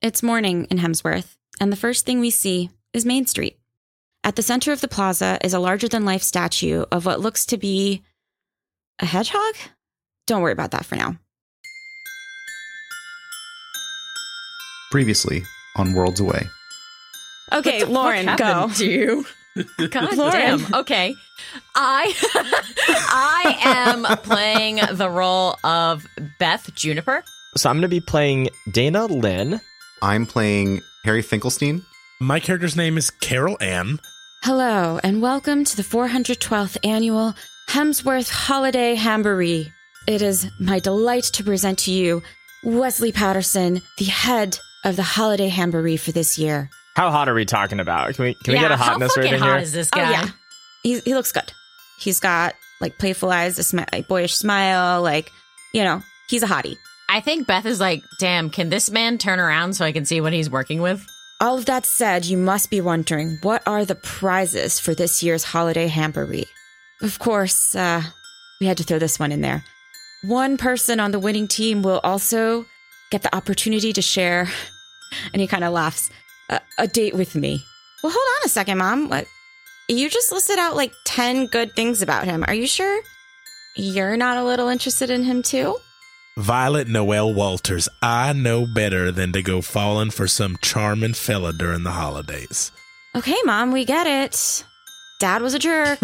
It's morning in Hemsworth, and the first thing we see is Main Street. At the center of the plaza is a larger than life statue of what looks to be a hedgehog? Don't worry about that for now. Previously on Worlds Away. Okay, Lauren, go. To you? God Lauren. damn. Okay. I I am playing the role of Beth Juniper. So I'm going to be playing Dana Lin. I'm playing Harry Finklestein. My character's name is Carol Anne. Hello, and welcome to the 412th annual Hemsworth Holiday Hamboree. It is my delight to present to you Wesley Patterson, the head of the Holiday Hamboree for this year. How hot are we talking about? Can we can we get a how hotness fucking rating hot here? is this oh, guy? Oh guy? yeah, he he looks good. He's got like playful eyes, a smi- a boyish smile, like you know, he's a hottie. I think Beth is like, damn, can this man turn around so I can see what he's working with? All of that said, you must be wondering what are the prizes for this year's holiday hamboree? Of course, uh, we had to throw this one in there. One person on the winning team will also get the opportunity to share, and he kind of laughs, a, a date with me. Well, hold on a second, Mom. What? You just listed out like 10 good things about him. Are you sure you're not a little interested in him too? Violet Noel Walters. I know better than to go falling for some charming fella during the holidays. Okay, Mom, we get it. Dad was a jerk.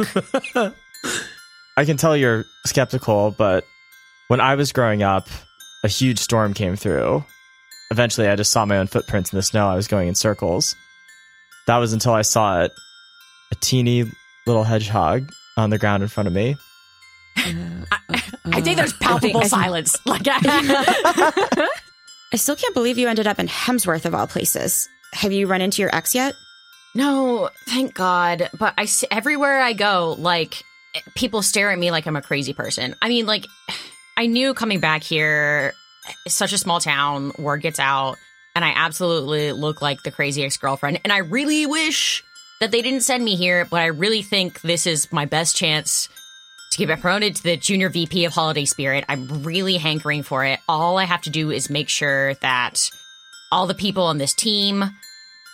I can tell you're skeptical, but when I was growing up, a huge storm came through. Eventually, I just saw my own footprints in the snow. I was going in circles. That was until I saw it a teeny little hedgehog on the ground in front of me. Uh, I think there's uh, palpable think- silence. Like, I still can't believe you ended up in Hemsworth of all places. Have you run into your ex yet? no, thank God. But I everywhere I go, like people stare at me like I'm a crazy person. I mean, like I knew coming back here, such a small town, word gets out, and I absolutely look like the crazy ex girlfriend. And I really wish that they didn't send me here, but I really think this is my best chance to get promoted to the junior VP of Holiday Spirit. I'm really hankering for it. All I have to do is make sure that all the people on this team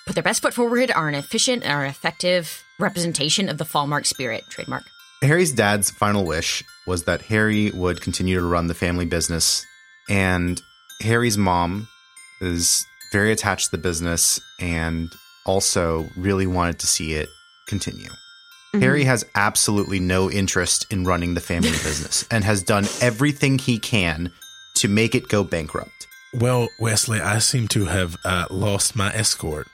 put their best foot forward, are an efficient and are effective representation of the Fallmark spirit trademark. Harry's dad's final wish was that Harry would continue to run the family business, and Harry's mom is very attached to the business and also really wanted to see it continue. Harry has absolutely no interest in running the family business and has done everything he can to make it go bankrupt. Well, Wesley, I seem to have uh, lost my escort.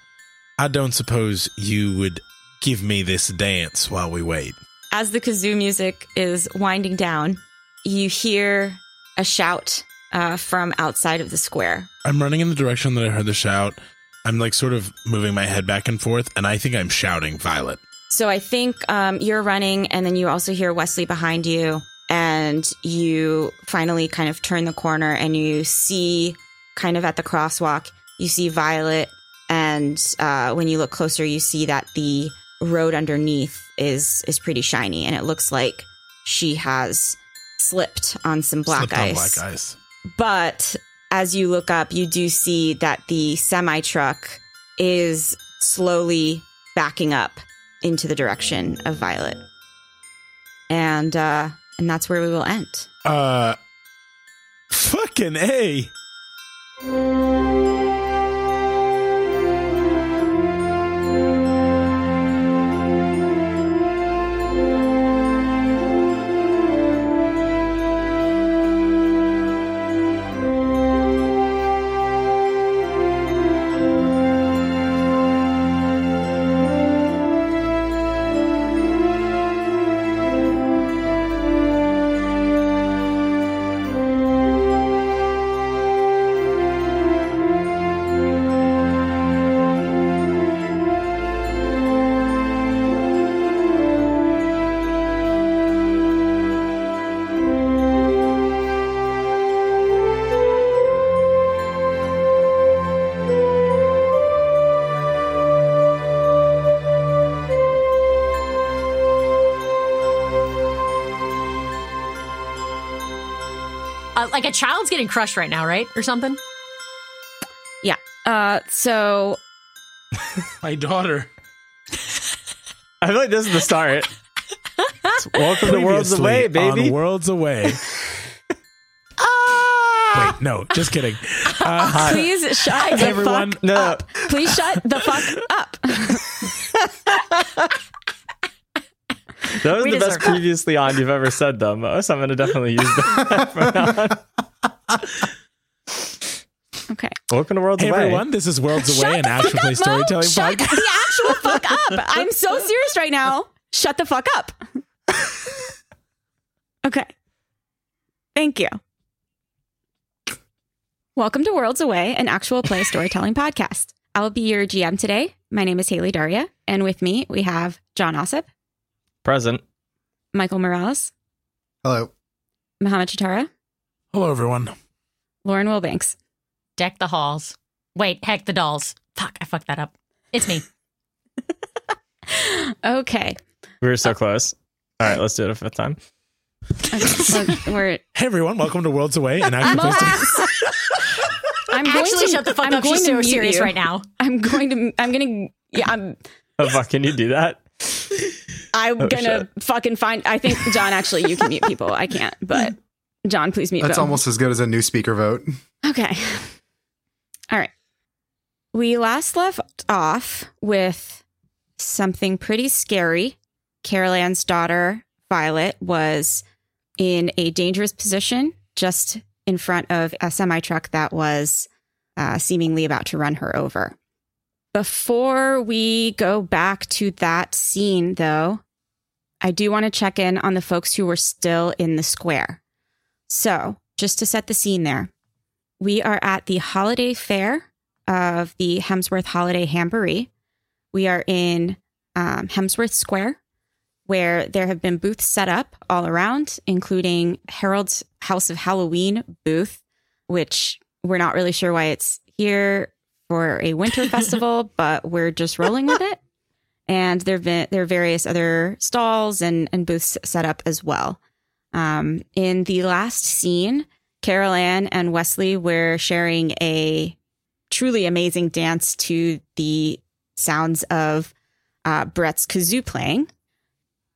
I don't suppose you would give me this dance while we wait. As the kazoo music is winding down, you hear a shout uh, from outside of the square. I'm running in the direction that I heard the shout. I'm like sort of moving my head back and forth, and I think I'm shouting Violet. So I think um, you're running, and then you also hear Wesley behind you, and you finally kind of turn the corner and you see, kind of at the crosswalk, you see Violet, and uh, when you look closer, you see that the road underneath is is pretty shiny, and it looks like she has slipped on some black Slipped on ice. black ice. But as you look up, you do see that the semi truck is slowly backing up into the direction of Violet. And uh and that's where we will end. Uh, fucking a. Uh, like a child's getting crushed right now, right? Or something? Yeah. Uh, so My daughter. I feel like this is the start. Welcome to Worlds Away, baby. On Worlds Away. Ah! Wait, no, just kidding. Uh, please shut the everyone. fuck No, no. up. Please shut the fuck up. That was We the best deserve that. previously on you've ever said, though, Mo. So I'm going to definitely use that from now. Okay. Welcome to Worlds hey Away. everyone, this is Worlds Away, Shut an the actual fuck play up, Mo. storytelling Shut podcast. the actual fuck up. I'm so serious right now. Shut the fuck up. Okay. Thank you. Welcome to Worlds Away, an actual play storytelling podcast. I will be your GM today. My name is Helie Dharia, and with me we have Jon Ossip, Present. Michael Morales, Hello. Mohammed Shatara, Hello, everyone. Lauren Wilbanks. Deck the halls. Wait, heck the dolls. Fuck, I fucked that up. It's me. Okay. We were so uh, close. All right, let's do it a fifth time. okay. So we're Hey everyone, welcome to Worlds Away, an actual play story. I'm going Actually, to shut the fuck I'm up. going She's so serious you. right now. I'm going to. I'm gonna. Yeah, I'm. Oh, fuck, can you do that? I'm Oh, gonna shit. fucking find. I think Jon. Actually, you can mute people. I can't. But Jon, please mute. That's Bill. almost as good as a new speaker vote. okay. All right. We last left off with something pretty scary. Carol Anne's daughter Violet was in a dangerous position just in front of a semi truck that was uh, seemingly about to run her over. Before we go back to that scene, though, I do want to check in on the folks who were still in the square. So, just to set the scene there, we are at the holiday fair of the Hemsworth Holiday Hamboree. We are in um, Hemsworth Square, where there have been booths set up all around, including Harold's House of Halloween booth, which we're not really sure why it's here for a winter festival, but we're just rolling with it. And there've been there are various other stalls and, and booths set up as well. Um, in the last scene, Carol Anne and Wesley were sharing a truly amazing dance to the sounds of uh, Brett's kazoo playing.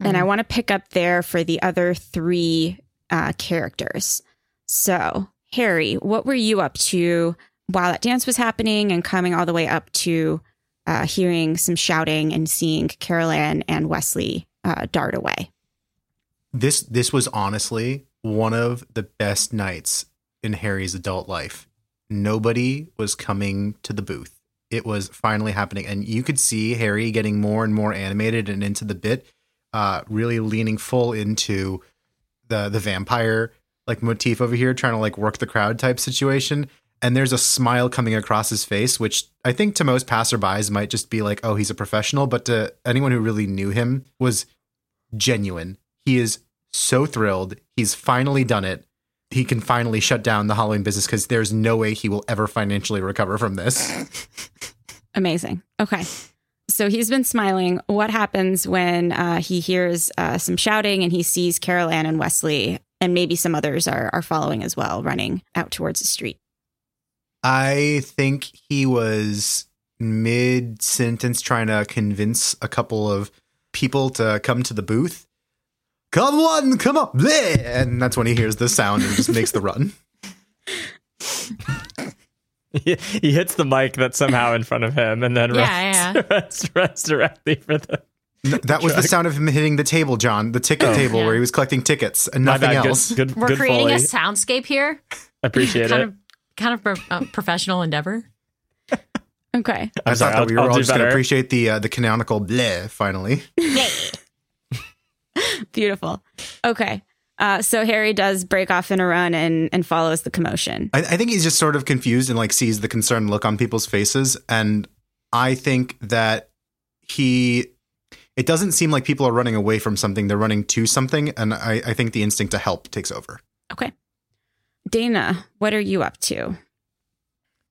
And I want to pick up there for the other three uh, characters. So, Harry, what were you up to while that dance was happening and coming all the way up to uh, hearing some shouting and seeing Carol Anne and Wesley uh, dart away? This this was honestly one of the best nights in Harry's adult life. Nobody was coming to the booth. It was finally happening, and you could see Harry getting more and more animated and into the bit, uh, really leaning full into the the vampire like motif over here, trying to like work the crowd type situation. And there's a smile coming across his face, which I think to most passerbys might just be like, "Oh, he's a professional," but to anyone who really knew him was genuine. He is so thrilled. He's finally done it. He can finally shut down the Halloween business because there's no way he will ever financially recover from this. Amazing. Okay. So he's been smiling. What happens when uh, he hears uh, some shouting and he sees Carol Anne and Wesley, and maybe some others are, are following as well, running out towards the street? I think he was mid sentence trying to convince a couple of people to come to the booth. Come on, come on, bleh! and that's when he hears the sound and just makes the run. He, he hits the mic that's somehow in front of him and then Yeah, runs, runs, runs directly for the. N- That was the sound of him hitting the table, Jon, the ticket Oh. table Yeah. where he was collecting tickets and nothing else. Good, good, We're good creating Foley. a soundscape here. I appreciate kind it. of kind of pro- uh, professional endeavor. Okay. I I'm sorry, thought that I'll- we were I'll all just going to appreciate the uh, the canonical bleh finally. Beautiful. Okay. Uh, so Harry does break off in a run and, and follows the commotion. I, I think he's just sort of confused and like sees the concerned look on people's faces. And I think that he, it doesn't seem like people are running away from something. They're running to something. And I, I think the instinct to help takes over. Okay. Dana, what are you up to?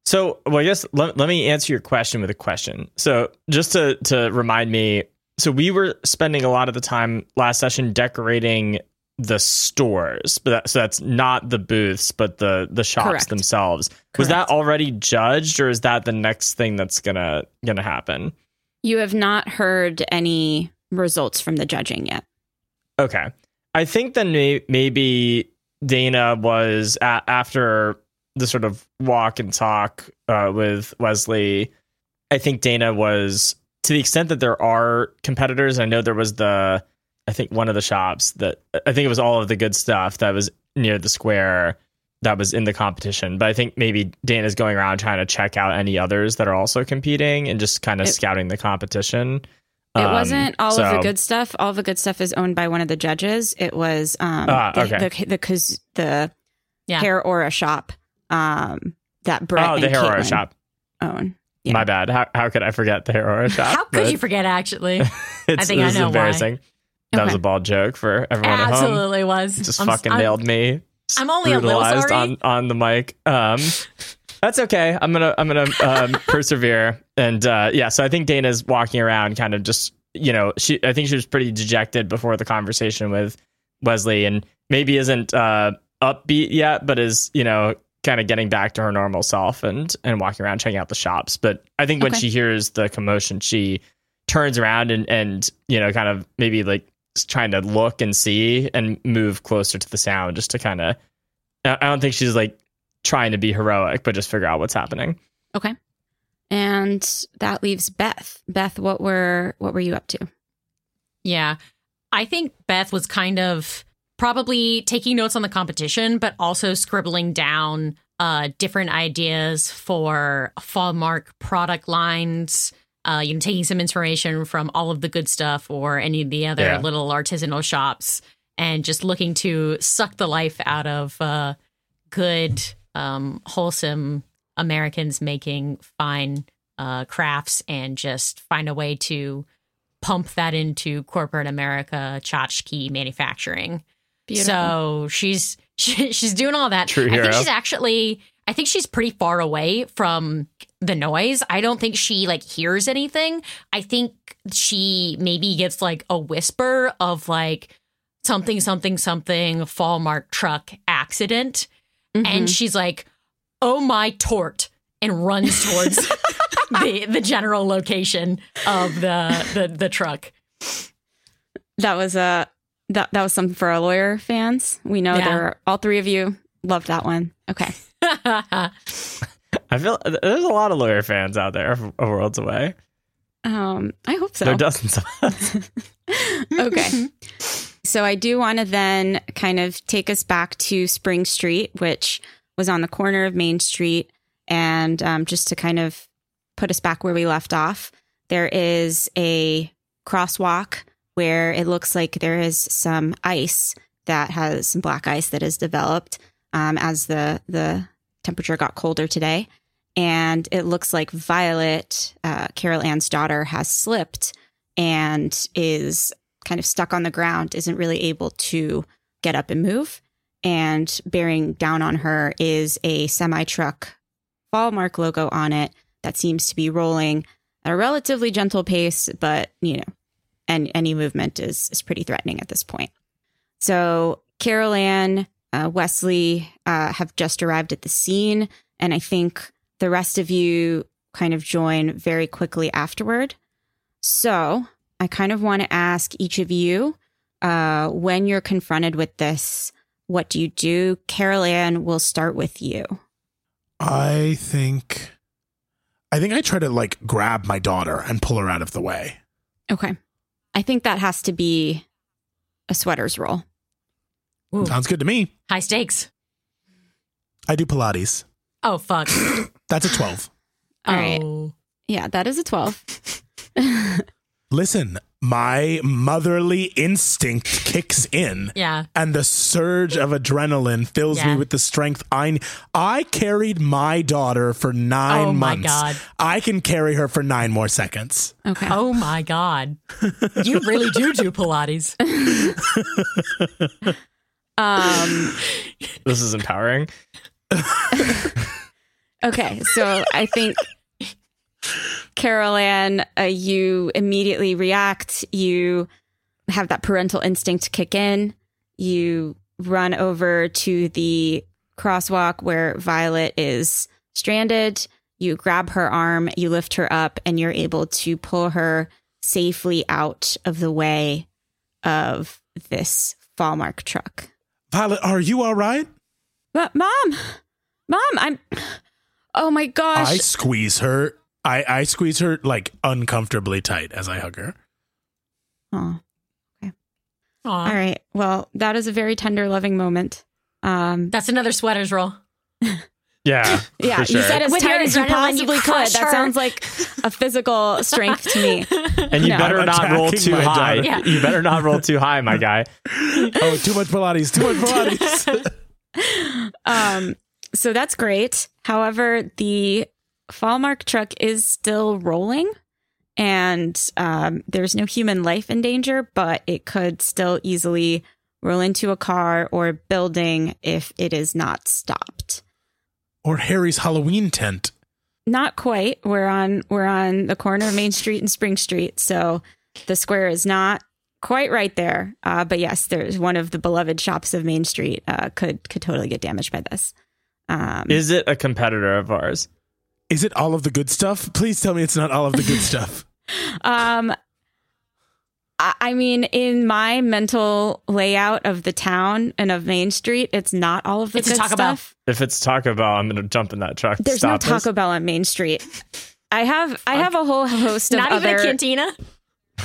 So, well, I guess let, let me answer your question with a question. So, just to to remind me, so we were spending a lot of the time last session decorating the stores, but that, so that's not the booths, but the the shops Correct. themselves. Was that already judged, or is that the next thing that's gonna gonna happen? You have not heard any results from the judging yet. Okay. I think then may- maybe Dana was a- after the sort of walk and talk uh, with Wesley. I think Dana was to the extent that there are competitors. I know there was the, I think one of the shops that I think it was all of the good stuff that was near the square that was in the competition. But I think maybe Dana's going around trying to check out any others that are also competing and just kind of It- scouting the competition. It Um, wasn't all of so- the good stuff. All of the good stuff is owned by one of the judges. It was um, Ah, the, okay. the the cause the Yeah. hair aura shop um, that Brett Oh, the and hair aura shop. own. Yeah. My bad. How, how could I forget the hair aura shop? How could But you forget? Actually, It's, think I this is know why. embarrassing. That was a bald joke for everyone at home. absolutely was. Just I'm- fucking I'm- nailed me. I'm only a little sorry. on on the mic. Um, that's okay. I'm gonna I'm gonna um, persevere. And uh, yeah, so I think Dana's walking around, kind of just you know, she I think she was pretty dejected before the conversation with Wesley, and maybe isn't uh, upbeat yet, but is you know kind of getting back to her normal self and and walking around checking out the shops. But I think when Okay. she hears the commotion, she turns around and and you know kind of maybe like trying to look and see and move closer to the sound just to kind of I I don't think she's like trying to be heroic, but just figure out what's happening. Okay. And that leaves Beth. Beth, what were what were you up to? Yeah. I think Beth was kind of probably taking notes on the competition, but also scribbling down uh, different ideas for Fallmark product lines. Uh, you know, taking some inspiration from all of the good stuff or any of the other Yeah. little artisanal shops, and just looking to suck the life out of uh, good, um, wholesome Americans making fine uh, crafts, and just find a way to pump that into corporate America tchotchke manufacturing. So she's she, she's doing all that. True I hero. think she's actually I think she's pretty far away from the noise. I don't think she like hears anything. I think she maybe gets like a whisper of like something something something Fallmark truck accident Mhm. and she's like, "Oh my tort." And runs towards the the general location of the the, the truck. that was a that that was something for our lawyer fans. We know Yeah. there are all three of you loved that one. Okay. I feel there's a lot of lawyer fans out there of of Worlds Away. Um, I hope so. There are dozens of us. okay. So I do want to then kind of take us back to Spring Street, which was on the corner of Main Street. And um, just to kind of put us back where we left off, there is a crosswalk where it looks like there is some ice that has some black ice that has developed um, as the the temperature got colder today. And it looks like Violet, uh, Carol Anne's daughter, has slipped and is kind of stuck on the ground, isn't really able to get up and move. And bearing down on her is a semi truck Fallmark logo on it that seems to be rolling at a relatively gentle pace, but you know, and any movement is is pretty threatening at this point. So Carol Anne, uh, Wesley uh, have just arrived at the scene, and I think the rest of you kind of join very quickly afterward. So I kind of want to ask each of you uh, when you're confronted with this, what do you do? Carol Anne, we'll start with you. I think I think I try to like grab my daughter and pull her out of the way. Okay. I think that has to be a sweater's roll. Ooh, Sounds good to me. high stakes. I do Pilates. Oh fuck. That's a 12. All right. oh. Yeah, that is a 12. Listen, my motherly instinct kicks in Yeah. and the surge of adrenaline fills Yeah. me with the strength I I carried my daughter for 9 Oh my months. God. I can carry her for 9 more seconds. Okay. Oh my god. You really do do Pilates. Um, this is empowering. okay. So I think, Carol Anne, uh, you immediately react. You have that parental instinct kick in. you run over to the crosswalk where Violet is stranded. You grab her arm, you lift her up, and you're able to pull her safely out of the way of this Fallmark truck. Violet, are you all right? But mom, mom, I'm. Oh my gosh! I squeeze her. I, I squeeze her like uncomfortably tight as I hug her. Oh, Aw. all right. Well, that is a very tender, loving moment. Um, That's another sweaters roll. Yeah. yeah, for sure. you said as With tight as you adrenaline, you possibly could. crush That sounds like a physical strength to me. and you No. better I'm not roll too high. Yeah. You better not roll too high, my guy. Oh, too much Pilates, too much Pilates. Um, so that's great. However, the Fallmark truck is still rolling, and um, there's no human life in danger, but it could still easily roll into a car or building if it is not stopped. or Harry's Halloween tent. Not quite. We're on we're on the corner of Main Street and Spring Street, so the square is not quite right there. Uh, but yes, there's one of the beloved shops of Main Street uh, could could totally get damaged by this. Um, Is it a competitor of ours? Is it all of the good stuff? Please tell me it's not all of the good stuff. Um, I I mean, in my mental layout of the town and of Main Street, it's not all of the It's good Taco Bell. stuff. If it's Taco Bell, I'm going to jump in that truck. to There's no stop this. Taco Bell on Main Street. I have I have a whole host of Not other even a cantina.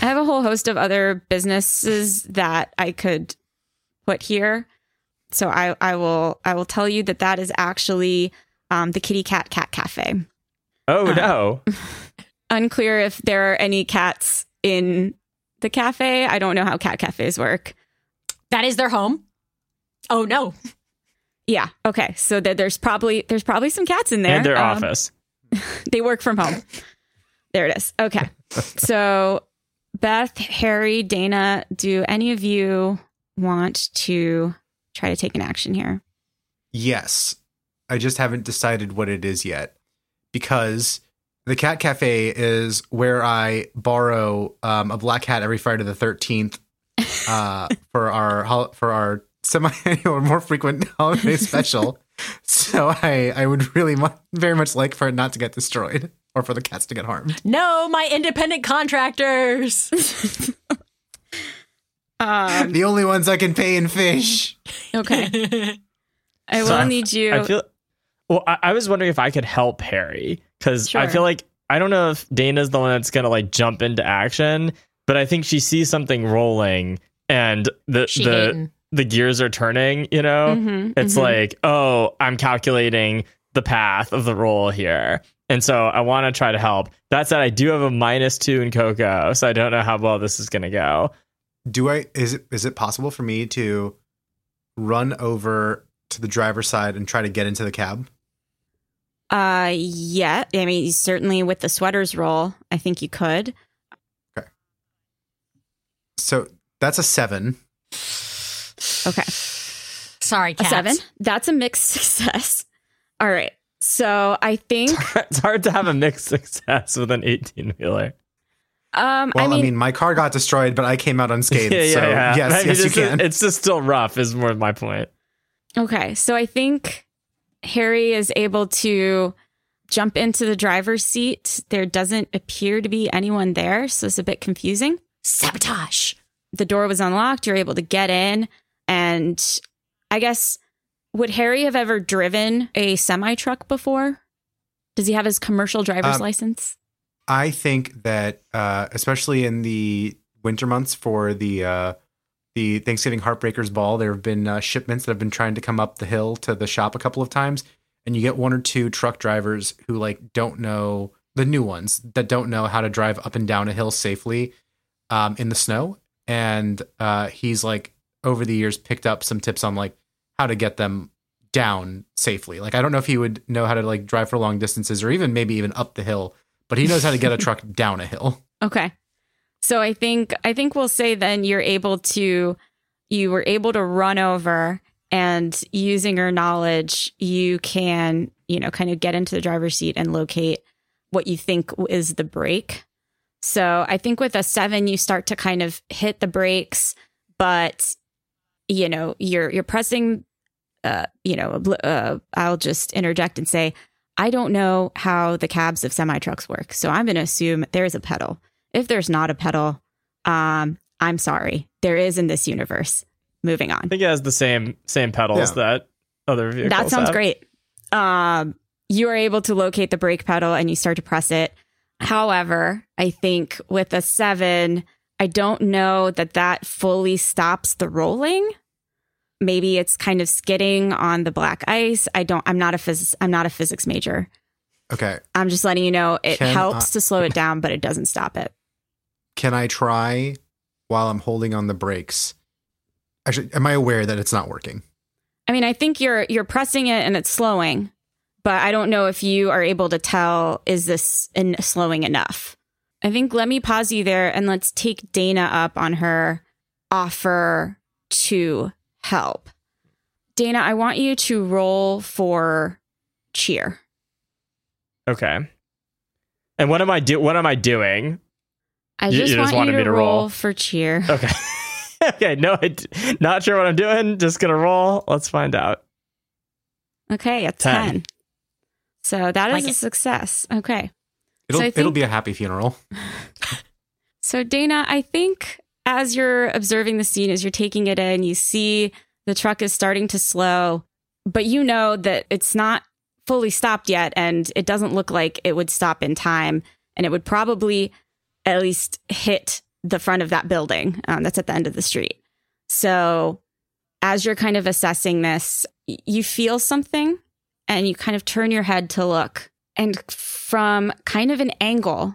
I have a whole host of other businesses that I could put here. So I I will I will tell you that that is actually um, the Kitty Cat Cat Cafe. Oh, Uh, no. Unclear if there are any cats in the cafe. I don't know how cat cafes work. That is their home. Oh no. Yeah. Okay. So that there's probably there's probably some cats in there. and their Um, office. They work from home. there it is. Okay. so Beth, Harry, Dana, do any of you want to try to take an action here? Yes. I just haven't decided what it is yet because the cat cafe is where I borrow um, a black cat every Friday the 13th uh, for our for our semi-annual or more frequent holiday special. So I I would really mu- very much like for it not to get destroyed or for the cats to get harmed. No, my independent contractors. Um, The only ones I can pay in fish. okay. I will So need you. I feel. Well, I, I was wondering if I could help Harry because I feel like I don't know if Dana's the one that's gonna like jump into action, but I think she sees something rolling and the She the hating. the gears are turning. You know, Mhm, it's mhm. like oh, I'm calculating the path of the roll here. And so I want to try to help. That said, I do have a minus two in Coco, so I don't know how well this is going to go. Do I is it is it possible for me to run over to the driver's side and try to get into the cab? Uh, yeah. I mean, certainly with the sweaters roll, I think you could. Okay. So that's a seven. Okay. Sorry, A seven. That's a mixed success. All right. So I think, it's hard to have a mixed success with an 18 wheeler. um, Well, I mean, my car got destroyed, but I came out unscathed. Yeah, yeah, so yeah. yes, I mean, yes, you it's just- can. It's just still rough, is more my point. okay. So I think Harry is able to jump into the driver's seat. There doesn't appear to be anyone there. So it's a bit confusing. Sabotage. the door was unlocked. You're able to get in. And I guess, would Harry have ever driven a semi truck before? Does he have his commercial driver's Um, license? I think that, uh, especially in the winter months for the uh, the Thanksgiving Heartbreakers Ball, there have been uh, shipments that have been trying to come up the hill to the shop a couple of times, and you get one or two truck drivers who like don't know the new ones that don't know how to drive up and down a hill safely um, in the snow, and uh, he's like over the years picked up some tips on like how to get them down safely. Like I don't know if he would know how to like drive for long distances or even maybe even up the hill, but he knows how to get a truck down a hill. Okay. So I think I think we'll say then you're able to you were able to run over and using your knowledge you can, you know, kind of get into the driver's seat and locate what you think is the brake. So I think with a 7 you start to kind of hit the brakes but you know, you're you're pressing uh, you know, uh, I'll just interject and say I don't know how the cabs of semi trucks work. So I'm going to assume there's a pedal. If there's not a pedal, um, I'm sorry. There is in this universe. Moving on. I think it has the same same pedals Yeah. that other vehicles. That sounds have. great. Um, you are able to locate the brake pedal and you start to press it. However, I think with a seven, I don't know that that fully stops the rolling. Maybe it's kind of skidding on the black ice. I don't. I'm not a phys- I'm not a physics major. Okay. I'm just letting you know it Can helps I- to slow it down, but it doesn't stop it. Can I try while I'm holding on the brakes? Actually, am I aware that it's not working? I mean, I think you're you're pressing it and it's slowing, but I don't know if you are able to tell is this in slowing enough. I think let me pause you there and let's take Dana up on her offer to help. Dana, I want you to roll for cheer. Okay. And what am I do? What am I doing? I just you just want wanted you me to to roll, roll. for cheer. Okay. okay. No, I d- not sure what I'm doing. Just gonna roll. Let's find out. Okay, a Ten. 10. So that is Like a it. success. Okay. It'll I it'll be a happy funeral. So, Dana, I think as you're observing the scene, as you're taking it in, you see the truck is starting to slow, but you know that it's not fully stopped yet, and it doesn't look like it would stop in time. And it would probably at least hit the front of that building um, that's at the end of the street. So, as you're kind of assessing this, you feel something and you kind of turn your head to look. And from kind of an angle,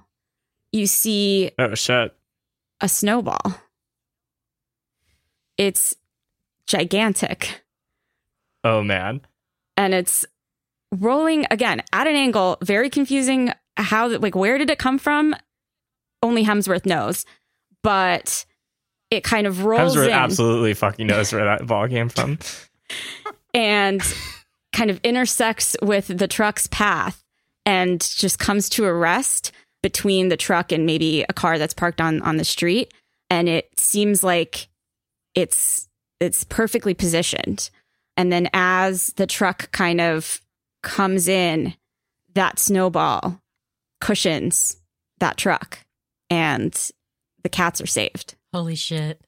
you see Oh shit. a snowball. It's gigantic Oh man. and it's rolling again at an angle, very confusing how like where did it come from? Only Hemsworth knows. But it kind of rolls Hemsworth in absolutely fucking knows where that ball came from. and kind of intersects with the truck's path and just comes to a rest between the truck and maybe a car that's parked on on the street and it seems like it's it's perfectly positioned and then as the truck kind of comes in that snowball cushions that truck and the cats are saved Holy shit.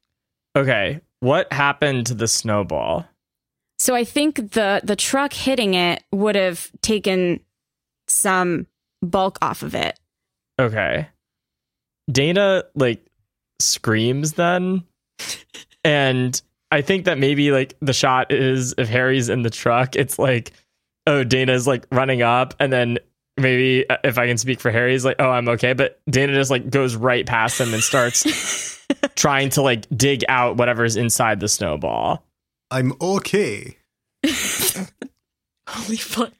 Okay. What happened to the snowball? So I think the the truck hitting it would have taken some bulk off of it. Okay. Dana like screams then. and I think that maybe like the shot is if Harry's in the truck, it's like, oh, Dana's like running up. And then maybe uh, if I can speak for Harry, he's like, oh, I'm okay. But Dana just like goes right past him and starts trying to like dig out whatever's inside the snowball. I'm okay. Holy fuck.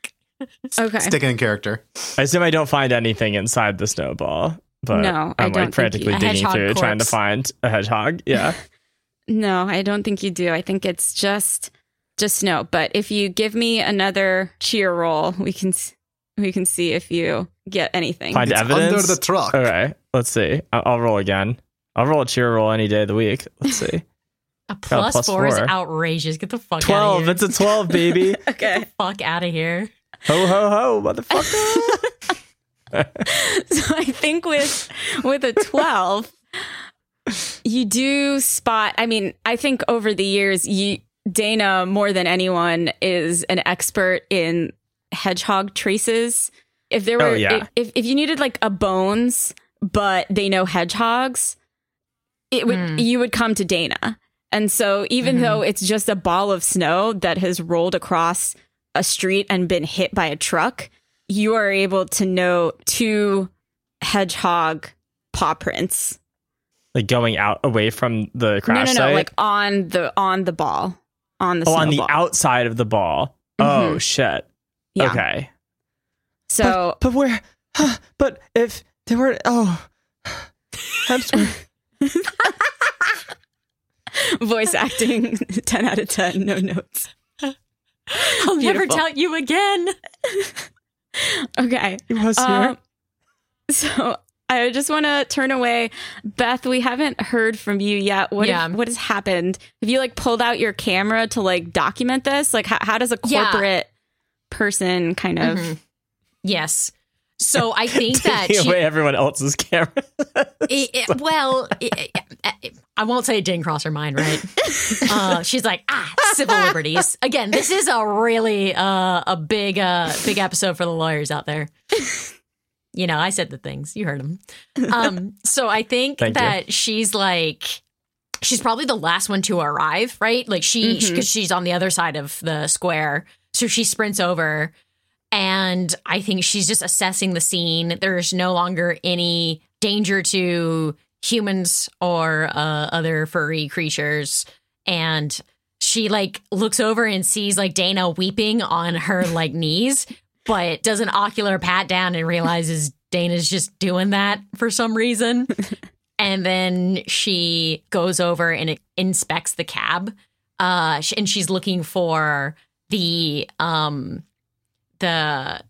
Okay. Sticking in character. I assume I don't find anything inside the snowball. But No, I I'm don't think like frantically digging hedgehog through trying to find a hedgehog. Yeah. No, I don't think you do. I think it's just just snow. But if you give me another cheer roll, we can s- we can see if you get anything. Find It's evidence. under the truck. All right, let's see. I'll, I'll roll again. I'll roll a cheer roll any day of the week. Let's see. A plus, plus four, is outrageous. Get the fuck out of twelve. here. It's a twelve, baby. Okay. fuck out of here. ho ho ho, motherfucker. so I think with with a 12 you do spot I mean I think over the years you Dana more than anyone is an expert in hedgehog traces if there were Oh, yeah. if if you needed like a bones but they know hedgehogs it would Hmm. you would come to Dana and so even Mhm. though it's just a ball of snow that has rolled across a street and been hit by a truck you are able to know two hedgehog paw prints. like going out away from the crash no, no, no, site. like on the on the ball, on the oh, on the snowball. outside of the ball. Oh Mhm. shit. Yeah. Okay. So But where? Huh, but if they were, oh, Hemsworth. voice acting, ten out of ten, no notes. I'll never tell you again. Okay, He was here. um, so I just want to turn away. Beth, we haven't heard from you yet. What Yeah. have- what has happened? Have you like pulled out your camera to like document this? Like how, how does a Yeah. Person kind of Mhm. Yes. So I think that she, away everyone else's camera. it, it- well, it, I won't say it didn't cross her mind, right? Uh, she's like, ah, civil liberties. Again, this is a really uh, a big uh, big episode for the lawyers out there. You know, I said the things you heard them. Um, so I think Thank you. that she's like, she's probably the last one to arrive, right? Like she, because she's on the other side of the square, so she sprints over, and I think she's just assessing the scene. There's no longer any danger to humans or uh, other furry creatures, and she like looks over and sees like Dana weeping on her like knees, but does an ocular pat down and realizes Dana's just doing that for some reason. and then she goes over and inspects the cab. Uh, and she's looking for the um the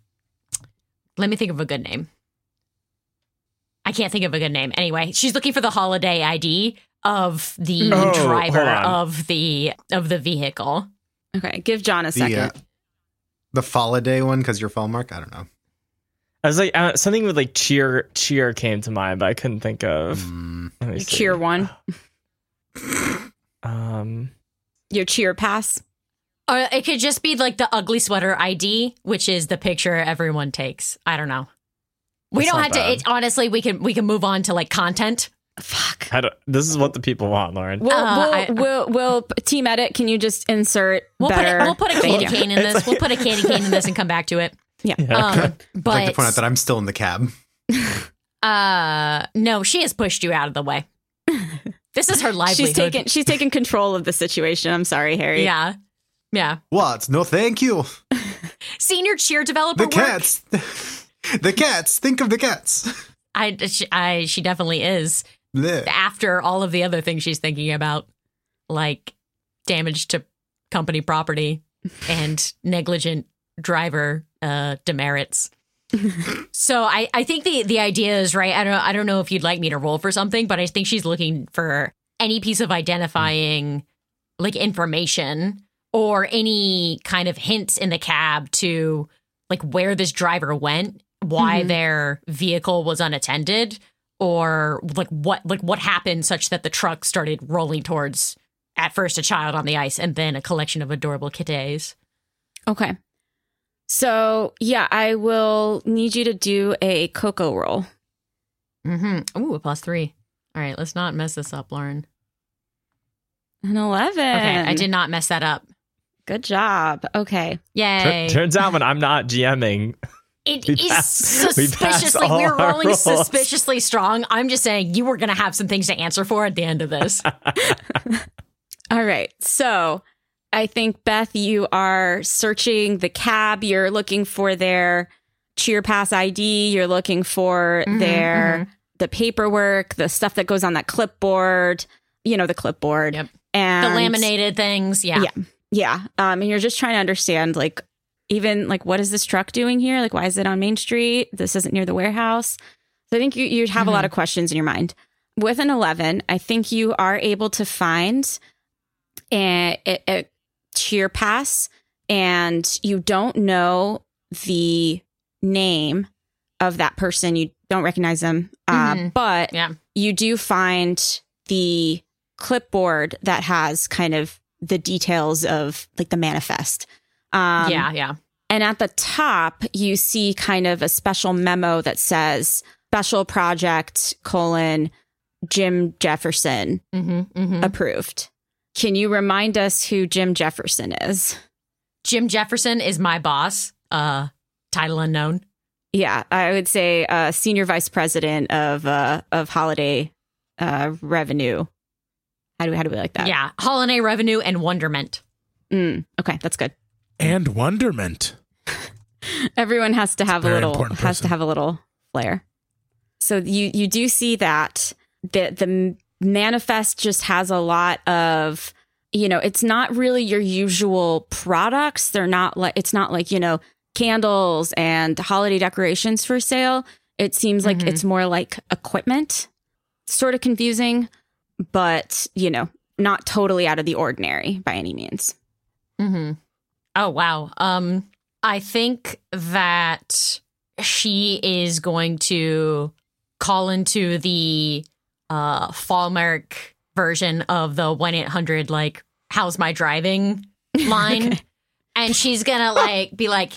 let me think of a good name. I can't think of a good name. Anyway, she's looking for the holiday ID of the Oh, driver of the of the vehicle. Okay, give Jon a The, second. uh, the Foliday one because your Fallmark. I don't know. I was like uh, something with like cheer cheer came to mind, but I couldn't think of. Mm, let me Your see. cheer one, Um, your cheer pass. Or it could just be like the ugly sweater ID, which is the picture everyone takes. I don't know. We That's don't have bad. to. It, honestly, we can we can move on to like content. Fuck. I don't, this is what the people want, Lauren. We'll, Uh, we'll, I- we'll, we'll, team edit. Can you just insert We'll better? put a, we'll put a candy cane in this. We'll put a candy cane in this and come back to it. Yeah. Um, I'd but like to point out that I'm still in the cab. uh, no, she has pushed you out of the way. This is her livelihood. She's taken. She's taken control of the situation. I'm sorry, Harry. Yeah, yeah. What? No, thank you. Senior cheer developer The work. cats. the cats. Think of the cats. I, she, I, she definitely is. Bleh. After all of the other things she's thinking about, like damage to company property and negligent driver uh, demerits. so I, I think the the idea is right. I don't I don't know if you'd like me to roll for something, but I think she's looking for any piece of identifying like information or any kind of hints in the cab to like where this driver went, why Mhm. their vehicle was unattended, or like what like what happened such that the truck started rolling towards at first a child on the ice and then a collection of adorable kittens. Okay. So yeah, I will need you to do a cocoa roll. Mm-hmm. Ooh, a plus three. All right, let's not mess this up, Lauren. An eleven. Okay, I did not mess that up. Good job. Okay. Yay. Tur- turns out when I'm not GMing, It We is pass- suspiciously. all We're rolling rules. suspiciously strong. I'm just saying you were going to have some things to answer for at the end of this. All right. So I think Beth, you are searching the cab. You're looking for their cheer pass ID. You're looking for Mhm, their the paperwork, the stuff that goes on that clipboard. You know, the clipboard. Yep. And the laminated things. Yeah. Yeah. Yeah. Um, and you're just trying to understand, like, even like, what is this truck doing here? Like, why is it on Main Street? This isn't near the warehouse. So I think you, you have a lot of questions in your mind. With an 11, I think you are able to find a, a, a cheer pass and you don't know the name of that person. You don't recognize them. Uh, Mhm. but Yeah. you do find the clipboard that has kind of the details of like the manifest. Um, yeah. Yeah. And at the top, you see kind of a special memo that says special project colon Jim Jefferson Mm-hmm, mm-hmm. approved. Can you remind us who Jim Jefferson is? Jim Jefferson is my boss. Uh, title unknown. Yeah, I would say uh, senior vice president of uh, of holiday uh, revenue. How do we, how do we like that? Yeah. Holiday revenue and wonderment. Mm, okay, that's good. And wonderment. Everyone has to have a little important has to have a little flair. So you you do see that the the manifest just has a lot of you know it's not really your usual products. They're not like it's not like you know candles and holiday decorations for sale. It seems like Mhm. it's more like equipment, sort of confusing, but you know, not totally out of the ordinary by any means. hmm Oh wow. Um, I think that she is going to call into the uh Fallmark version of the one eight hundred like "How's my driving" line, Okay. and she's gonna like be like,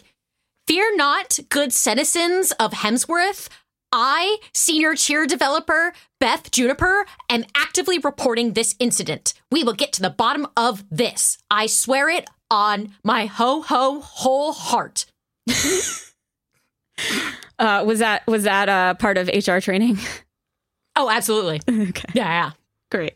"Fear not, good citizens of Hemsworth." I, senior cheer developer Beth Juniper, am actively reporting this incident. We will get to the bottom of this. I swear it on my ho ho whole heart. Uh, was that was that uh, part of HR training? Oh, absolutely. okay. Yeah, yeah. Great.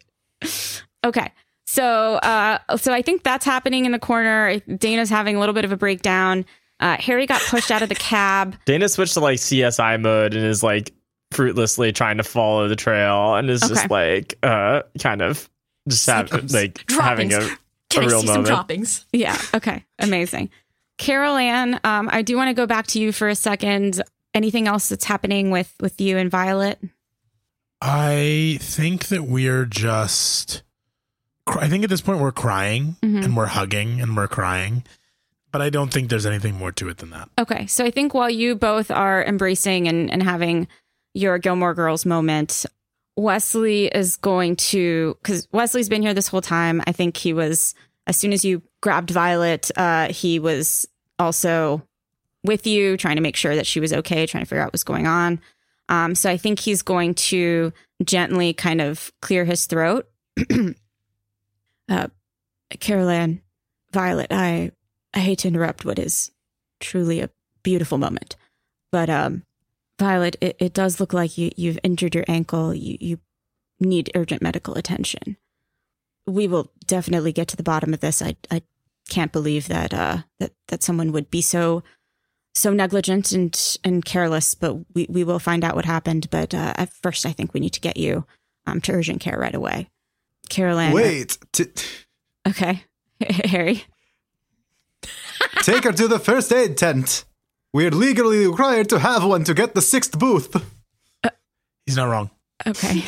Okay. So, uh, so I think that's happening in the corner. Dana's having a little bit of a breakdown. Uh, Harry got pushed out of the cab. Dana switched to like CSI mode and is like fruitlessly trying to follow the trail and is just like uh kind of just have, like having a Can a I real see moment. some droppings? Yeah. Okay. Amazing. Carol Anne, um, I do want to go back to you for a second. Anything else that's happening with with you and Violet? I think that we're just. I think at this point we're crying Mhm. and we're hugging and we're crying, but I don't think there's anything more to it than that. Okay. So I think while you both are embracing and, and having your Gilmore Girls moment, Wesley is going to, because Wesley's been here this whole time. I think he was, as soon as you grabbed Violet, uh, he was also with you, trying to make sure that she was okay, trying to figure out what was going on. Um, so I think he's going to gently kind of clear his throat. uh, Carol Anne, Violet, I, I hate to interrupt what is truly a beautiful moment. But um, Violet, it, it does look like you, you've injured your ankle. You, you need urgent medical attention. We will definitely get to the bottom of this. I, I can't believe that uh, that that someone would be so so negligent and and careless. But we, we will find out what happened. But uh, at first, I think we need to get you um, to urgent care right away. Carol Anne, Wait, t- okay, Harry. Take her to the first aid tent. We're legally required to have one to get the sixth booth. He's not wrong. Okay.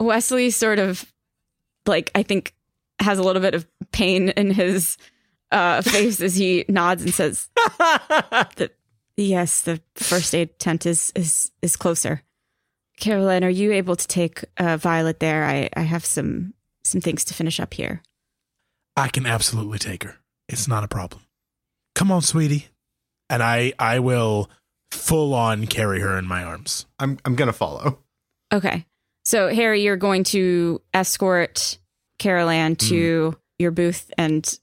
Wesley sort of like I think has a little bit of pain in his uh face as he nods and says that yes, the first aid tent is is is closer. Carol Anne, are you able to take uh Violet there? I I have some some things to finish up here. I can absolutely take her. It's not a problem. Come on, sweetie. And I I will full on carry her in my arms. I'm I'm gonna follow. Okay. So Harry, you're going to escort Carol Anne mm. to your booth and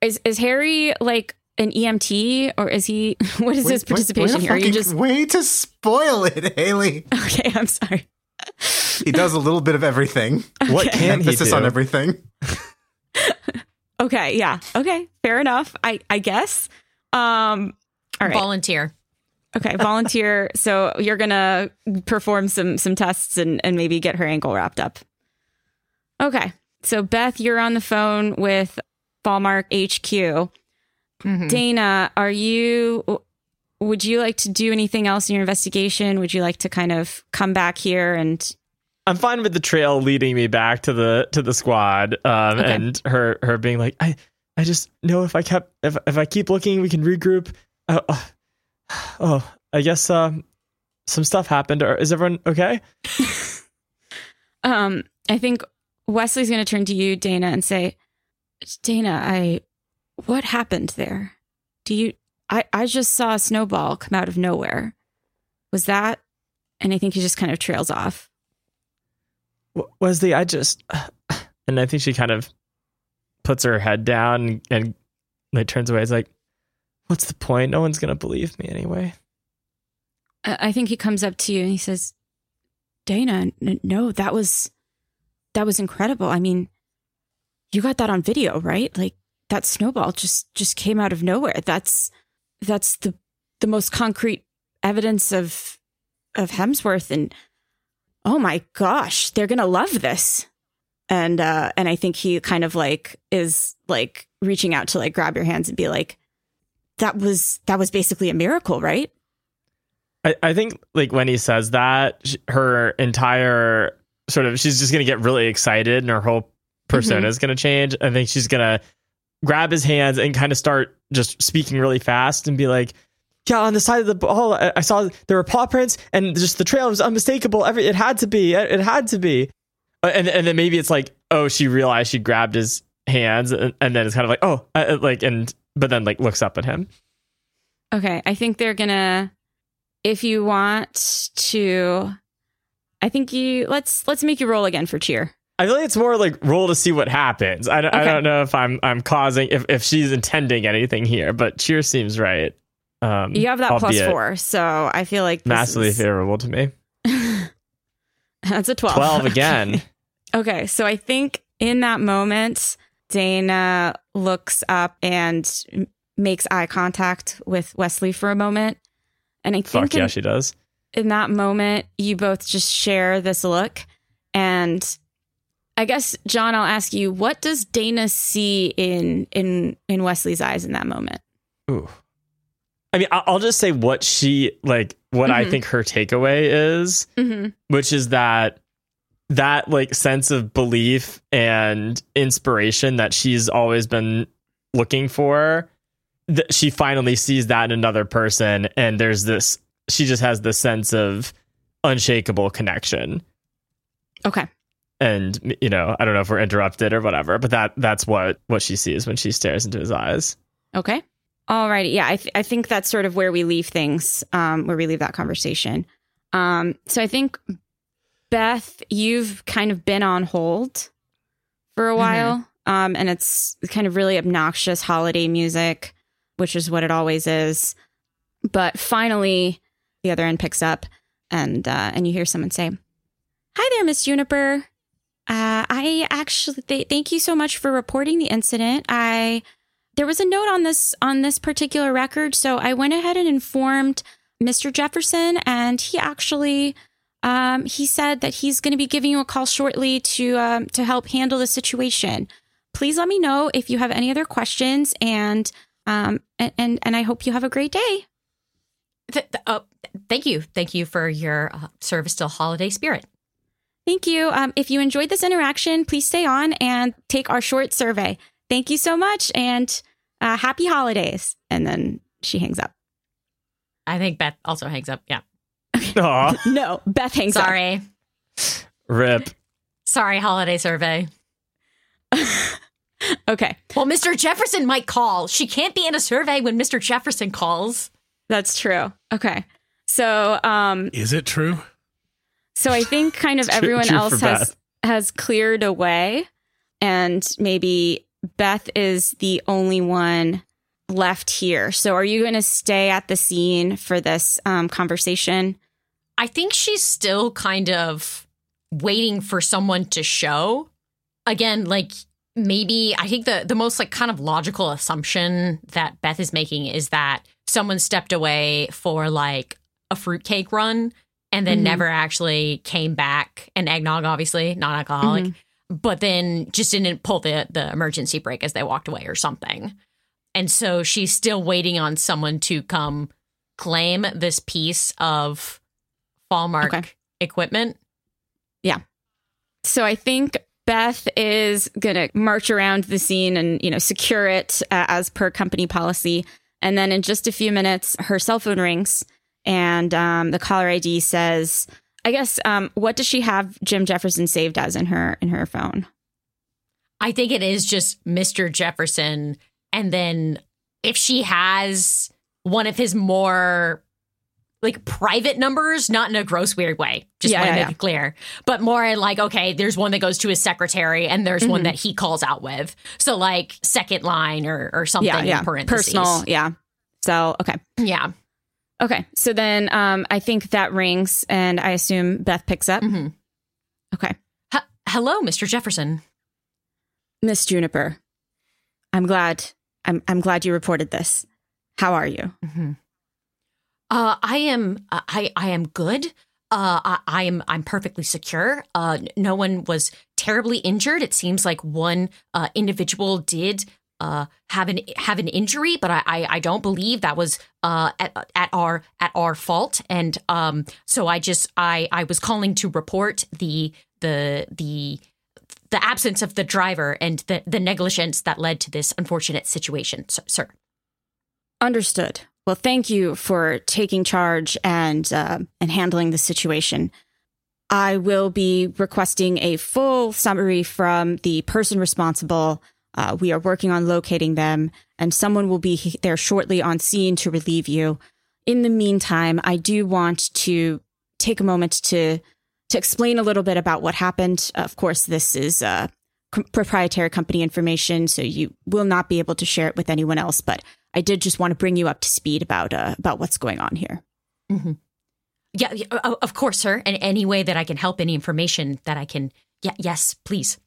is is Harry like an EMT or is he what is his Wait, wait, participation way to here? Are you just way to spoil it, Helie. Okay, I'm sorry. He does a little bit of everything. what Okay. can he Emphasis do? on everything. Okay, yeah. Okay, fair enough. I I guess. Um all right. Volunteer. Okay, volunteer. so you're gonna perform some some tests and and maybe get her ankle wrapped up. Okay. So Beth, you're on the phone with Fallmark HQ. Mhm. Dana, are you would you like to do anything else in your investigation? Would you like to kind of come back here and I'm fine with the trail leading me back to the to the squad, um, Okay. and her her being like, I I just know if I kept if if I keep looking, we can regroup. Uh, uh, oh, I guess um, some stuff happened. Or is everyone okay? um I think Wesley's going to turn to you Dana and say, "Dana, I what happened there? Do you I I just saw a snowball come out of nowhere. Was that and I think he just kind of trails off. Wesley, I just, and I think she kind of puts her head down and, like turns away. It's like, what's the point? No one's gonna believe me anyway. I I think he comes up to you and he says, "Dana, n- no, that was that was incredible. I mean, you got that on video, right? Like that snowball just just came out of nowhere. That's that's the the most concrete evidence of of Hemsworth and oh my gosh, they're going to love this." And uh and I think he kind of like is like reaching out to like grab your hands and be like that was that was basically a miracle, right? I, I think like when he says that, her entire sort of she's just gonna get really excited and her whole persona is gonna change. I think she's gonna grab his hands and kind of start just speaking really fast and be like, "Yeah, on the side of the ball, I, I saw there were paw prints and just the trail was unmistakable. Every it had to be, it, had to be." Uh, And and then maybe it's like, oh, she realized she grabbed his hands, and, and then it's kind of like, oh, uh, like and but then like looks up at him. Okay, I think they're gonna. If you want to, I think you let's let's make you roll again for cheer. I feel like it's more like roll to see what happens. I don't, I don't know if I'm I'm causing if, if she's intending anything here, but cheer seems right. Um, You have that four, so I feel like this massively is- favorable to me. That's a twelve. Twelve again. Okay, so I think in that moment, Dana looks up and makes eye contact with Wesley for a moment, and I think Fuck yeah, in, she does. in that moment, you both just share this look, and I guess Jon, I'll ask you, what does Dana see in in in Wesley's eyes in that moment? Ooh. I mean, I- I'll just say what she like. What I Mhm. think her takeaway is, Mm-hmm. which is that that like sense of belief and inspiration that she's always been looking for that she finally sees that in another person and there's this she just has this sense of unshakable connection Okay. and you know i don't know if we're interrupted or whatever but that that's what what she sees when she stares into his eyes Okay. Alrighty. Yeah, I, th- I think that's sort of where we leave things, um, where we leave that conversation. Um, so I think, Beth, you've kind of been on hold for a while, um, and it's kind of really obnoxious holiday music, which is what it always is. But finally, the other end picks up, and uh, and you hear someone say, "Hi there, Miss Juniper. Uh, I actually th- thank you so much for reporting the incident. I." there was a note on this on this particular record. So i went ahead and informed mr jefferson and he actually um, he said that he's going to be giving you a call shortly to um, to help handle the situation. Please let me know if you have any other questions and um, and, and and i hope you have a great day. Th- th- uh, thank you. Thank you for your uh, service to holiday spirit. thank you. Um, if you enjoyed this interaction please stay on and take our short survey thank you so much and uh, happy holidays and then she hangs up I think Beth also hangs up. Yeah. Aw, no beth hangs up Sorry. rip Sorry, holiday survey. okay Well, Mr. Jefferson might call. She can't be in a survey when Mr. Jefferson calls. That's true. Okay. So um Is it true? so I think kind of everyone true else has Beth. has cleared away and maybe Beth is the only one left here. So are you going to stay at the scene for this um conversation? I think she's still kind of waiting for someone to show. Again, like maybe I think the the most like kind of logical assumption that Beth is making is that someone stepped away for like a fruitcake run and then Mhm. never actually came back and eggnog obviously non-alcoholic Mhm. But then just didn't pull the the emergency brake as they walked away or something. And so she's still waiting on someone to come claim this piece of Fallmark Okay. equipment. Yeah. So I think Beth is going to march around the scene and, you know, secure it uh, as per company policy. And then in just a few minutes, her cell phone rings and um, the caller ID says, I guess, um, what does she have Jim Jefferson saved as in her in her phone? I think it is just Mr. Jefferson. And then if she has one of his more like private numbers, not in a gross weird way, just Yeah, want to yeah, make yeah. it clear, but more like, okay, there's one that goes to his secretary and there's one Mhm. that he calls out with. So like second line or, or something yeah, yeah, personal, yeah. So okay, Yeah. Okay. So then um, I think that rings, and I assume Beth picks up. hmm Okay, H- Hello, Mr. Jefferson. Miss Juniper, I'm glad. I'm I'm glad you reported this. How are you? hmm Uh, I am. uh, I I am good. Uh, I, I am. I'm perfectly secure. Uh, no one was terribly injured. It seems like one uh, individual did uh, have an have an injury, but I I, I don't believe that was uh, at, at our at our fault, and um, so I just I I was calling to report the the the the absence of the driver and the the negligence that led to this unfortunate situation, sir. Understood. Well, thank you for taking charge and uh, and handling the situation. I will be requesting a full summary from the person responsible. Uh, we are working on locating them, and someone will be there shortly on scene to relieve you. In the meantime, I do want to take a moment to to explain a little bit about what happened. Of course, this is uh, proprietary company information, so you will not be able to share it with anyone else. But I did just want to bring you up to speed about uh, about what's going on here. Mm-hmm. Yeah, of course, sir. And any way that I can help, any information that I can. Yeah, yes, please.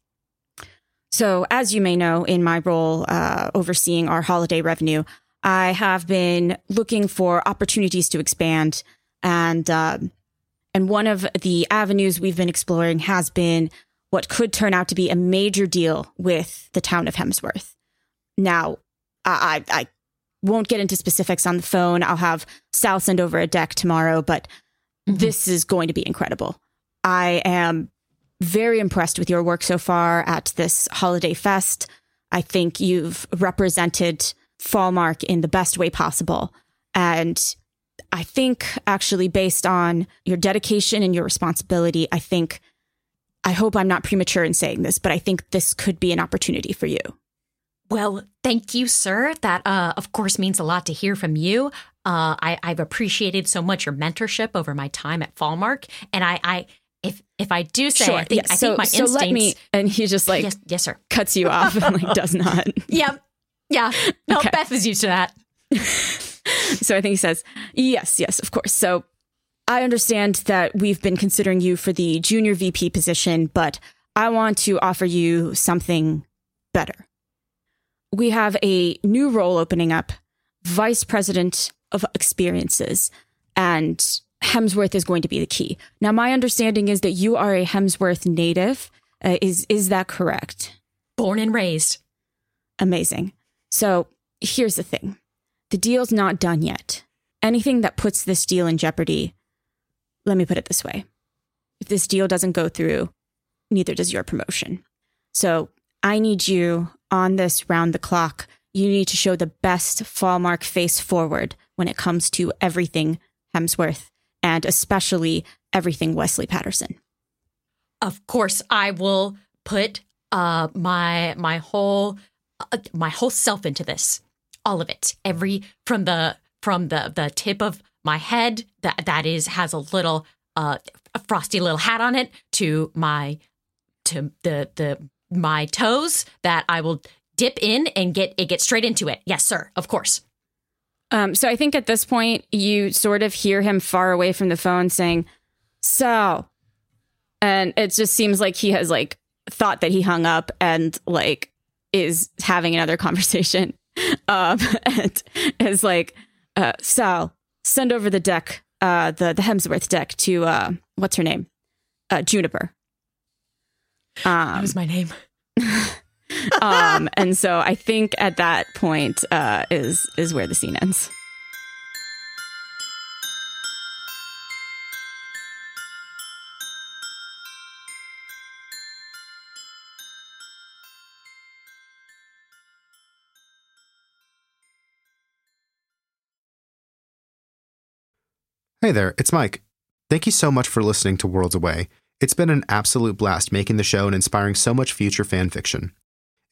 So, as you may know, in my role uh, overseeing our holiday revenue, I have been looking for opportunities to expand, and uh, and one of the avenues we've been exploring has been what could turn out to be a major deal with the town of Hemsworth. Now, I, I won't get into specifics on the phone. I'll have Sal send over a deck tomorrow, but Mm-hmm. This is going to be incredible. I am very impressed with your work so far at this holiday fest. I think you've represented Fallmark in the best way possible. And I think actually based on your dedication and your responsibility, I think I hope I'm not premature in saying this, but I think this could be an opportunity for you. Well, thank you, sir. That, uh, of course, means a lot to hear from you. Uh, I, have appreciated so much your mentorship over my time at Fallmark, and I, I if if I do say, sure. I think, yeah. I so, think my so instincts. Let me, and he just like yes, yes, sir, cuts you off and like does not. yeah, yeah. No, okay. Beth is used to that. so I think he says, yes, yes, of course. So I understand that we've been considering you for the junior VP position, but I want to offer you something better we have a new role opening up vice president of experiences and Hemsworth is going to be the key. Now, my understanding is that you are a Hemsworth native. Uh, is is that correct? Born and raised. Amazing. So here's the thing: the deal's not done yet. Anything that puts this deal in jeopardy. Let me put it this way: if this deal doesn't go through, neither does your promotion. So I need you on this round the clock. You need to show the best Fallmark face forward when it comes to everything Hemsworth and especially everything Wesley Patterson. Of course, I will put uh, my my whole uh, my whole self into this, all of it, every from the from the the tip of my head that that is has a little uh, a frosty little hat on it to my to the the my toes that I will dip in and get it get straight into it. Yes, sir. Of course. Um, so I think at this point you sort of hear him far away from the phone saying, "So," and it just seems like he has like thought that he hung up and like is having another conversation, um, and is like, uh, "Sal, send over the deck, uh, the the Hemsworth deck to uh, what's her name, uh, Juniper." Um, that was my name. um, and so I think at that point uh, is is where the scene ends. Hey there, it's Mike. Thank you so much for listening to Worlds Away. It's been an absolute blast making the show and inspiring so much future fan fiction.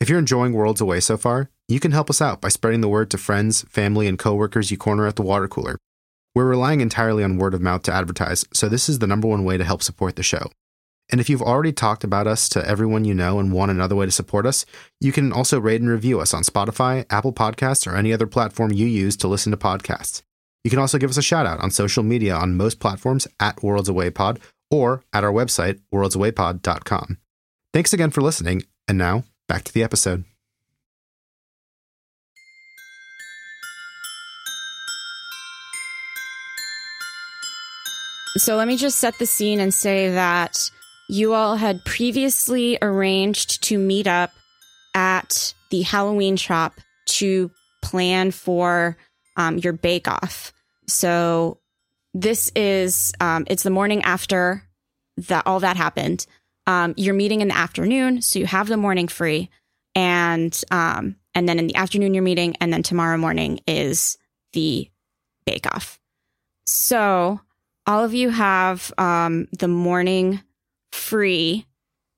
If you're enjoying Worlds Away so far, you can help us out by spreading the word to friends, family, and coworkers you corner at the water cooler. We're relying entirely on word of mouth to advertise, so this is the number one way to help support the show. And if you've already talked about us to everyone you know and want another way to support us, you can also rate and review us on Spotify, Apple Podcasts, or any other platform you use to listen to podcasts. You can also give us a shout out on social media on most platforms at Worlds Away Pod or at our website, worldsawaypod.com. Thanks again for listening, and now back to the episode. So let me just set the scene and say that you all had previously arranged to meet up at the Halloween shop to plan for um, your bake off. So this is um, it's the morning after that all that happened. Um, you're meeting in the afternoon, so you have the morning free, and um, and then in the afternoon you're meeting, and then tomorrow morning is the bake off. So all of you have um, the morning free.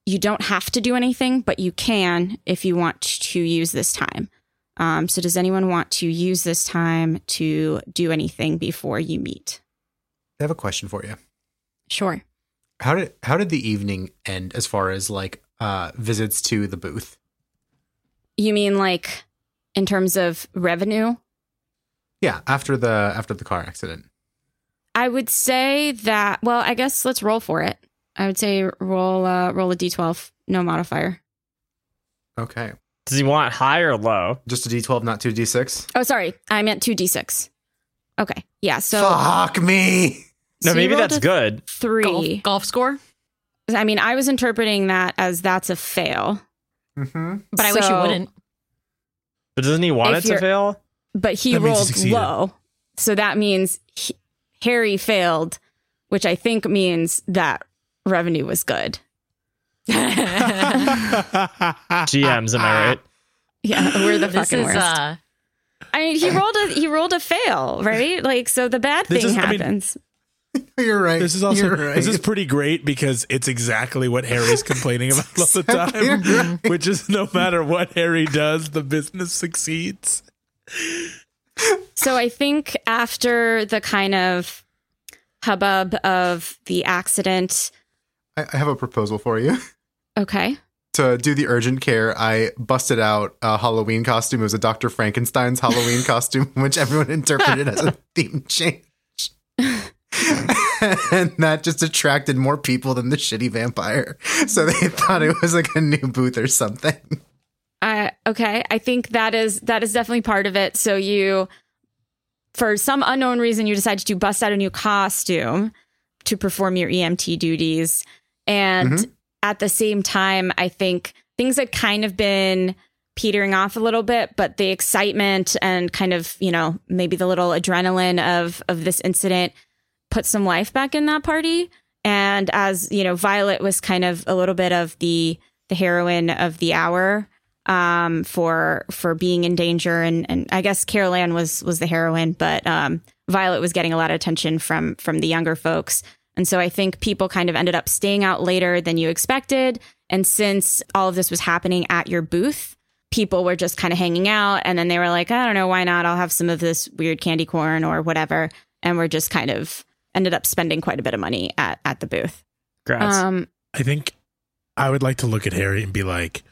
You don't have to do anything, but you can if you want to use this time. Um, so, does anyone want to use this time to do anything before you meet? I have a question for you. Sure. How did how did the evening end as far as like uh visits to the booth? You mean like in terms of revenue? Yeah, after the after the car accident. I would say that. Well, I guess let's roll for it. I would say roll uh, roll a d12, no modifier. Okay. Does he want high or low? Just a D12, not two D6. Oh, sorry, I meant two d6. Okay, yeah. So, Fuck me. No, so maybe that's good. Three. golf score. I mean, I was interpreting that as that's a fail, Mm-hmm. But I wish you wouldn't. But doesn't he want If it to fail? but he That means he rolled succeeded. low, so that means he, Harry failed, which I think means that revenue was good. GMs, am I right? Yeah, we're the this fucking is worst. uh I mean, he rolled a he rolled a fail, right? Like, so the bad This thing is- I mean- happens. You're right. This is also right. this is pretty great because it's exactly what Harry's complaining about all the time, right. which is no matter what Harry does, the business succeeds. So I think after the kind of hubbub of the accident, I, I have a proposal for you. okay, To do the urgent care, I busted out a Halloween costume. It was a Dr. Frankenstein's Halloween costume, which everyone interpreted as a theme change. and that just attracted more people than the shitty vampire. So they thought it was like a new booth or something. uh, okay, I think that is that is definitely part of it. So you, for some unknown reason, you decided to bust out a new costume to perform your EMT duties, and Mhm. at the same time, I think things had kind of been petering off a little bit, but the excitement and kind of, you know, maybe the little adrenaline of of this incident put some life back in that party. And as, you know, Violet was kind of a little bit of the the heroine of the hour um for for being in danger and and I guess Carol Anne was was the heroine, but um Violet was getting a lot of attention from from the younger folks. And so I think people kind of ended up staying out later than you expected. And since all of this was happening at your booth, people were just kind of hanging out. And then they were like, I don't know, why not? I'll have some of this weird candy corn or whatever. And we're just kind of ended up spending quite a bit of money at, at the booth. Congrats. Um, I think I would like to look at Harry and be like,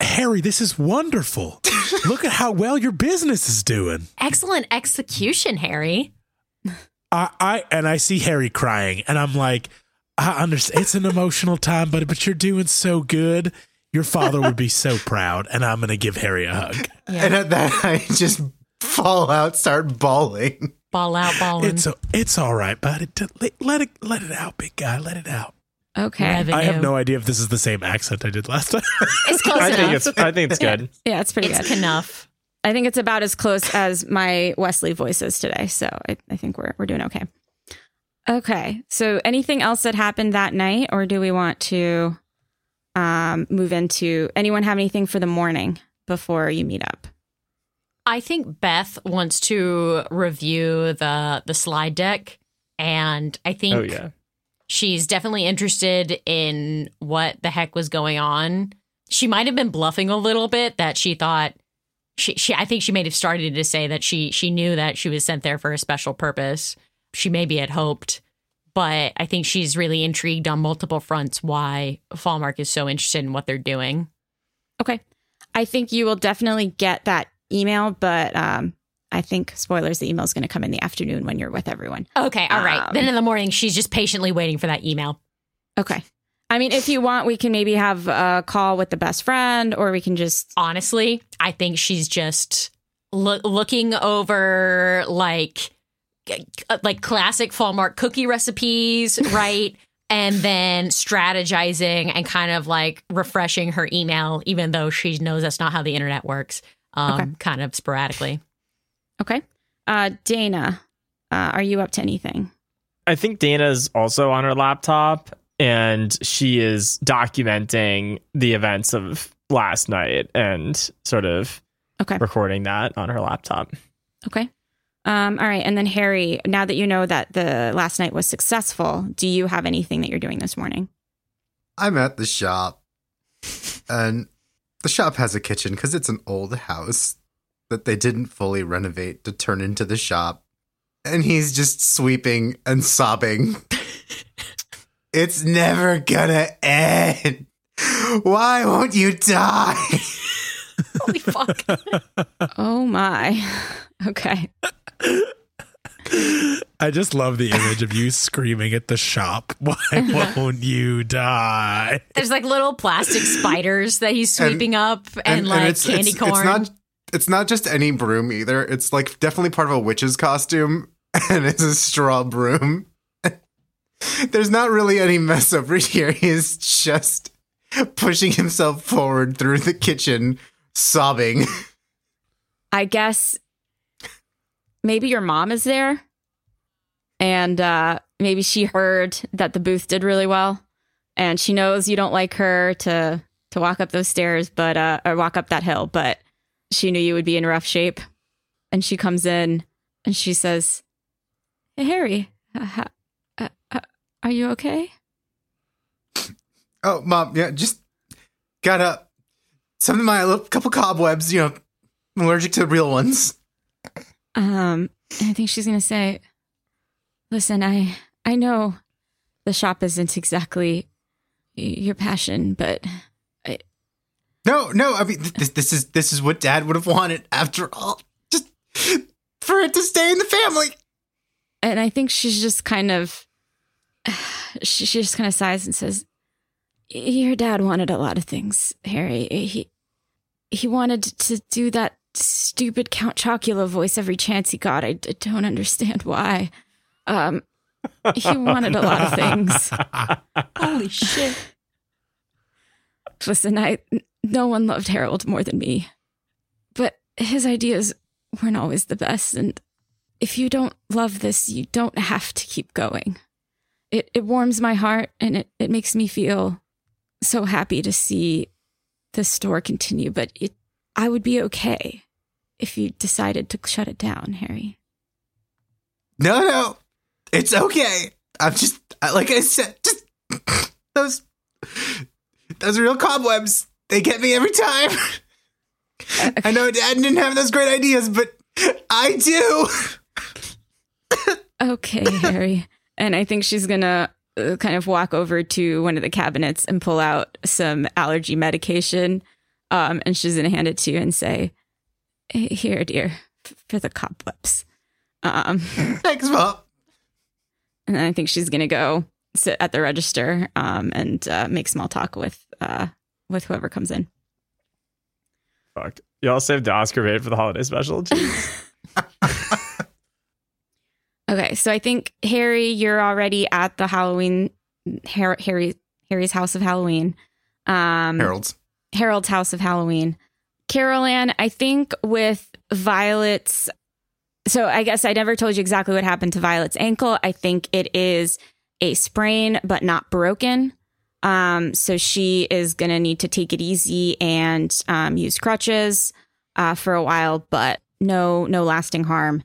Harry, this is wonderful. look at how well your business is doing. excellent execution, Harry. I, I and I see Harry crying, and I'm like, I understand. It's an emotional time, but but you're doing so good. Your father would be so proud, and I'm gonna give Harry a hug. And at that, I just fall out, start bawling. Ball out, ball. It's a, it's all right, buddy. Let, let it let it out, big guy. Let it out. okay. Revenue. I have no idea if this is the same accent I did last time. It's close I enough. think it's I think it's good. Yeah, it's pretty it's good. enough. I think it's about as close as my Wesley voice is today. So I, I think we're we're doing okay. Okay. So anything else that happened that night, or do we want to um, move into anyone have anything for the morning before you meet up? I think Beth wants to review the the slide deck, and I oh, think Oh yeah. she's definitely interested in what the heck was going on. She might have been bluffing a little bit that she thought she, she I think she may have started to say that she she knew that she was sent there for a special purpose. She maybe had hoped, but I think she's really intrigued on multiple fronts why Fallmark is so interested in what they're doing. Okay. I think you will definitely get that email, but um, I think spoilers, the email is going to come in the afternoon when you're with everyone. Okay, all right. Um, then in the morning, she's just patiently waiting for that email. Okay. I mean, if you want, we can maybe have a call with the best friend, or we can just honestly, I think she's just loo- looking over like like classic Hallmark cookie recipes, right? and then strategizing and kind of like refreshing her email, even though she knows that's not how the internet works, um, Okay. kind of sporadically. Okay. Uh, Dana, uh, are you up to anything? I think Dana's also on her laptop and she is documenting the events of last night and sort of Okay. recording that on her laptop. Okay. Um, all right. And then Harry, now that you know that the last night was successful, do you have anything that you're doing this morning? I'm at the shop, and the shop has a kitchen because it's an old house that they didn't fully renovate to turn into the shop. And he's just sweeping and sobbing. it's never gonna end. Why won't you die? Holy fuck. Oh my. Okay. I just love the image of you screaming at the shop. Why won't you die? There's like little plastic spiders that he's sweeping up and, like it's candy corn. It's not, it's not just any broom either. It's like definitely part of a witch's costume, and it's a straw broom. There's not really any mess over here. He's just pushing himself forward through the kitchen, sobbing. I guess maybe your mom is there and uh, maybe she heard that the booth did really well and she knows you don't like her to to walk up those stairs but uh, or walk up that hill but she knew you would be in rough shape and she comes in and she says hey harry uh, uh, are you okay Oh, mom, yeah, just got up some of my little couple cobwebs. You know, I'm allergic to real ones. Um, and I think she's gonna say, "Listen, I I know the shop isn't exactly your passion, but I, No, no. I mean, this this is this is what Dad would have wanted. After all, just for it to stay in the family. and I think she's just kind of she, she just kind of sighs and says, "Your dad wanted a lot of things, Harry. He he wanted to do that stupid Count Chocula voice every chance he got. I, d- don't understand why. Um, he wanted a lot of things." Holy shit. Listen, I no one loved Harold more than me. But his ideas weren't always the best and if you don't love this, you don't have to keep going. It it warms my heart and it, it makes me feel so happy to see the store continue, but it I would be okay if you decided to shut it down, Harry. No, no, it's okay. I'm just like I said, just those those real cobwebs. They get me every time. I know Dad didn't have those great ideas, but I do. Okay, Harry. And I think she's gonna uh, kind of walk over to one of the cabinets and pull out some allergy medication. Um, and she's gonna hand it to you and say, "Here, dear, for the cobwebs." Um, Thanks, Mom. and then I think she's gonna go sit at the register um, and uh, make small talk with uh, with whoever comes in. Fuck. Y'all saved the Oscar bait for the holiday special. Okay, so I think Harry, you're already at the Halloween Harry Harry's house of Halloween. Um, Harold's. Harold's House of Halloween. Carol Anne, I think with Violet's. So I guess I never told you exactly what happened to Violet's ankle. I think it is a sprain, but not broken. Um, so she is going to need to take it easy and um, use crutches uh, for a while, but no, no lasting harm.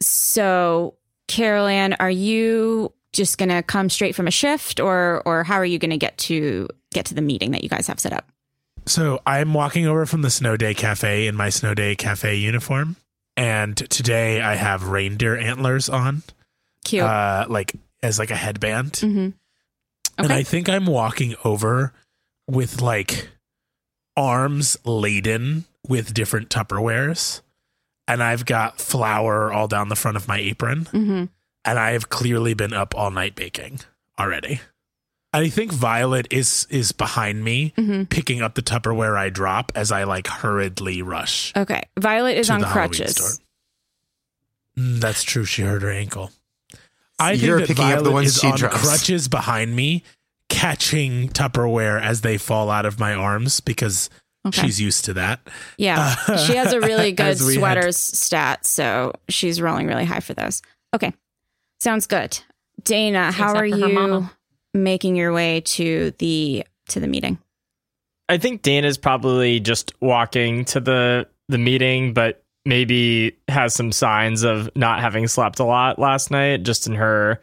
So, Carol Anne, are you just going to come straight from a shift, or or how are you going to get to get to the meeting that you guys have set up? So I'm walking over from the Snow Day Cafe in my Snow Day Cafe uniform. And today I have reindeer antlers on, Cute. uh, like as like a headband. mm-hmm. And I think I'm walking over with like arms laden with different Tupperwares. And I've got flour all down the front of my apron. mm-hmm. And I have clearly been up all night baking already. I think Violet is is behind me, Mm-hmm. picking up the Tupperware I drop as I like hurriedly rush. Okay. Violet is to on the crutches. Mm, that's true. She hurt her ankle. I think You're that picking up Violet the ones is she on drops. crutches behind me, catching Tupperware as they fall out of my arms because Okay. she's used to that. Yeah. she has a really good As we had- sweaters stat, so she's rolling really high for those. Okay. Sounds good. Dana, how Except are you mama. Making your way to the to the meeting? I think Dan is probably just walking to the the meeting, but maybe has some signs of not having slept a lot last night, just in her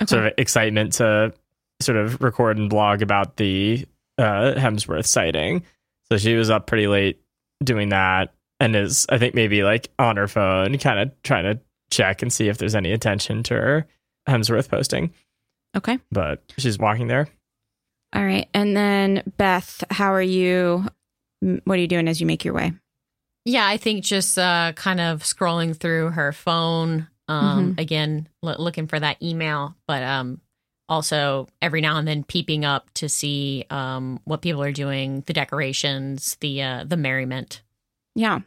Okay. sort of excitement to sort of record and blog about the uh, Hemsworth sighting. So she was up pretty late doing that, and is I think maybe like on her phone, kind of trying to check and see if there's any attention to her Hemsworth posting. Okay. But she's walking there. All right. And then Beth, how are you what are you doing as you make your way? Yeah, I think just uh, kind of scrolling through her phone um, again, l- looking for that email, but um, also every now and then peeping up to see um, what people are doing, the decorations, the uh, the merriment. Yeah.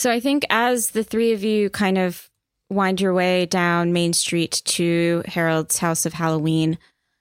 So I think as the three of you kind of wind your way down Main Street to Harold's House of Halloween,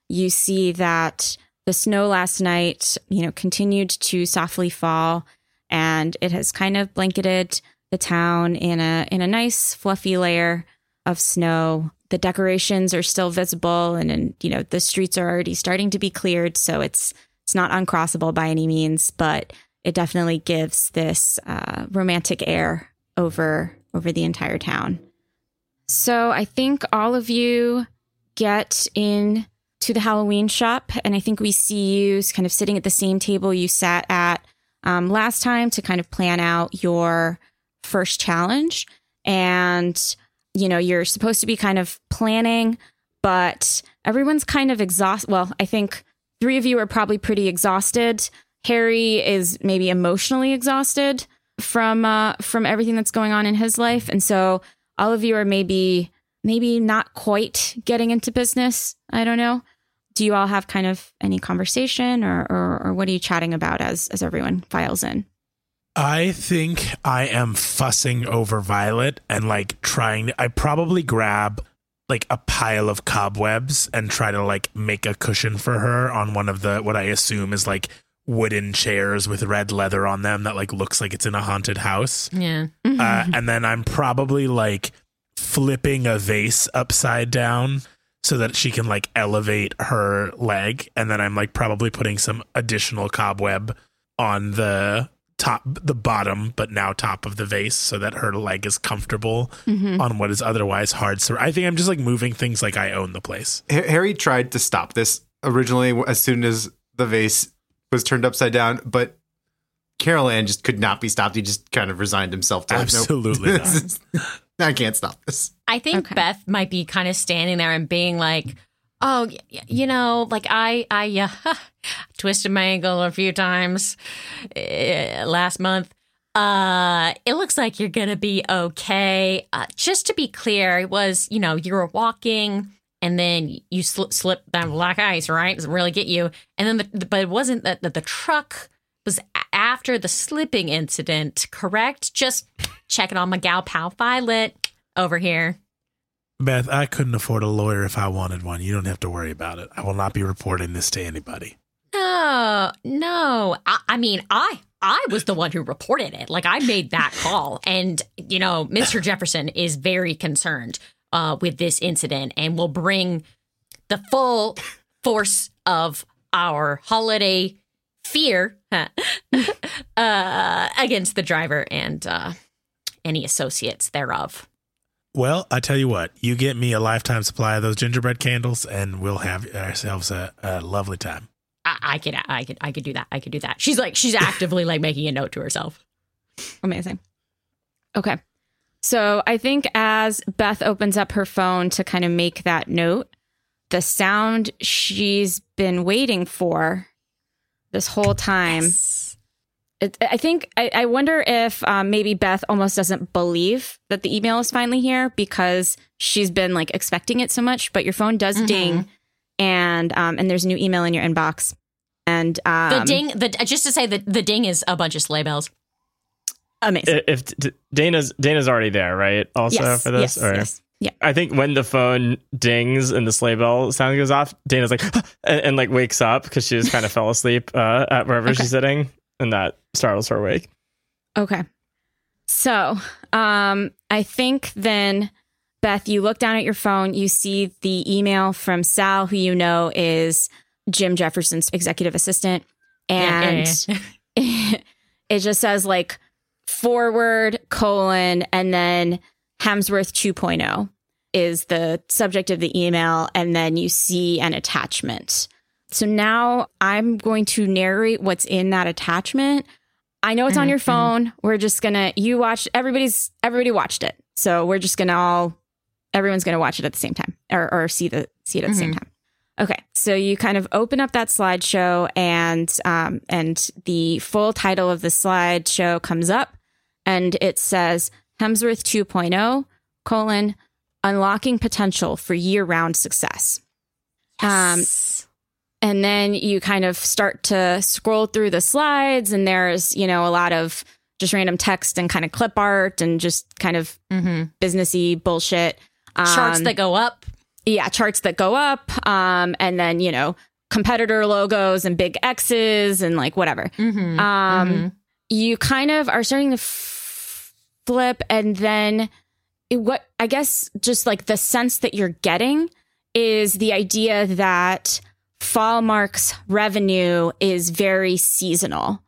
you see that the snow last night, you know, continued to softly fall and it has kind of blanketed the town in a in a nice fluffy layer of snow. The decorations are still visible and, and you know, the streets are already starting to be cleared, so it's it's not uncrossable by any means, but it definitely gives this uh, romantic air over over the entire town. So I think all of you get in to the Halloween shop, and I think we see you kind of sitting at the same table you sat at um, last time to kind of plan out your first challenge. And you know you're supposed to be kind of planning, but everyone's kind of exhausted. Well, I think three of you are probably pretty exhausted. Harry is maybe emotionally exhausted from uh, from everything that's going on in his life, and so all of you are maybe maybe not quite getting into business. I don't know. Do you all have kind of any conversation, or or, or what are you chatting about as as everyone files in? I think I am fussing over Violet and like trying to, I probably grab like a pile of cobwebs and try to like make a cushion for her on one of the what I assume is like wooden chairs with red leather on them that like looks like it's in a haunted house. Yeah, Uh, and then I'm probably like flipping a vase upside down so that she can like elevate her leg. And then I'm like probably putting some additional cobweb on the top, the bottom, but now top of the vase so that her leg is comfortable Mm-hmm. on what is otherwise hard. So I think I'm just like moving things like I own the place. Harry tried to stop this originally as soon as the vase was turned upside down, but Carol Anne just could not be stopped. He just kind of resigned himself to like, nope, Absolutely I can't stop this. I think Okay. Beth might be kind of standing there and being like, "Oh, y- y- you know, like I, I uh, twisted my ankle a few times uh, last month. Uh, it looks like you're gonna be okay. Uh, just to be clear, it was you know you were walking." And then you slip, slip down black ice, right? Doesn't really get you. And then, the, but it wasn't that that the truck was after the slipping incident, correct? Just checking on my gal pal Violet over here. Beth, I couldn't afford a lawyer if I wanted one. You don't have to worry about it. I will not be reporting this to anybody. No, no. I, I mean, I I was the one who reported it. Like I made that call, and you know, Mr. Jefferson is very concerned uh, with this incident, and will bring the full force of our holiday fear uh, against the driver and uh, any associates thereof. Well, I tell you what, you get me a lifetime supply of those gingerbread candles, and we'll have ourselves a, a lovely time. I, I could, I could, I could do that. I could do that. She's like, she's actively like making a note to herself. Amazing. Okay. So I think as Beth opens up her phone to kind of make that note, the sound she's been waiting for this whole time. It, I think, I, I wonder if um, maybe Beth almost doesn't believe that the email is finally here because she's been like expecting it so much, but your phone does Mhm. ding and um, and there's a new email in your inbox. And um, The ding, the just to say that the ding is a bunch of sleigh bells. Amazing. I- If Dana's Dana's already there, right? Also yes, for this, yes, or yes. I think when the phone dings and the sleigh bell sound goes off, Dana's like and, and like wakes up because she just kind of fell asleep uh, at wherever Okay. she's sitting, and that startles her awake. Okay. So, um, I think then, Beth, you look down at your phone, you see the email from Sal, who you know is Jim Jefferson's executive assistant, and it just says like forward colon and then Hemsworth 2.0 is the subject of the email, and then you see an attachment. So now I'm going to narrate what's in that attachment. I know it's on Mhm, your mhm. phone. We're just gonna you watch everybody's everybody watched it. So we're just gonna all everyone's gonna watch it at the same time or, or see the see it at the same time. Okay, so you kind of open up that slideshow and um, and the full title of the slideshow comes up and it says Hemsworth 2.0 colon unlocking potential for year round success. Um, and then you kind of start to scroll through the slides and there's you know a lot of just random text and kind of clip art and just kind of hmm businessy bullshit Charts Um, that go up. yeah charts that go up um and then you know competitor logos and big x's and like whatever Mm-hmm. um Mhm. you kind of are starting to f- flip and then it- what i guess just like the sense that you're getting is the idea that Fallmark's revenue is very seasonal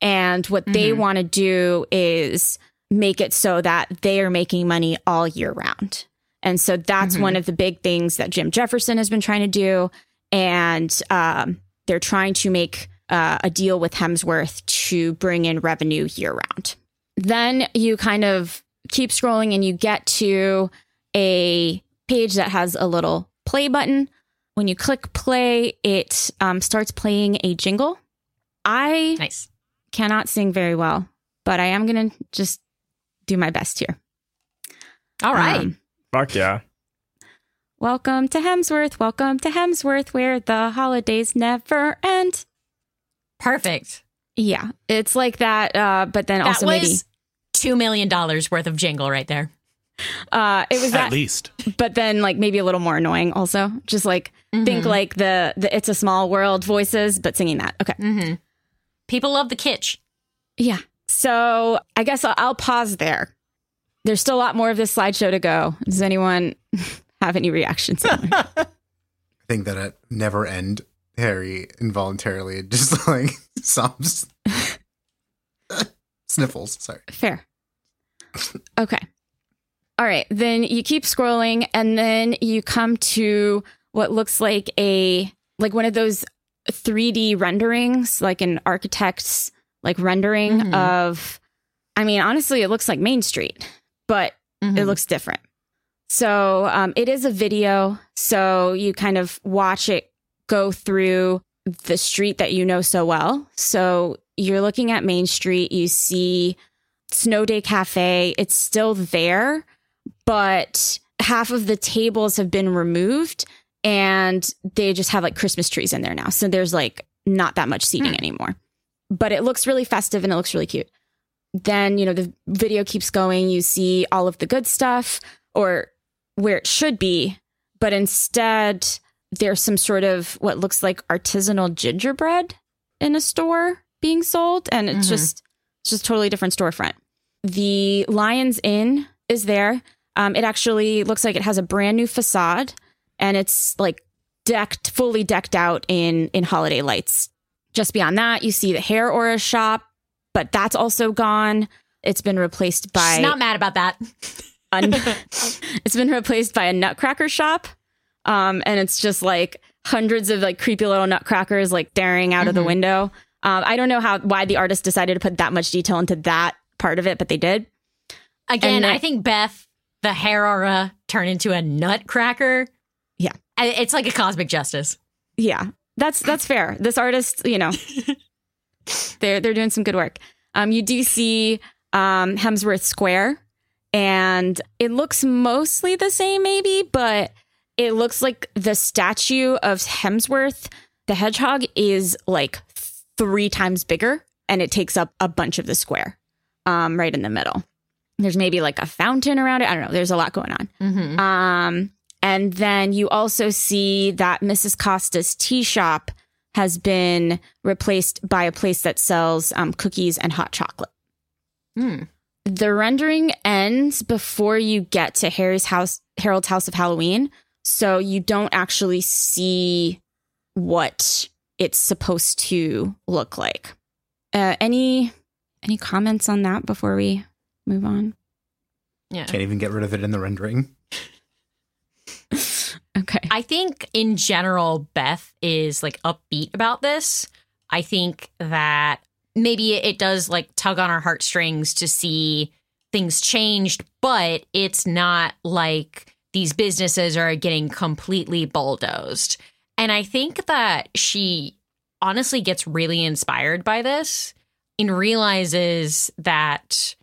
and what they Mhm. want to do is make it so that they are making money all year round and so that's Mhm. one of the big things that jim jefferson has been trying to do and um, they're trying to make uh, a deal with Hemsworth to bring in revenue year round. Then you kind of keep scrolling and you get to a page that has a little play button. When you click play, it um, starts playing a jingle. I Nice. cannot sing very well, but I am going to just do my best here. All right. Um, Fuck yeah. welcome to Hemsworth. Welcome to Hemsworth, where the holidays never end. Perfect. Yeah, it's like that, uh, but then That also was maybe two million dollars worth of jingle right there. uh, it was At least. but then like maybe a little more annoying. Also, just like think Mhm. like the the "It's a Small World" voices, but singing that. Okay, Mhm. People love the kitsch. yeah. So I guess I'll, I'll pause there. There's still a lot more of this slideshow to go. Does anyone have any reactions? I think that at never end, Harry involuntarily just like sobs. Sniffles, sorry. Fair. Okay. All right. Then you keep scrolling and then you come to what looks like a like one of those 3D renderings, like an architect's like rendering Mhm. of I mean, honestly, it looks like Main Street, but it Mhm. looks different. So um, it is a video. So you kind of watch it go through the street that you know so well. So you're looking at Main Street, you see Snow Day Cafe. It's still there, but half of the tables have been removed and they just have like Christmas trees in there now. So there's like not that much seating Hmm. anymore. But it looks really festive and it looks really cute then you know the video keeps going you see all of the good stuff or where it should be but instead there's some sort of what looks like artisanal gingerbread in a store being sold and it's Mhm. just it's just totally different storefront the lions inn is there um, it actually looks like it has a brand new facade and it's like decked fully decked out in in holiday lights just beyond that you see the hair aura shop but that's also gone. It's been replaced by She's not mad about that. it's been replaced by a nutcracker shop. Um, and it's just like hundreds of like creepy little nutcrackers like staring out of the Mhm. window. Um, I don't know how why the artist decided to put that much detail into that part of it, but they did. Again, And the- I think Beth, the hair aura turned into a nutcracker. Yeah. It's like a cosmic justice. Yeah, that's that's fair. This artist, you know, they're they're doing some good work. Um, you do see um, Hemsworth Square, and it looks mostly the same, maybe, but it looks like the statue of Hemsworth, the hedgehog, is like three times bigger, and it takes up a bunch of the square, um, right in the middle. there's maybe like a fountain around it. I don't know. There's a lot going on. Mm-hmm. Um, and then you also see that Mrs. Costa's tea shop has been replaced by a place that sells um, cookies and hot chocolate. Hmm. The rendering ends before you get to Harry's house, Harold's House of Halloween. So you don't actually see what it's supposed to look like. Uh, any any comments on that before we move on? Yeah. Can't even get rid of it in the rendering. Okay. I think in general, Beth is like upbeat about this. I think that maybe it does like tug on our heartstrings to see things changed, but it's not like these businesses are getting completely bulldozed. And I think that she honestly gets really inspired by this and realizes that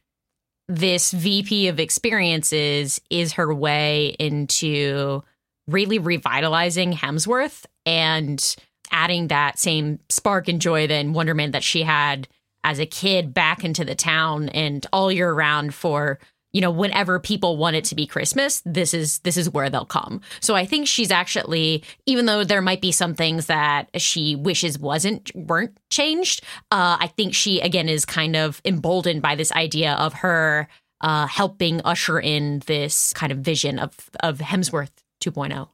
this VP of experiences is her way into really revitalizing Hemsworth and adding that same spark and joy and wonderment that she had as a kid back into the town and all year round for you know whenever people want it to be christmas this is this is where they'll come so i think she's actually even though there might be some things that she wishes wasn't weren't changed uh, i think she again is kind of emboldened by this idea of her uh, helping usher in this kind of vision of of hemsworth oh. 2.0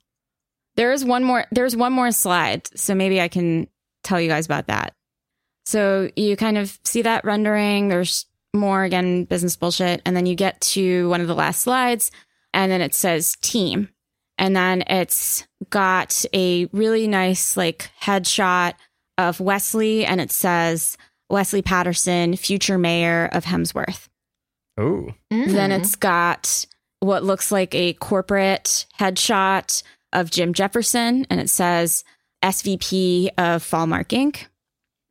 There is one more there's one more slide, so maybe I can tell you guys about that. So you kind of see that rendering, there's more again business bullshit and then you get to one of the last slides and then it says team. And then it's got a really nice like headshot of Wesley and it says Wesley Patterson, future mayor of Hemsworth. Ooh. Then Mm-hmm. it's got what looks like a corporate headshot of Jim Jefferson, and it says SVP of Fallmark Inc.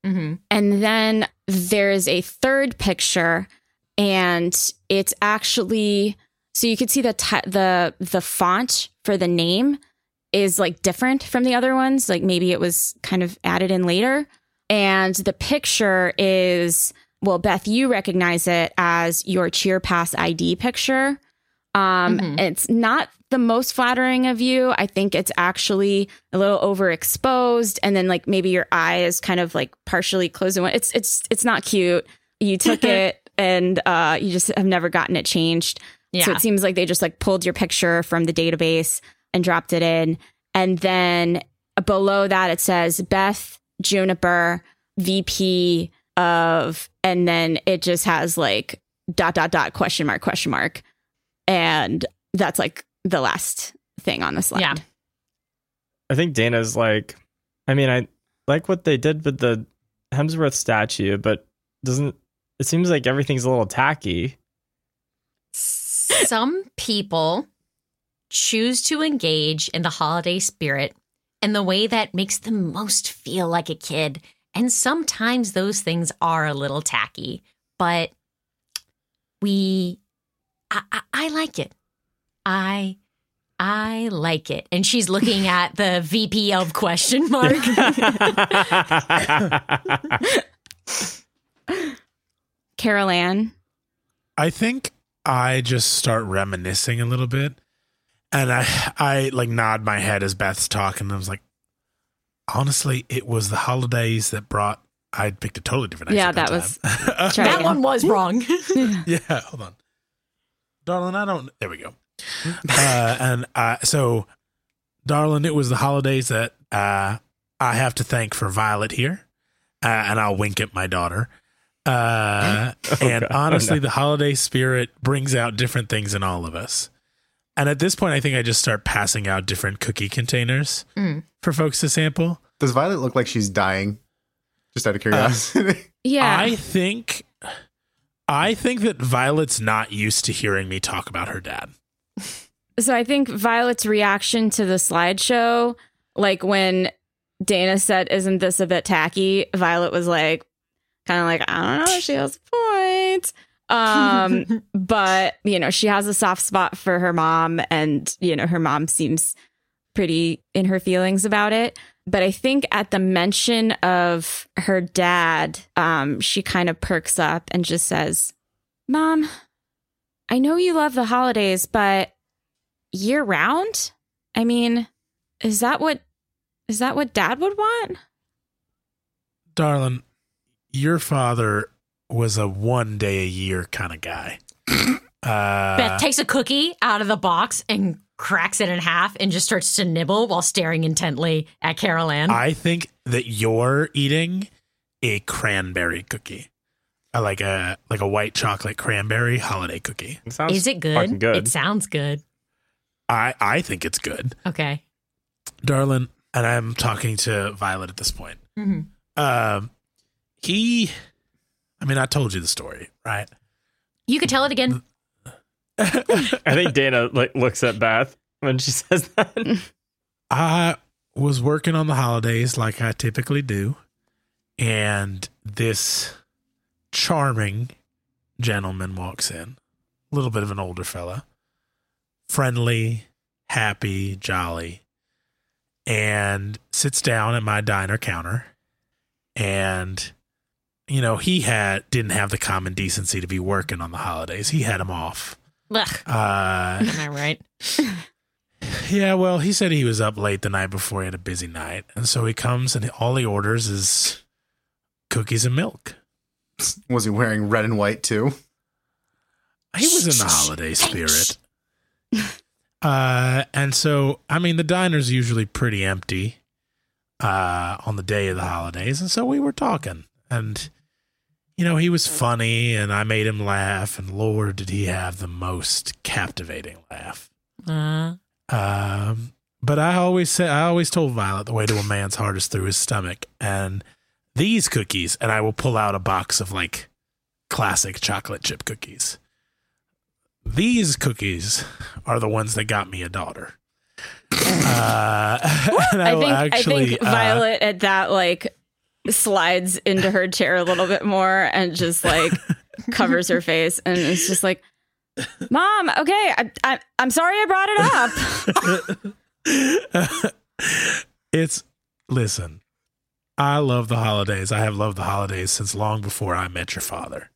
hmm And then there's a third picture, and it's actually so you could see the ti the the font for the name is like different from the other ones. Like maybe it was kind of added in later. And the picture is well, Beth, you recognize it as your Cheer Pass ID picture. Um, Mhm. It's not the most flattering of you. I think it's actually a little overexposed, and then like maybe your eye is kind of like partially closed. And it's it's it's not cute. You took it, and uh, you just have never gotten it changed. Yeah. So it seems like they just like pulled your picture from the database and dropped it in. And then below that, it says Beth Juniper, VP of, and then it just has like dot, dot, dot, question mark, question mark. And that's like the last thing on the slide. Yeah. I think Dana's like, I mean, I like what they did with the Hemsworth statue, but doesn't it seems like everything's a little tacky? Some people choose to engage in the holiday spirit in the way that makes them most feel like a kid. And sometimes those things are a little tacky, but we, I, I, I like it. I, I like it. And she's looking at the VP of question mark. Carol Ann. I think I just start reminiscing a little bit, and I I like nod my head as Beth's talking. I was like, honestly, it was the holidays that brought. I picked a totally different. Yeah, accent that was- that one was wrong. yeah, hold on, darling. I don't. There we go. Uh, and uh, so, darling, it was the holidays that uh, I have to thank for Violet here, uh, and I'll wink at my daughter. Uh, and God. honestly, Oh, no. the holiday spirit brings out different things in all of us. And at this point, I think I just start passing out different cookie containers Mm. for folks to sample. Does Violet look like she's dying? Just out of curiosity. Yeah. I think, I think that Violet's not used to hearing me talk about her dad. So I think Violet's reaction to the slideshow, like when Dana said, Isn't this a bit tacky? Violet was like, kind of like, I don't know, she has a point. Um, but, you know, she has a soft spot for her mom, and, you know, her mom seems pretty in her feelings about it. But I think at the mention of her dad, um, she kind of perks up and just says, Mom, I know you love the holidays, but year round? I mean, is that what is that what dad would want? Darling, your father was a one day a year kind of guy. Uh, Beth takes a cookie out of the box and cracks it in half and just starts to nibble while staring intently at Carol Ann. I think that you're eating a cranberry cookie. Like a like a white chocolate cranberry holiday cookie. It sounds Is it fucking good? good. It sounds good. I I think it's good, Okay. darling. And I'm talking to Violet at this point. hmm Um, he, I mean, I told you the story, right? You could tell it again. I think Dana like looks at Beth when she says that. I was working on the holidays like I typically do, and this charming gentleman walks in, a little bit of an older fella, friendly, happy, jolly, and sits down at my diner counter. And, you know, he had didn't have the common decency to be working on the holidays. He had him off. Ugh, Uh, am I right? yeah, well, he said he was up late the night before he had a busy night. And so he comes and all he orders is cookies and milk. Was he wearing red and white too? He was in the holiday spirit. Uh, and so, I mean, the diner's usually pretty empty uh, on the day of the holidays. And so we were talking. And, you know, he was funny and I made him laugh. And Lord, did he have the most captivating laugh. Uh, Um, but I always said, I always told Violet the way to a man's heart is through his stomach. And these cookies, and I will pull out a box of like classic chocolate chip cookies. These cookies are the ones that got me a daughter. Uh, and I, I think actually, I think uh, Violet at that like slides into her chair a little bit more and just like covers her face and it's just like, "Mom, okay, I, I I'm sorry I brought it up." it's listen. I love the holidays. I have loved the holidays since long before I met your father.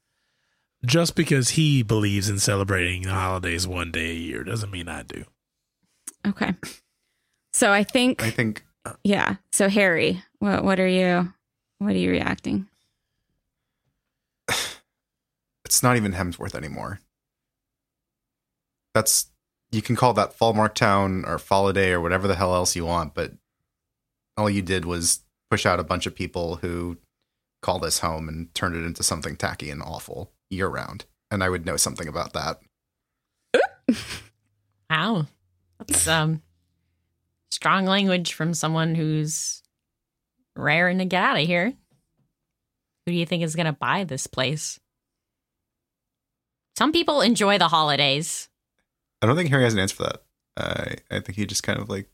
Just because he believes in celebrating the holidays one day a year doesn't mean I do. okay. So I think I think uh, yeah. So Harry, what what are you what are you reacting? it's not even Hemsworth anymore. That's you can call that Fallmark Town or Falladay or whatever the hell else you want, but all you did was push out a bunch of people who call this home and turn it into something tacky and awful year round. And I would know something about that. wow. That's um strong language from someone who's raring to get out of here. Who do you think is going to buy this place? Some people enjoy the holidays. I don't think Harry has an answer for that. I I think he just kind of like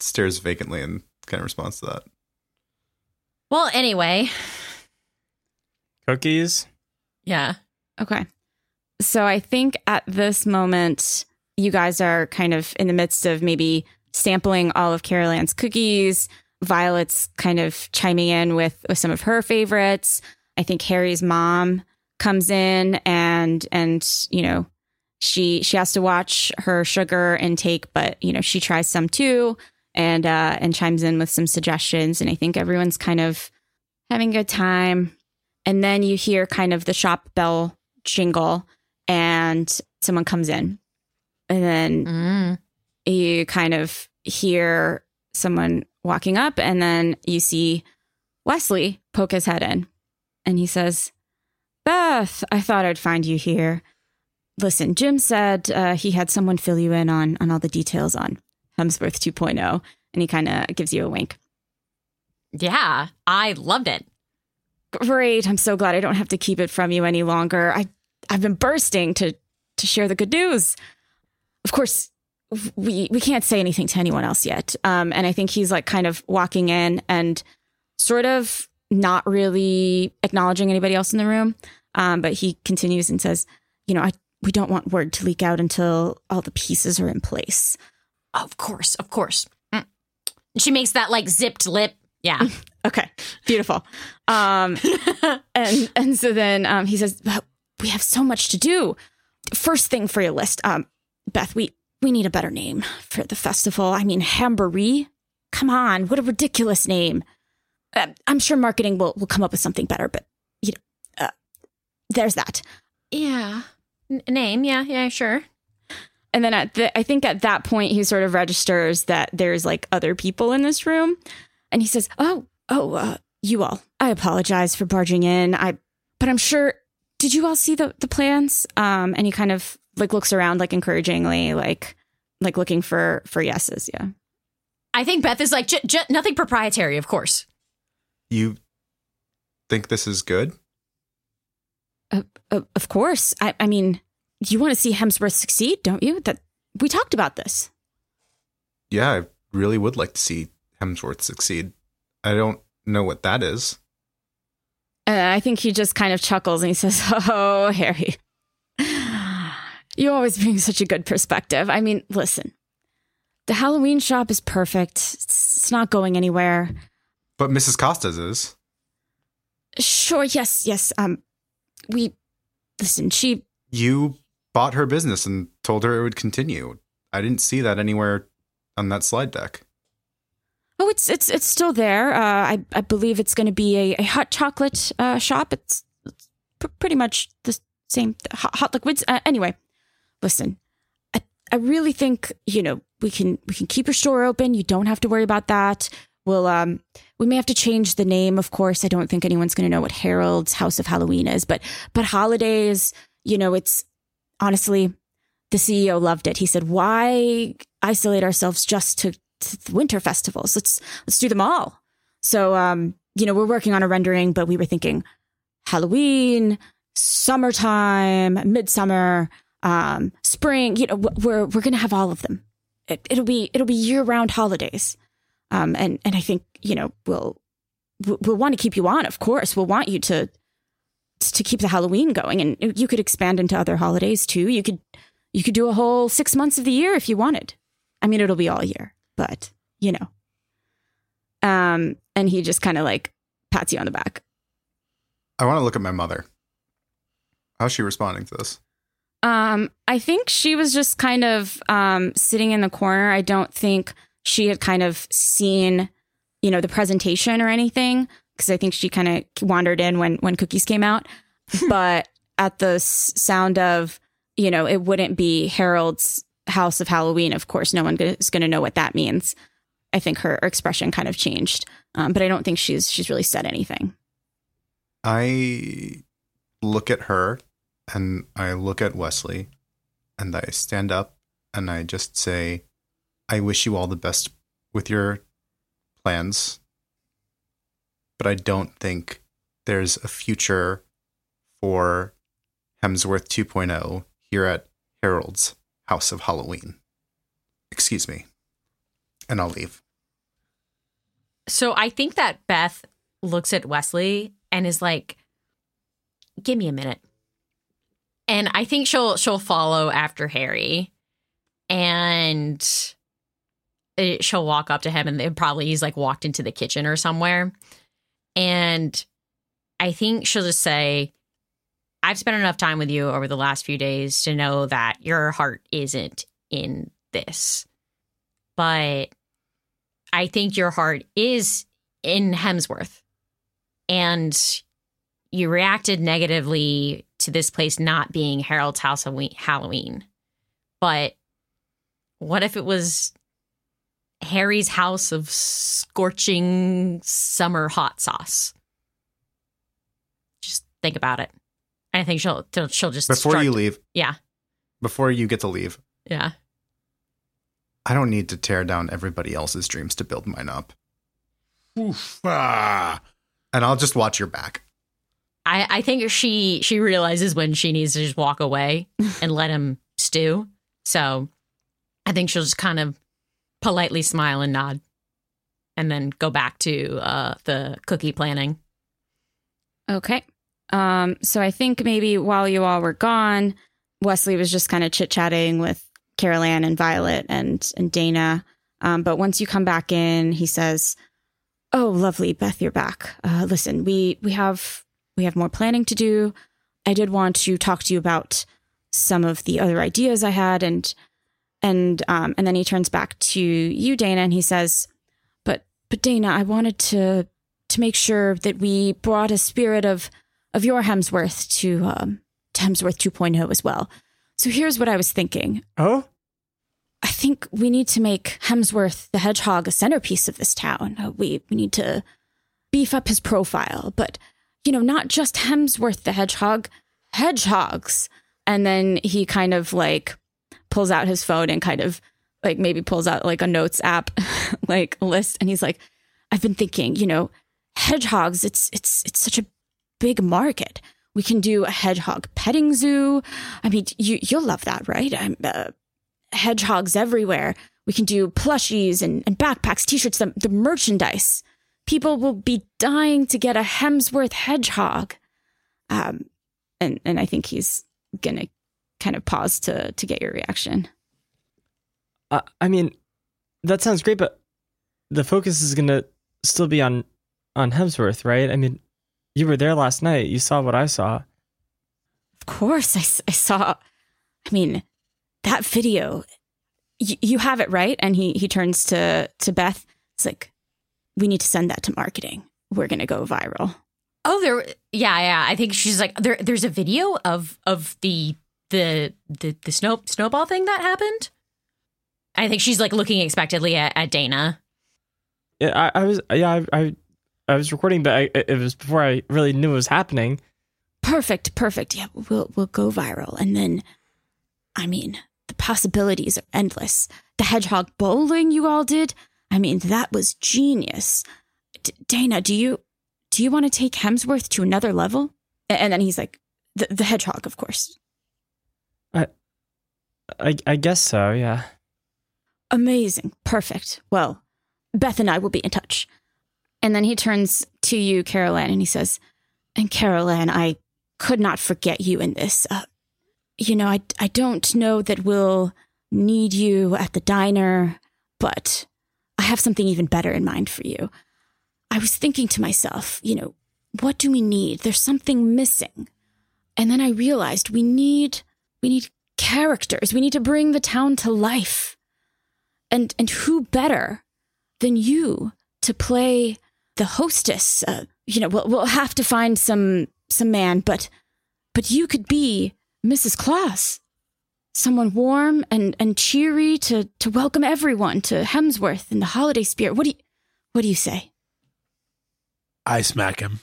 stares vacantly and kind of responds to that. Well, anyway, Cookies. yeah. Okay. So I think at this moment, you guys are kind of in the midst of maybe sampling all of Carol Ann's cookies. Violet's kind of chiming in with, with some of her favorites. I think Harry's mom comes in and and you know she she has to watch her sugar intake, but you know she tries some too and uh and chimes in with some suggestions. And I think everyone's kind of having a good time. And then you hear kind of the shop bell jingle and someone comes in. And then Mm. you kind of hear someone walking up and then you see Wesley poke his head in and he says, Beth, I thought I'd find you here. Listen, Jim said uh, he had someone fill you in on, on all the details on Hemsworth 2.0 and he kind of gives you a wink. Yeah, I loved it. Great. I'm so glad I don't have to keep it from you any longer. I I've been bursting to to share the good news. Of course, we we can't say anything to anyone else yet. Um and I think he's like kind of walking in and sort of not really acknowledging anybody else in the room. Um but he continues and says, "You know, I we don't want word to leak out until all the pieces are in place." Of course, of course. Mm. She makes that like zipped lip. Yeah. Okay, beautiful. Um, and and so then um, he says, "But we have so much to do. first thing for your list, um, Beth, we we need a better name for the festival. I mean, Hamboree. Come on, what a ridiculous name. Uh, I'm sure marketing will will come up with something better, but you know, uh, there's that. Yeah. N- name, yeah, yeah, sure. And then at the, I think at that point he sort of registers that there's like other people in this room, and he says, "Oh, oh, uh, you all. I apologize for barging in. I, but I'm sure. Did you all see the the plans?" Um, and he kind of like looks around like encouragingly, like like looking for for yeses. Yeah. I think Beth is like, j- j- nothing proprietary, of course. You think this is good? Uh, uh, of course. I, I mean, you want to see Hemsworth succeed, don't you? That we talked about this. Yeah, I really would like to see Hemsworth succeed. I don't know what that is. And I think he just kind of chuckles and he says, "Oh, Harry, you always bring such a good perspective. I mean, listen, the Halloween shop is perfect. It's, it's not going anywhere. But Mrs. Costas is. Sure, yes, yes. Um, we listen. She You bought her business and told her it would continue. I didn't see that anywhere on that slide deck. Oh, it's it's it's still there. Uh, I I believe it's going to be a, a hot chocolate uh, shop. It's, it's pr- pretty much the same hot, hot liquids. Uh, anyway, listen, I I really think you know we can we can keep your store open. You don't have to worry about that. We'll um we may have to change the name, of course. I don't think anyone's going to know what Harold's House of Halloween is, but but holidays, you know, it's honestly the CEO loved it. He said, "Why isolate ourselves just to, to winter festivals? Let's let's do them all." So, um, you know, we're working on a rendering, but we were thinking Halloween, summertime, midsummer, um, spring. You know, we're we're to have all of them. It, it'll be it'll be year round holidays, um, and and I think you know we'll we'll want to keep you on. Of course, we'll want you to to keep the Halloween going, and you could expand into other holidays too. You could you could do a whole six months of the year if you wanted. I mean, it'll be all year, but you know. Um, and he just kind of like pats you on the back. I want to look at my mother. How's she responding to this? Um, I think she was just kind of um sitting in the corner. I don't think she had kind of seen, you know, the presentation or anything because I think she kind of wandered in when when cookies came out. but at the s- sound of, you know, it wouldn't be Harold's House of Halloween. Of course, no one go- is going to know what that means. I think her expression kind of changed, um, but I don't think she's she's really said anything. I look at her and I look at Wesley and I stand up and I just say, I wish you all the best with your plans, but I don't think there's a future for Hemsworth 2.0 here at Harold's House of Halloween. Excuse me. And I'll leave. So I think that Beth looks at Wesley and is like, "Give me a minute." And I think she'll she'll follow after Harry, and it, she'll walk up to him, and probably he's like walked into the kitchen or somewhere, and I think she'll just say, "I've spent enough time with you over the last few days to know that your heart isn't in this, but." I think your heart is in Hemsworth. And you reacted negatively to this place not being Harold's House Halloween. But what if it was Harry's house of scorching summer hot sauce? Just think about it. I think she'll she'll just Before start- you leave, Yeah. before you get to leave, Yeah. I don't need to tear down everybody else's dreams to build mine up. Oof. Ah. And I'll just watch your back. I, I think she she realizes when she needs to just walk away and let him stew. So I think she'll just kind of politely smile and nod and then go back to uh, the cookie planning. Okay. Um, so I think maybe while you all were gone, Wesley was just kind of chit chatting with Carol Ann and Violet and and Dana. Um, but once you come back in, he says, "Oh, lovely, Beth, you're back. Uh, listen, we we have we have more planning to do. I did want to talk to you about some of the other ideas I had and and um and then he turns back to you Dana and he says but but Dana I wanted to to make sure that we brought a spirit of of your Hemsworth to um to Hemsworth 2.0 as well. So here's what I was thinking. Oh, I think we need to make Hemsworth the Hedgehog a centerpiece of this town. Uh, we we need to beef up his profile, but you know, not just Hemsworth the Hedgehog, hedgehogs. And then he kind of like pulls out his phone and kind of like maybe pulls out like a notes app like list and he's like I've been thinking, you know, hedgehogs it's it's it's such a big market. We can do a hedgehog petting zoo. I mean, you you'll love that, right? I'm uh, hedgehogs everywhere. We can do plushies and, and backpacks, t-shirts, the, the merchandise. People will be dying to get a Hemsworth hedgehog. Um, and and I think he's gonna kind of pause to to get your reaction. uh, I mean, that sounds great, but the focus is gonna still be on on Hemsworth, right? I mean, you were there last night. You saw what I saw. Of course, I, I saw. I mean, that video. Y- you have it right, and he he turns to to Beth. It's like, we need to send that to marketing. We're gonna go viral. Oh, there. Yeah, yeah. I think she's like there. There's a video of of the the the the snow snowball thing that happened. I think she's like looking expectantly at, at Dana. Yeah, I, I was yeah, I, I I was recording, but I, it was before I really knew it was happening. Perfect, perfect. Yeah, we'll we'll go viral, and then, I mean, the possibilities are endless. The hedgehog bowling you all did. I mean, that was genius. D- Dana, do you do you want to take Hemsworth to another level? And then he's like, the the hedgehog, of course. I I guess so. Yeah. Amazing, perfect. Well, Beth and I will be in touch. And then he turns to you, Carol Ann, and he says, "And Carol Ann, I could not forget you in this. Uh, you know, I I don't know that we'll need you at the diner, but I have something even better in mind for you. I was thinking to myself, you know, what do we need? There's something missing. And then I realized we need we need characters. We need to bring the town to life. And and who better than you to play the hostess? Uh, you know, we'll we'll have to find some some man, but but you could be Mrs. Claus. Someone warm and, and cheery to, to welcome everyone to Hemsworth in the holiday spirit. What do you what do you say? I smack him.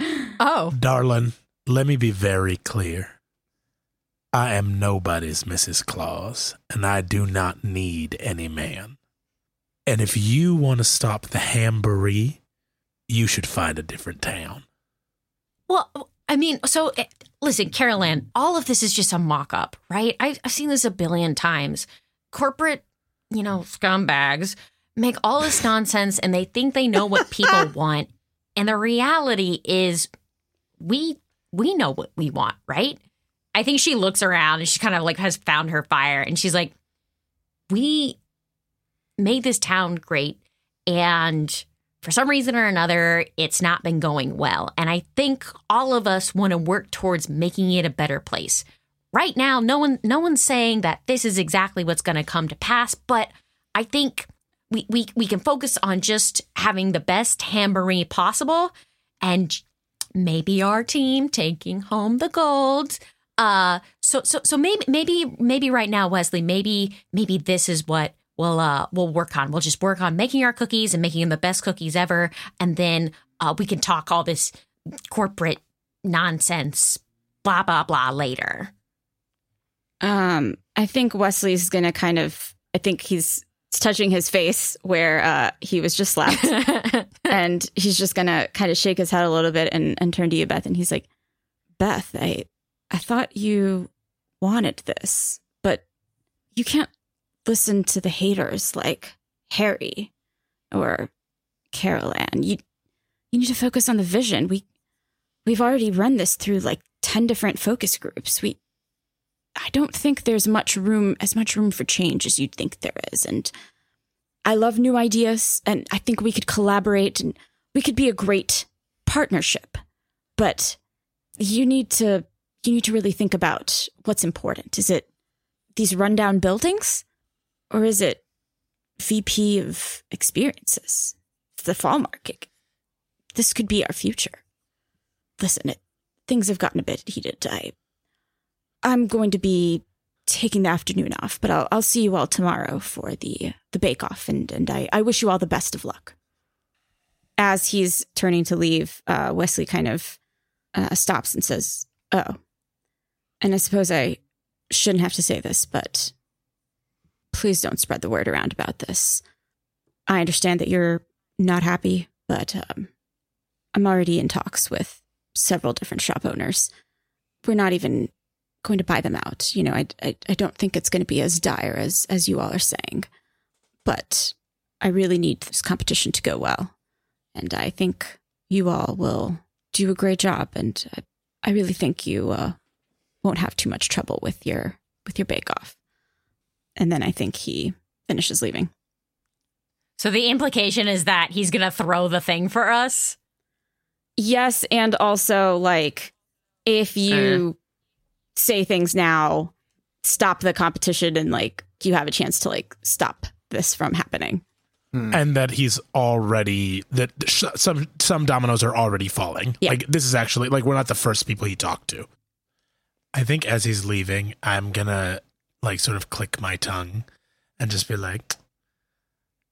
Oh, Darling, let me be very clear. I am nobody's Mrs. Claus, and I do not need any man. And if you want to stop the hamboree, you should find a different town. well, I mean, so eh, listen, Carol Ann, all of this is just a mock up, right? I've, I've seen this a billion times. Corporate, you know, scumbags make all this nonsense and they think they know what people want. And the reality is we we know what we want, right? I think she looks around and she kind of like has found her fire and she's like, we made this town great and for some reason or another, it's not been going well. And I think all of us want to work towards making it a better place. Right now, no one no one's saying that this is exactly what's going to come to pass, but I think we, we we can focus on just having the best hamboree possible and maybe our team taking home the gold. Uh so so so maybe maybe maybe right now, Wesley, maybe maybe this is what we'll uh we'll work on. We'll just work on making our cookies and making them the best cookies ever, and then uh we can talk all this corporate nonsense, blah blah blah later. Um, I think Wesley's gonna kind of I think he's touching his face where uh he was just slapped. and he's just gonna kind of shake his head a little bit and, and turn to you, Beth, and he's like, Beth, I I thought you wanted this, but you can't listen to the haters like Harry or Carol Ann. You you need to focus on the vision. We we've already run this through like ten different focus groups. We I don't think there's much room as much room for change as you'd think there is. And I love new ideas and I think we could collaborate and we could be a great partnership. But you need to you need to really think about what's important. Is it these rundown buildings? Or is it VP of experiences? The Fallmark. This could be our future. Listen, it, things have gotten a bit heated. I, I'm going to be taking the afternoon off, but I'll, I'll see you all tomorrow for the the bake off, and and I, I wish you all the best of luck. As he's turning to leave, uh, Wesley kind of uh, stops and says, "Oh, and I suppose I shouldn't have to say this, but please don't spread the word around about this. I understand that you're not happy, but um, I'm already in talks with several different shop owners. We're not even going to buy them out. You know, I, I, I don't think it's going to be as dire as, as you all are saying, but I really need this competition to go well. And I think you all will do a great job. And I, I really think you uh, won't have too much trouble with your with your bake off. And then I think he finishes leaving. So the implication is that he's going to throw the thing for us. Yes, and also like if you eh. say things now, stop the competition and like you have a chance to like stop this from happening. Hmm. and that he's already that sh- some some dominoes are already falling. Yeah. Like this is actually like we're not the first people he talked to. I think as he's leaving, I'm gonna like sort of click my tongue and just be like,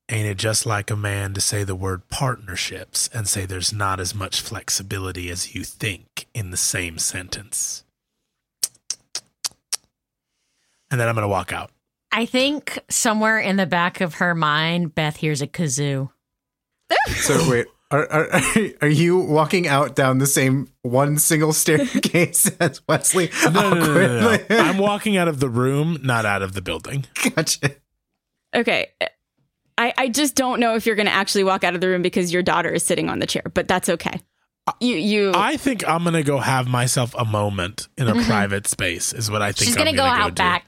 "Ain't it just like a man to say the word partnerships and say there's not as much flexibility as you think in the same sentence?" And then I'm gonna walk out. I think somewhere in the back of her mind, Beth hears a kazoo. So wait, are, are are you walking out down the same one single staircase as Wesley? No, no, no, no, no, no. I'm walking out of the room, not out of the building. Gotcha. Okay. I, I just don't know if you're going to actually walk out of the room because your daughter is sitting on the chair, but that's okay. You you I think I'm gonna go have myself a moment in a private space. Is what I think. Mm-hmm. She's I'm going to go out do. back.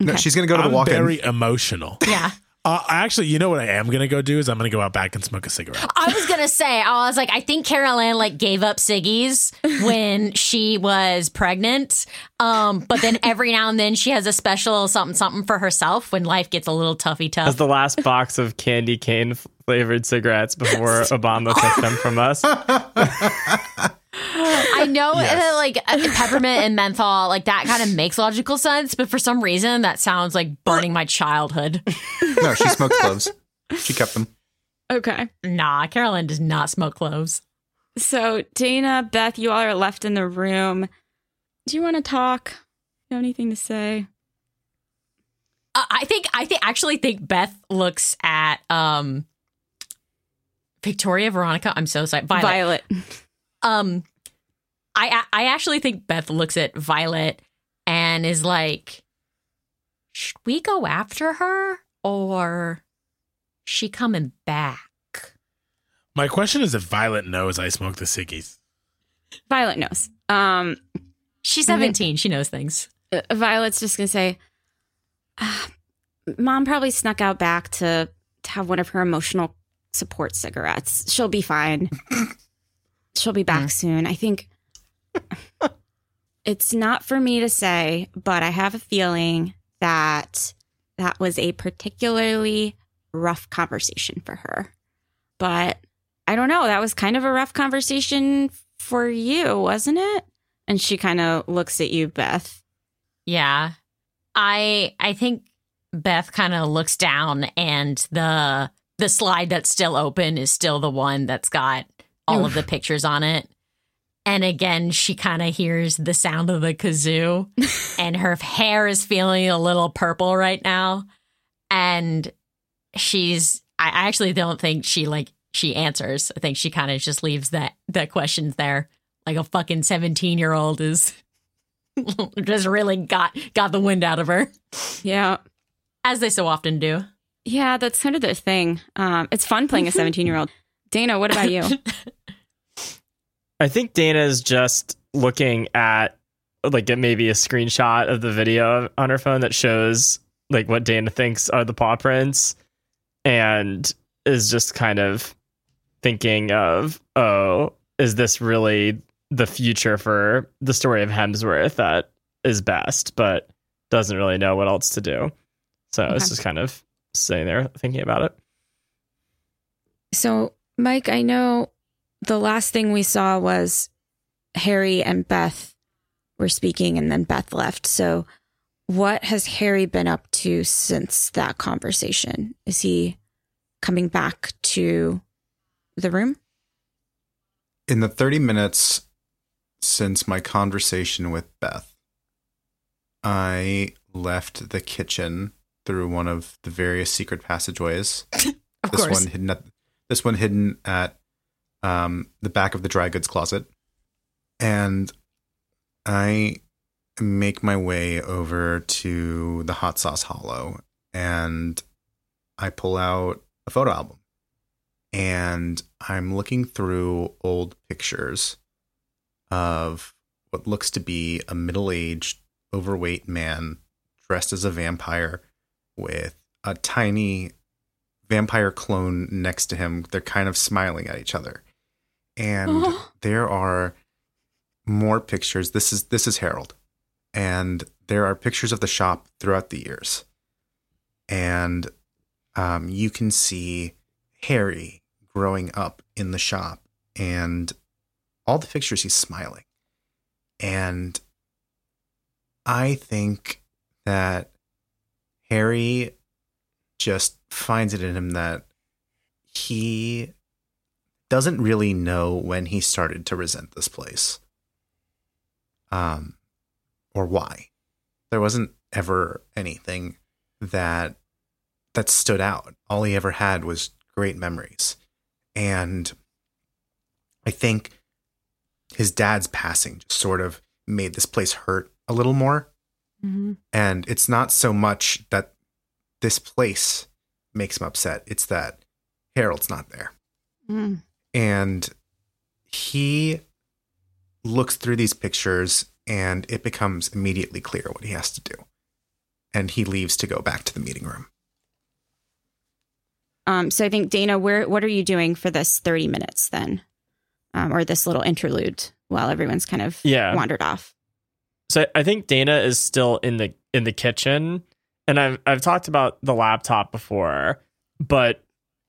No, she's gonna go to the I'm walk-in. very emotional. Yeah. Uh, actually, you know what I am gonna go do is I'm gonna go out back and smoke a cigarette. I was gonna say, I was like, I think Carol Ann like gave up ciggies when she was pregnant. Um, but then every now and then she has a special something something for herself when life gets a little toughy tough. As tough. the last box of candy cane flavored cigarettes before Obama took them from us. I know Yes. that like uh, peppermint and menthol, like that kind of makes logical sense, but for some reason that sounds like burning my childhood. No, she smoked cloves. She kept them. okay. Nah, Carol Ann does not smoke cloves. So Dana, Beth, you all are left in the room. Do you want to talk? You have anything to say? Uh, I think I think actually think Beth looks at um Victoria Veronica. I'm so sorry, Violet. Violet. Um, I I actually think Beth looks at Violet and is like, "Should we go after her or she coming back?" My question is if Violet knows I smoke the ciggies. Violet knows. Um, She's 17. She knows things. uh, Violet's just gonna say, "Ah, "Mom probably snuck out back to, to have one of her emotional support cigarettes. She'll be fine. She'll be back soon. I think it's not for me to say, but I have a feeling that that was a particularly rough conversation for her. But I don't know. That was kind of a rough conversation for you, wasn't it? And she kind of looks at you, Beth. Yeah. I I think Beth kind of looks down and the the slide that's still open is still the one that's got all of the pictures on it. And again, she kind of hears the sound of the kazoo and her hair is feeling a little purple right now. And she's I I actually don't think she like she answers. I think she kind of just leaves that that questions there. Like a fucking 17 year old is just really got got the wind out of her, Yeah. as they so often do. Yeah, that's kind of the thing. Um, it's fun playing a 17 year old. Dana, what about you? I think Dana's just looking at like at maybe a screenshot of the video on her phone that shows like what Dana thinks are the paw prints and is just kind of thinking of, oh, is this really the future for the story of Hemsworth that is best, but doesn't really know what else to do. So Okay. it's just kind of sitting there thinking about it. So, Mike, I know the last thing we saw was Harry and Beth were speaking, and then Beth left. So, what has Harry been up to since that conversation? Is he coming back to the room? In the 30 minutes since my conversation with Beth, I left the kitchen through one of the various secret passageways. Of this course. one hidden at this one hidden at um, the back of the dry goods closet, and I make my way over to the hot sauce hollow, and I pull out a photo album, and I'm looking through old pictures of what looks to be a middle-aged, overweight man dressed as a vampire with a tiny vampire clone next to him. They're kind of smiling at each other. And Oh. there are more pictures. This is this is Harold. And there are pictures of the shop throughout the years. And um, you can see Harry growing up in the shop and all the pictures he's smiling. And I think that Harry just finds it in him that he doesn't really know when he started to resent this place. Um or why. There wasn't ever anything that that stood out. All he ever had was great memories. And I think his dad's passing just sort of made this place hurt a little more. Mm-hmm. And it's not so much that this place makes him upset, it's that Harold's not there. Mm. And he looks through these pictures and it becomes immediately clear what he has to do. And he leaves to go back to the meeting room. Um, so I think Dana, where what are you doing for this thirty minutes then, um, or this little interlude while everyone's kind of Yeah. wandered off? So I think Dana is still in the in the kitchen, and I've I've talked about the laptop before, but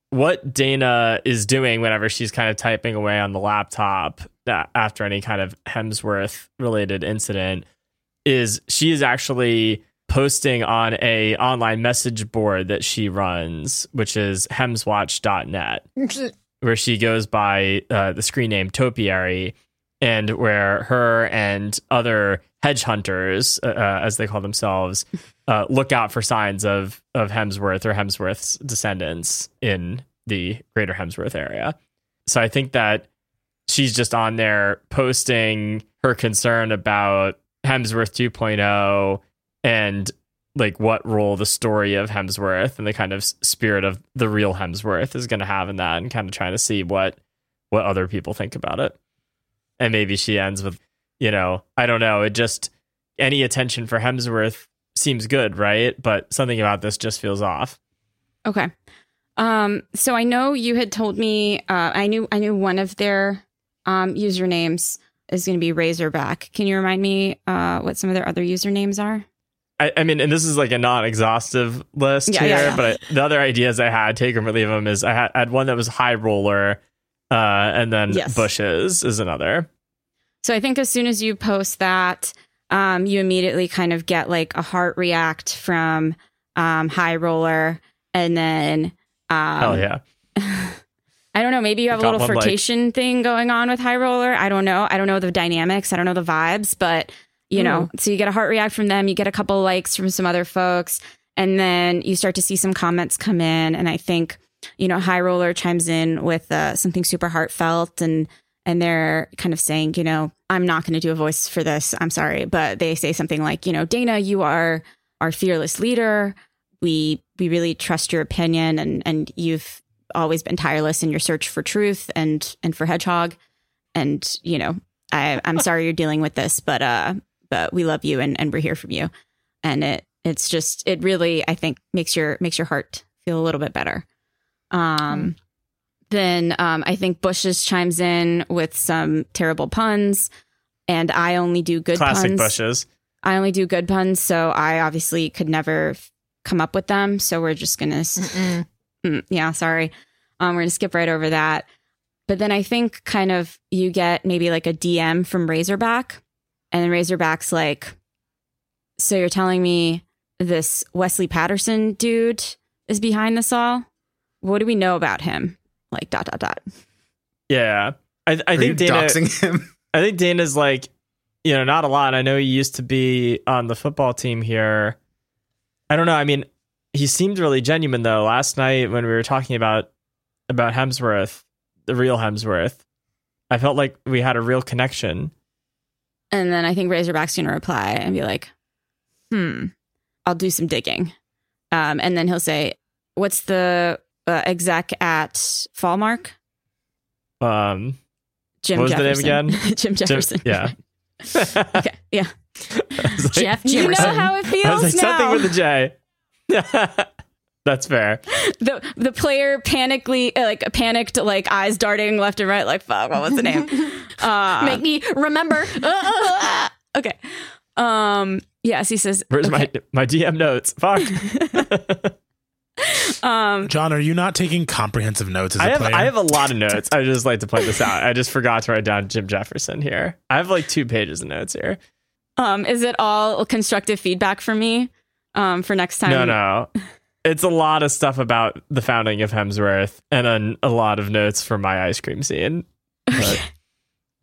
what Dana is doing whenever she's kind of typing away on the laptop after any kind of Hemsworth related incident is she is actually posting on a online message board that she runs, which is hemswatch.net where she goes by uh, the screen name Topiary, and where her and other hedge hunters, uh, uh, as they call themselves, uh, look out for signs of of Hemsworth or Hemsworth's descendants in the greater Hemsworth area. So I think that she's just on there posting her concern about Hemsworth 2.0 and like what role the story of Hemsworth and the kind of spirit of the real Hemsworth is going to have in that and kind of trying to see what what other people think about it. And maybe she ends with, you know, I don't know, it just any attention for Hemsworth seems good, right? But something about this just feels off. Okay. Um, so I know you had told me uh, I knew I knew one of their um, usernames is going to be Razorback. Can you remind me uh, what some of their other usernames are? I, I mean, and this is like a non-exhaustive list Yeah, here, yeah, yeah. but I, the other ideas I had, take them or leave them, is I had, I had one that was High Roller, uh, and then Yes. Bushes is another. So I think as soon as you post that, um, you immediately kind of get like a heart react from um, High Roller, and then um, Hell yeah. I don't know. Maybe you have a little one, like- flirtation thing going on with High Roller. I don't know. I don't know the dynamics. I don't know the vibes, but you know, so you get a heart react from them. You get a couple likes from some other folks, and then you start to see some comments come in. And I think you know, High Roller chimes in with uh, something super heartfelt, and and they're kind of saying, you know, I'm not going to do a voice for this. I'm sorry, but they say something like, you know, Dana, you are our fearless leader. We we really trust your opinion, and and you've always been tireless in your search for truth and and for Hedgehog. And you know, I I'm sorry you're dealing with this, but uh, but we love you and and we're here for you. And it it's just it really I think makes your makes your heart feel a little bit better. Um, then um, I think Bushes chimes in with some terrible puns, and I only do good puns. Classic puns. bushes. I only do good puns, so I obviously could never f- come up with them. So we're just gonna, s- mm, yeah, sorry, um, we're gonna skip right over that. But then I think kind of you get maybe like a DM from Razorback, and then Razorback's like, "So you're telling me this Wesley Patterson dude is behind this all? What do we know about him?" Like dot dot dot. Yeah. I, I Are think Dana. doxing him? I think Dana's like, you know, not a lot. I know he used to be on the football team here. I don't know. I mean, he seemed really genuine though. Last night when we were talking about about Hemsworth, the real Hemsworth, I felt like we had a real connection. And then I think Razorback's going to reply and be like, hmm, I'll do some digging. Um, and then he'll say, what's the uh, exec at Fallmark? Um, Jim What was the name Jefferson. again? Jim Jim- Jefferson. yeah. okay. Yeah. Like- Jeff You know how it I feels was like now. something with a J. That's fair. the the player panically, uh, like panicked, like eyes darting left and right, like fuck. What was the name? uh, Make me remember. okay. Um. Yes, he says. Where's okay. my my DM notes? Fuck. Um. Jon, are you not taking comprehensive notes as a I have player? I have a lot of notes. I just like to point this out. I just forgot to write down Jim Jefferson here. I have like two pages of notes here. Um. Is it all constructive feedback for me? Um. For next time. No, no. It's a lot of stuff about the founding of Hemsworth and then a lot of notes for my ice cream scene. But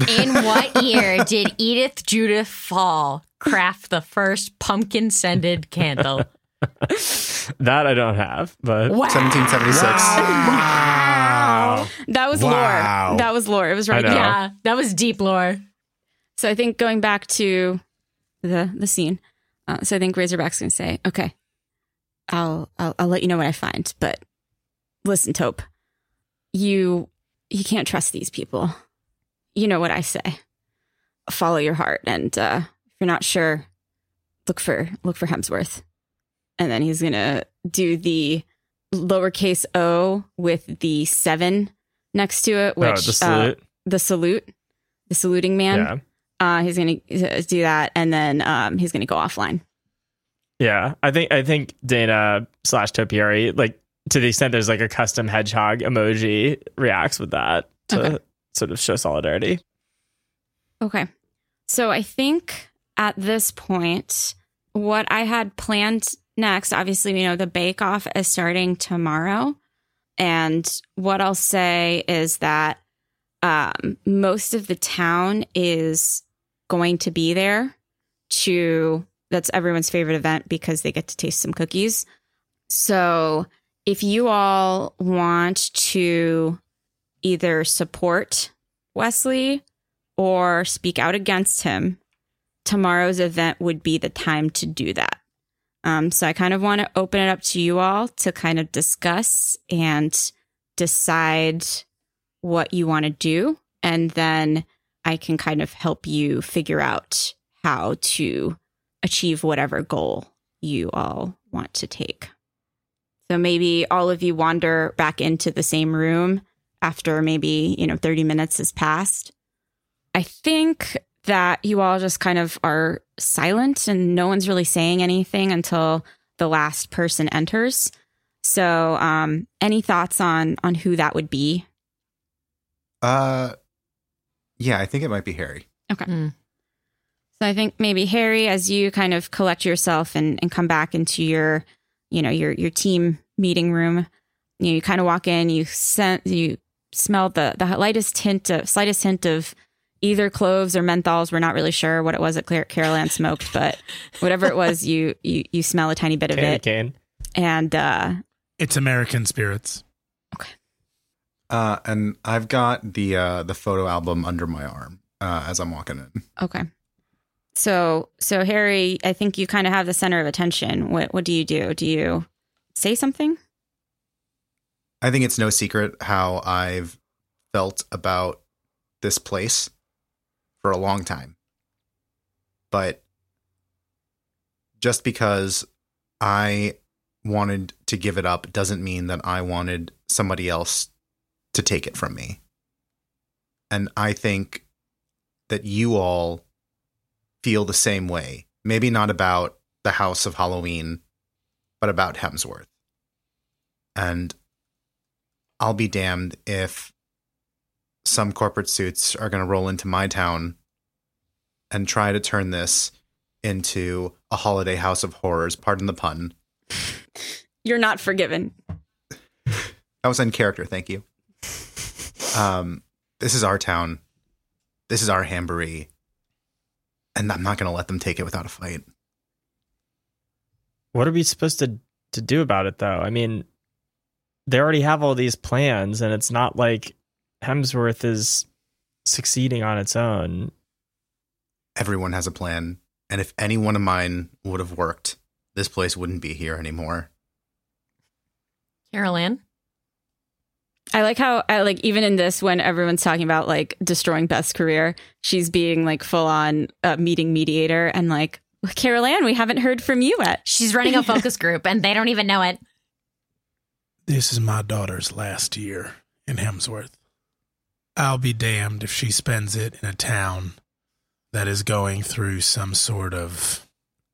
In what year did Edith Judith Fall craft the first pumpkin scented candle? that I don't have, but 1776. Wow. That was Wow. lore. That was lore. It was right there. Yeah, that was deep lore. So I think going back to the the scene. Uh, so I think Razorback's gonna say, "Okay, I'll, I'll I'll let you know what I find." But listen, Tope, you you can't trust these people. You know what I say. Follow your heart, and uh, if you're not sure, look for look for Hemsworth. And then he's gonna do the lowercase o with the seven next to it, which oh, the uh, salute. the salute, the saluting man. yeah. Uh, he's gonna uh, do that, and then um, he's gonna go offline. Yeah. I think I think Dana slash Topiary, like to the extent there's like a custom hedgehog emoji reacts with that to Okay. sort of show solidarity. Okay. So I think at this point, what I had planned next, obviously, you know, the bake off is starting tomorrow. And what I'll say is that um, most of the town is going to be there to, that's everyone's favorite event because they get to taste some cookies. So if you all want to either support Wesley or speak out against him, tomorrow's event would be the time to do that. Um, so I kind of want to open it up to you all to kind of discuss and decide what you want to do. And then I can kind of help you figure out how to achieve whatever goal you all want to take. So maybe all of you wander back into the same room after maybe, you know, 30 minutes has passed. I think that you all just kind of are silent and no one's really saying anything until the last person enters. So, um, any thoughts on on who that would be? Uh, yeah, I think it might be Harry. Okay. Mm. So I think maybe Harry, as you kind of collect yourself and, and come back into your, you know, your your team meeting room, you, know, you kind of walk in, you scent, you smell the the lightest hint of slightest hint of either cloves or menthols. We're not really sure what it was that Claire, Carol Ann smoked, but whatever it was, you you you smell a tiny bit of Candy it, cane. and uh, It's American spirits. Okay. Uh, and I've got the uh, the photo album under my arm uh, as I'm walking in. okay. So so Harry, I think you kind of have the center of attention. What what do you do? Do you say something? I think it's no secret how I've felt about this place for a long time. But just because I wanted to give it up doesn't mean that I wanted somebody else to take it from me. And I think that you all feel the same way. Maybe not about the House of Halloween, but about Hemsworth. And I'll be damned if some corporate suits are going to roll into my town and try to turn this into a holiday house of horrors, pardon the pun. You're not forgiven. That was in character, thank you. Um, this is our town. This is our hamboree. And I'm not going to let them take it without a fight. What are we supposed to to do about it though? I mean, they already have all these plans and it's not like Hemsworth is succeeding on its own. Everyone has a plan. And if any one of mine would have worked, this place wouldn't be here anymore. Carol Ann? I like how I like even in this when everyone's talking about like destroying Beth's career, she's being like full on uh, meeting mediator and like Carol Ann, we haven't heard from you yet. She's running a focus group and they don't even know it. This is my daughter's last year in Hemsworth. I'll be damned if she spends it in a town that is going through some sort of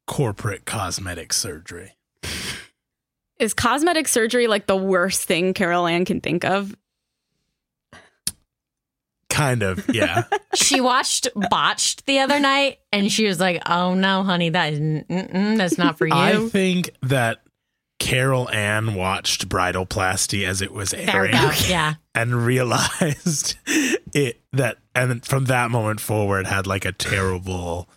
corporate cosmetic surgery. Is cosmetic surgery like the worst thing Carol Ann can think of? Kind of, yeah. She watched Botched the other night and she was like, oh no, honey, that is, that's not for you. I think that Carol Ann watched Bridalplasty as it was airing go. Yeah. and realized it that and from that moment forward had like a terrible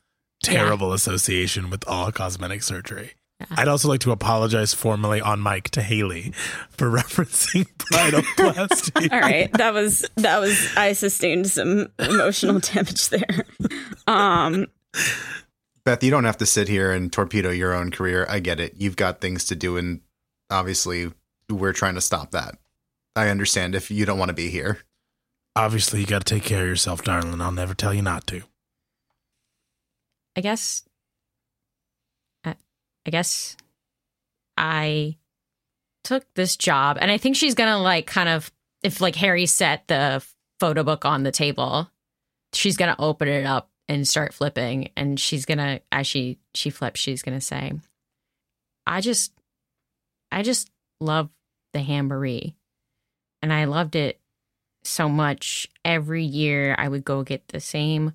terrible association with all cosmetic surgery. I'd also like to apologize formally on mic to Helie for referencing bridalplasty. All right, that was that was I sustained some emotional damage there. Um, Beth, you don't have to sit here and torpedo your own career. I get it. You've got things to do, and obviously, we're trying to stop that. I understand if you don't want to be here. Obviously, you got to take care of yourself, darling. I'll never tell you not to. I guess I, I guess I took this job and I think she's going to like kind of if like Harry set the photo book on the table, she's going to open it up and start flipping and she's to as she she flips she's to say I just I just love the Hamboree. And I loved it so much. Every year I would go get the same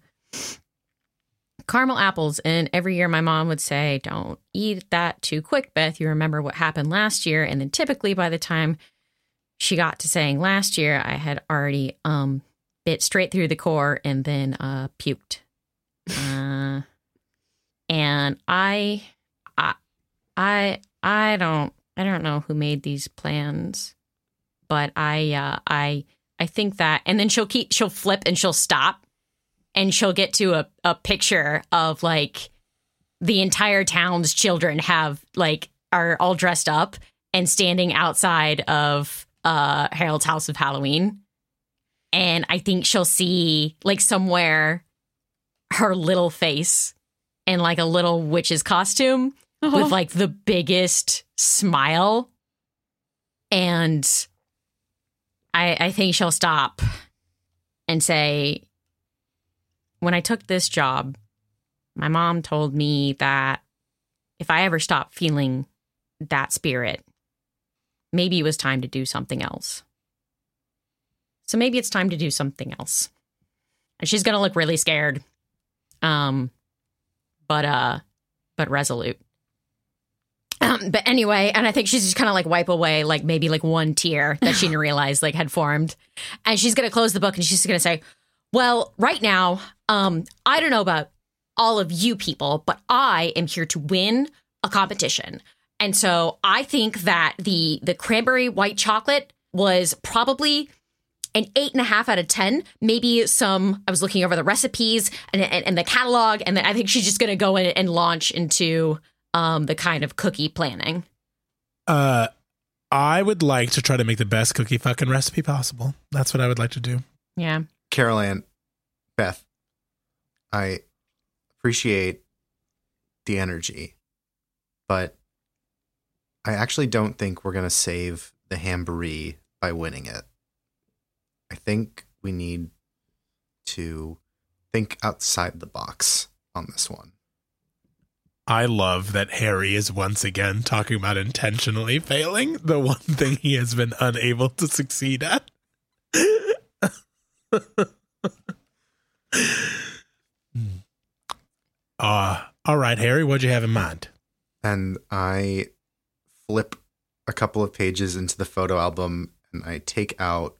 caramel apples. And every year my mom would say, Don't eat that too quick, Beth. You remember what happened last year. And then typically by the time she got to saying last year, I had already um bit straight through the core and then uh puked. Uh and I I I I don't I don't know who made these plans, but I uh I I think that and then she'll keep she'll flip and she'll stop and she'll get to a, a picture of like the entire town's children have like are all dressed up and standing outside of uh Harold's house of Halloween. And I think she'll see like somewhere her little face in like a little witch's costume uh-huh. with like the biggest smile. And I I think she'll stop and say, when I took this job, my mom told me that if I ever stopped feeling that spirit, maybe it was time to do something else. So maybe it's time to do something else. And she's going to look really scared. Um but uh but resolute. Um, but anyway, and I think she's just kind of like wipe away like maybe like one tear that she didn't realize like had formed. And she's going to close the book and she's going to say, "Well, right now, um I don't know about all of you people, but I am here to win a competition. And so I think that the the cranberry white chocolate was probably an eight and a half out of ten. Maybe some. I was looking over the recipes and and, and the catalog, and then I think she's just going to go in and launch into um the kind of cookie planning. Uh, I would like to try to make the best cookie fucking recipe possible. That's what I would like to do. Yeah. Carol Ann, Beth, I appreciate the energy, but I actually don't think we're going to save the Hamboree by winning it. I think we need to think outside the box on this one. I love that Harry is once again talking about intentionally failing the one thing he has been unable to succeed at. uh, all right, Harry, what'd you have in mind? And I flip a couple of pages into the photo album and I take out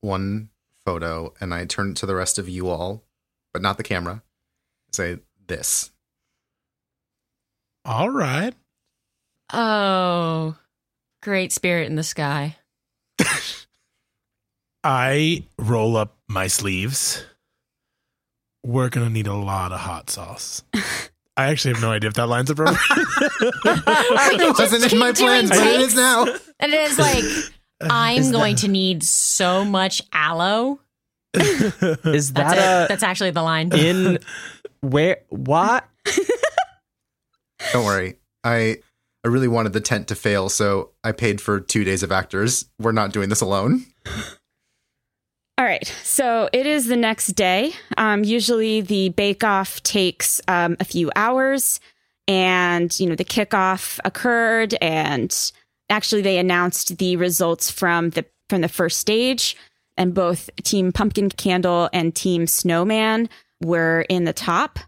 one photo and I turn it to the rest of you all, but not the camera. Say this. All right. Oh, great spirit in the sky. I roll up my sleeves. We're gonna need a lot of hot sauce. I actually have no idea if that lines up. right. It wasn't in my keep doing plans, but it is now. And it is like, I'm going to need so much aloe. Is That's that it. a That's actually the line. in where what? Don't worry. I I really wanted the tent to fail, so I paid for two days of actors. We're not doing this alone. All right, so it is the next day. Um, usually, the bake off takes um, a few hours, and you know the kickoff occurred, and actually they announced the results from the from the first stage, and both Team Pumpkin Candle and Team Snowman were in the top.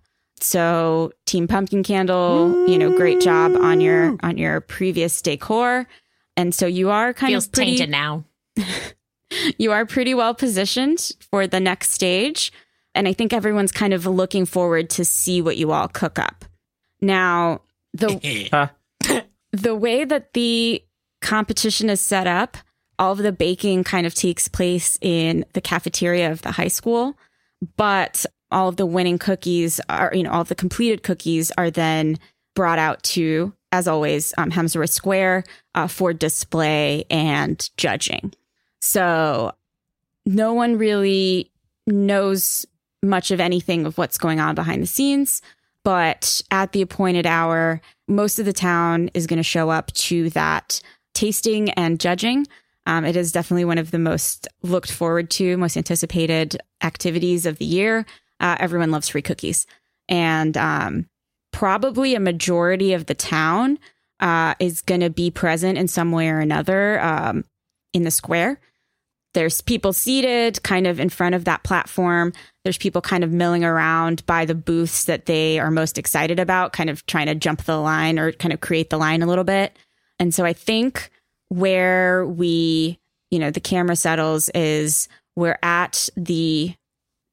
So Team Pumpkin Candle, you know, great job on your on your previous decor, and so you are kind Feels of pretty tainted now. you are pretty well positioned for the next stage. And I think everyone's kind of looking forward to see what you all cook up. Now, the Huh. the way that the competition is set up, all of the baking kind of takes place in the cafeteria of the high school, but all of the winning cookies are, you know, all of the completed cookies are then brought out to, as always, um, Hemsworth Square uh, for display and judging. So no one really knows much of anything of what's going on behind the scenes. But at the appointed hour, most of the town is going to show up to that tasting and judging. Um, it is definitely one of the most looked forward to, most anticipated activities of the year. Uh, everyone loves free cookies. And um, probably a majority of the town uh, is going to be present in some way or another um, in the square. There's people seated kind of in front of that platform. There's people kind of milling around by the booths that they are most excited about, kind of trying to jump the line or kind of create the line a little bit. And so I think where we, you know, the camera settles is we're at the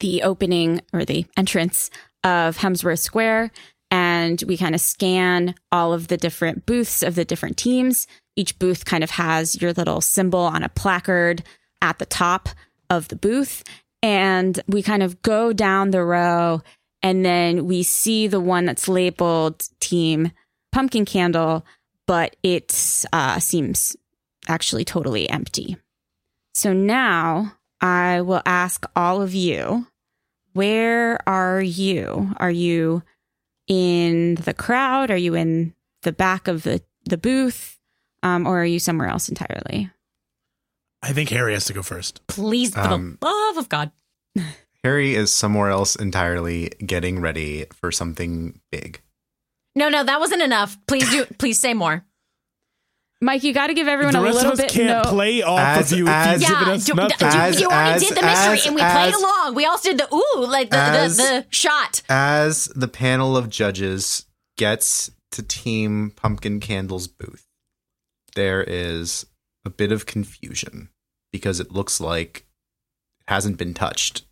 the opening or the entrance of Hemsworth Square and we kind of scan all of the different booths of the different teams. Each booth kind of has your little symbol on a placard at the top of the booth. And we kind of go down the row and then we see the one that's labeled Team Pumpkin Candle, but it uh, seems actually totally empty. So now I will ask all of you where are you? Are you in the crowd? Are you in the back of the, the booth? Um, or are you somewhere else entirely? I think Harry has to go first. Please, for Um, the love of God. Harry is somewhere else entirely getting ready for something big. No, no, that wasn't enough. Please do. Please say more. Mike, you got to give everyone the a rest little of us bit. can't no, play off As- of you if as- you've Yeah, us do, nothing. do- As- you already as- did the mystery, as- and we played along. We also did the ooh, like the As- the, the shot. As the panel of judges gets to Team Pumpkin Candle's booth, there is a bit of confusion because it looks like it hasn't been touched.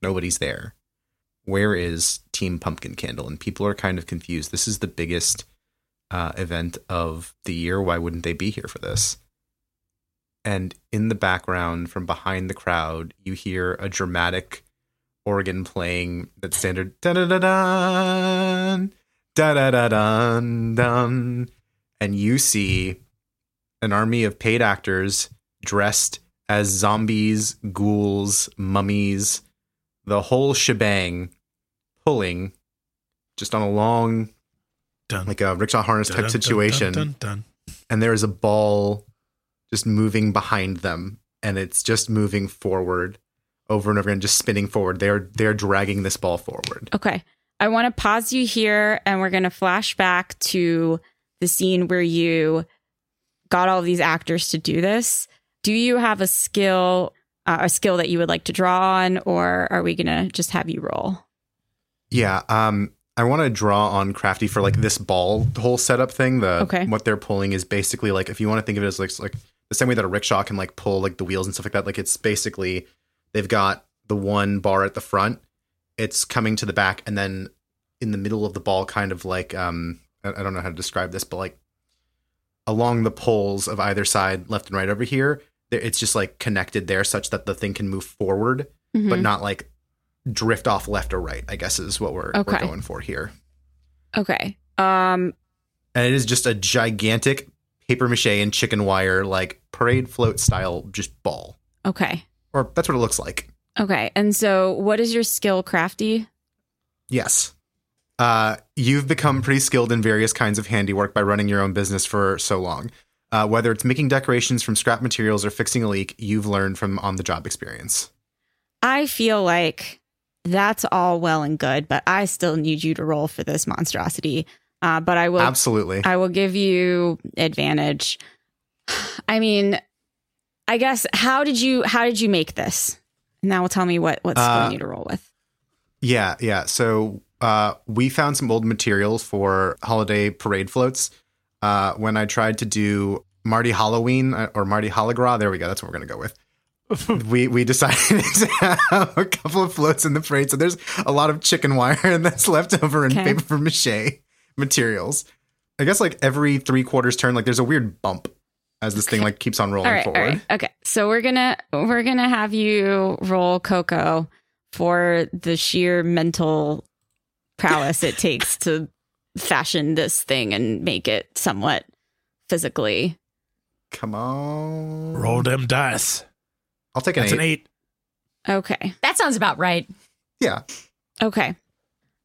Nobody's there. Where is Team Pumpkin Candle? And people are kind of confused. This is the biggest uh, event of the year. Why wouldn't they be here for this? And in the background, from behind the crowd, you hear a dramatic organ playing that standard da da da da da da da dun dun, and you see an army of paid actors dressed as zombies, ghouls, mummies, the whole shebang, pulling just on a long, Dun, like a rickshaw harness dun, type dun, dun, situation dun, dun, dun. and there is a ball just moving behind them and it's just moving forward over and over again, just spinning forward. They're they're dragging this ball forward. Okay. I want to pause you here and we're going to flash back to the scene where you got all these actors to do this. Do you have a skill uh, a skill that you would like to draw on or are we going to just have you roll? Yeah, um I want to draw on Crafty for like this ball whole setup thing. The Okay. what they're pulling is basically like if you want to think of it as like like the same way that a rickshaw can like pull like the wheels and stuff like that. Like it's basically they've got the one bar at the front, it's coming to the back, and then in the middle of the ball, kind of like um I, I don't know how to describe this, but like along the poles of either side, left and right over here, there- it's just like connected there such that the thing can move forward, but Mhm. not like drift off left or right. I guess is what we're, we're going for here. Okay. Um and it is just a gigantic paper mache and chicken wire like parade float style just ball okay. or that's what it looks like Okay. And so what is your skill crafty? yes uh, you've become pretty skilled in various kinds of handiwork by running your own business for so long uh, whether it's making decorations from scrap materials or fixing a leak you've learned from on the job experience I feel like that's all well and good, but I still need you to roll for this monstrosity. Uh, but I will absolutely I will give you advantage. I mean, I guess how did you how did you make this? Now will tell me what what's Uh, going you to roll with. Yeah, yeah. So uh, we found some old materials for holiday parade floats. Uh, when I tried to do Marty Halloween uh, or Marty Hologra, there we go. That's what we're gonna go with. we we decided to have a couple of floats in the parade. So there's a lot of chicken wire and that's left over in Okay. paper mache materials. I guess like every three quarters turn, like there's a weird bump as this thing like keeps on rolling All right, forward. all right. Okay. So we're gonna we're gonna have you roll Coco for the sheer mental prowess it takes to fashion this thing and make it somewhat physically. Come on, Roll them dice. I'll take an That's eight. an eight. Okay. That sounds about right. Yeah, Okay.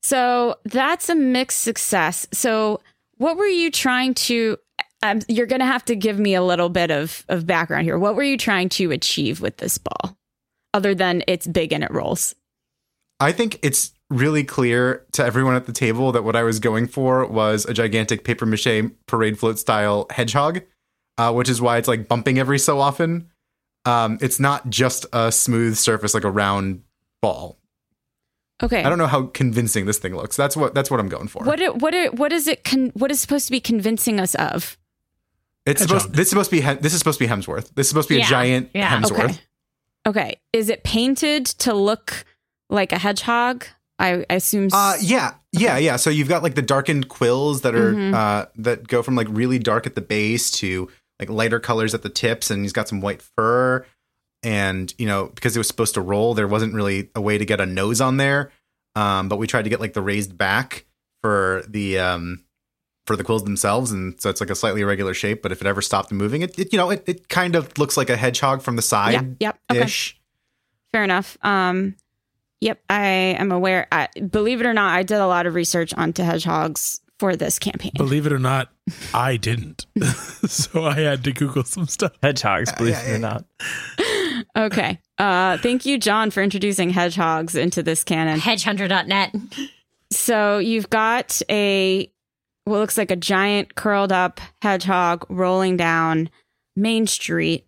So that's a mixed success. So what were you trying to um, you're going to have to give me a little bit of of background here. What were you trying to achieve with this ball other than it's big and it rolls? I think it's really clear to everyone at the table that what I was going for was a gigantic paper mache parade float style hedgehog, uh, which is why it's like bumping every so often. Um, it's not just a smooth surface like a round ball. Okay. I don't know how convincing this thing looks. That's what that's what I'm going for. What it, what it, what is it con- what is supposed to be convincing us of? it's Hedgehog. supposed this is supposed to be Hem- this is supposed to be Hemsworth. This is supposed to be Yeah, a giant yeah. Hemsworth. Okay. Okay. Is it painted to look like a hedgehog? I, I assume s- Uh, yeah, yeah, yeah. So you've got like the darkened quills that are Mhm. uh, that go from like really dark at the base to like lighter colors at the tips, and he's got some white fur. And you know, because it was supposed to roll, there wasn't really a way to get a nose on there. Um, but we tried to get like the raised back for the um for the quills themselves, and so it's like a slightly irregular shape. But if it ever stopped moving, it, it you know it, it kind of looks like a hedgehog from the Yep. side Yep. Okay. ish. Fair enough. Um, yep, I am aware. I, believe it or not, I did a lot of research onto hedgehogs for this campaign. Believe it or not, I didn't. so I had to Google some stuff. Hedgehogs, believe yeah, it or not. Okay. Uh, thank you, Jon, for introducing hedgehogs into this canon. Hedgehunter.net. So you've got a what looks like a giant curled up hedgehog rolling down Main Street,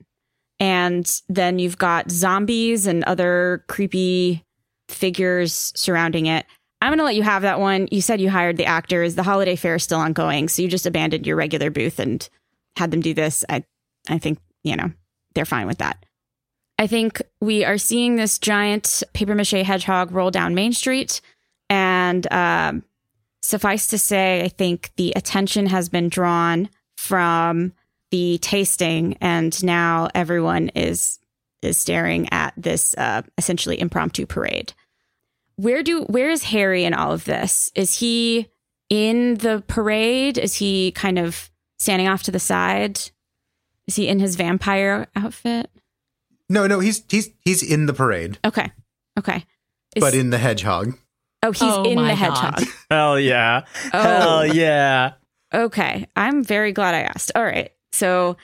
and then you've got zombies and other creepy figures surrounding it. I'm going to let you have that one. You said you hired the actors. The holiday fair is still ongoing, so you just abandoned your regular booth and had them do this. I, I think you know they're fine with that. I think we are seeing this giant paper mache hedgehog roll down Main Street. And um, suffice to say, I think the attention has been drawn from the tasting, and now everyone is is staring at this uh, essentially impromptu parade. Where do where is Harry in all of this? Is he in the parade? Is he kind of standing off to the side? Is he in his vampire outfit? No, no, he's he's he's in the parade, Okay, okay. Is- but in the hedgehog. oh, he's Oh in my the God. hedgehog. Hell yeah. Oh. Hell yeah. Okay, I'm very glad I asked. All right, so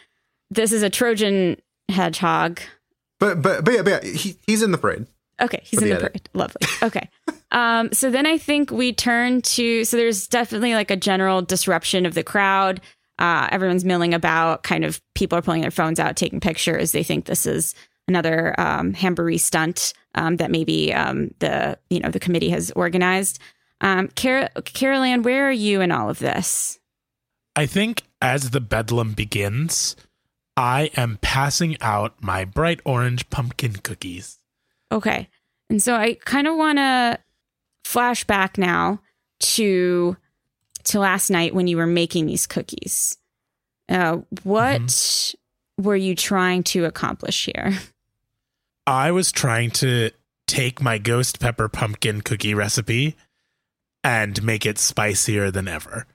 this is a Trojan hedgehog. But but but yeah, but yeah he, he's in the parade. Okay, he's For in the the parade. Lovely. Okay. um, so then I think we turn to so there's definitely like a general disruption of the crowd. Uh, everyone's milling about, kind of people are pulling their phones out, taking pictures. They think this is another um, Hamboree stunt um, that maybe um, the you know the committee has organized. Um, Car- Carol Ann, where are you in all of this? I think as the bedlam begins, I am passing out my bright orange pumpkin cookies. Okay. And so I kind of want to flash back now to to last night when you were making these cookies. Uh, what were you trying to accomplish here? I was trying to take my ghost pepper pumpkin cookie recipe and make it spicier than ever.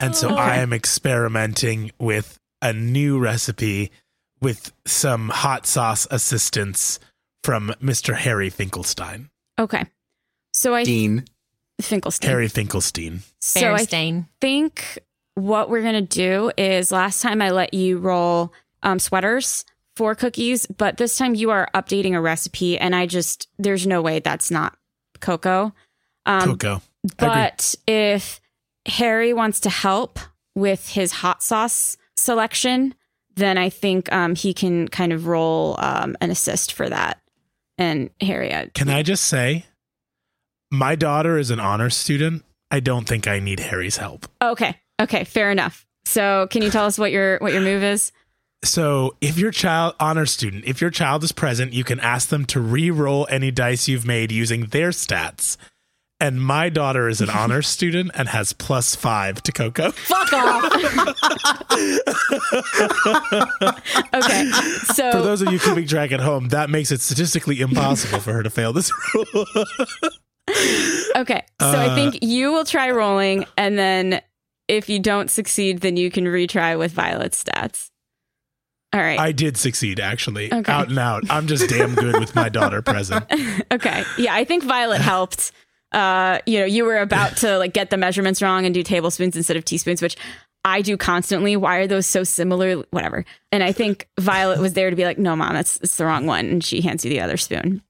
And so Okay. I am experimenting with a new recipe with some hot sauce assistance from Mr. Harry Finklestein. Okay. So I Dean. Finklestein. Harry Finklestein. So I think what we're gonna do is last time I let you roll um, sweaters for cookies, but this time you are updating a recipe, and I just there's no way that's not cocoa. Um, Coco. Agree. But if Harry wants to help with his hot sauce selection, then I think um, he can kind of roll um, an assist for that. And Harriet. Can I just say, my daughter is an honor student. I don't think I need Harry's help. okay, okay, fair enough. So, can you tell us what your what your move is? So, if your child honor student, if your child is present, you can ask them to re-roll any dice you've made using their stats. And my daughter is an honor student and has plus five to Coco. Fuck off. Okay, so For those of you keeping track at home, that makes it statistically impossible for her to fail this rule. okay, so I think uh, you will try rolling, and then if you don't succeed, then you can retry with Violet's stats. All right. I did succeed, actually, Okay. out and out. I'm just damn good with my daughter present. Okay. Yeah, I think Violet helped. Uh, you know, you were about to like get the measurements wrong and do tablespoons instead of teaspoons, which I do constantly. Why are those so similar? Whatever. And I think Violet was there to be like, "No, mom, that's it's the wrong one," and she hands you the other spoon.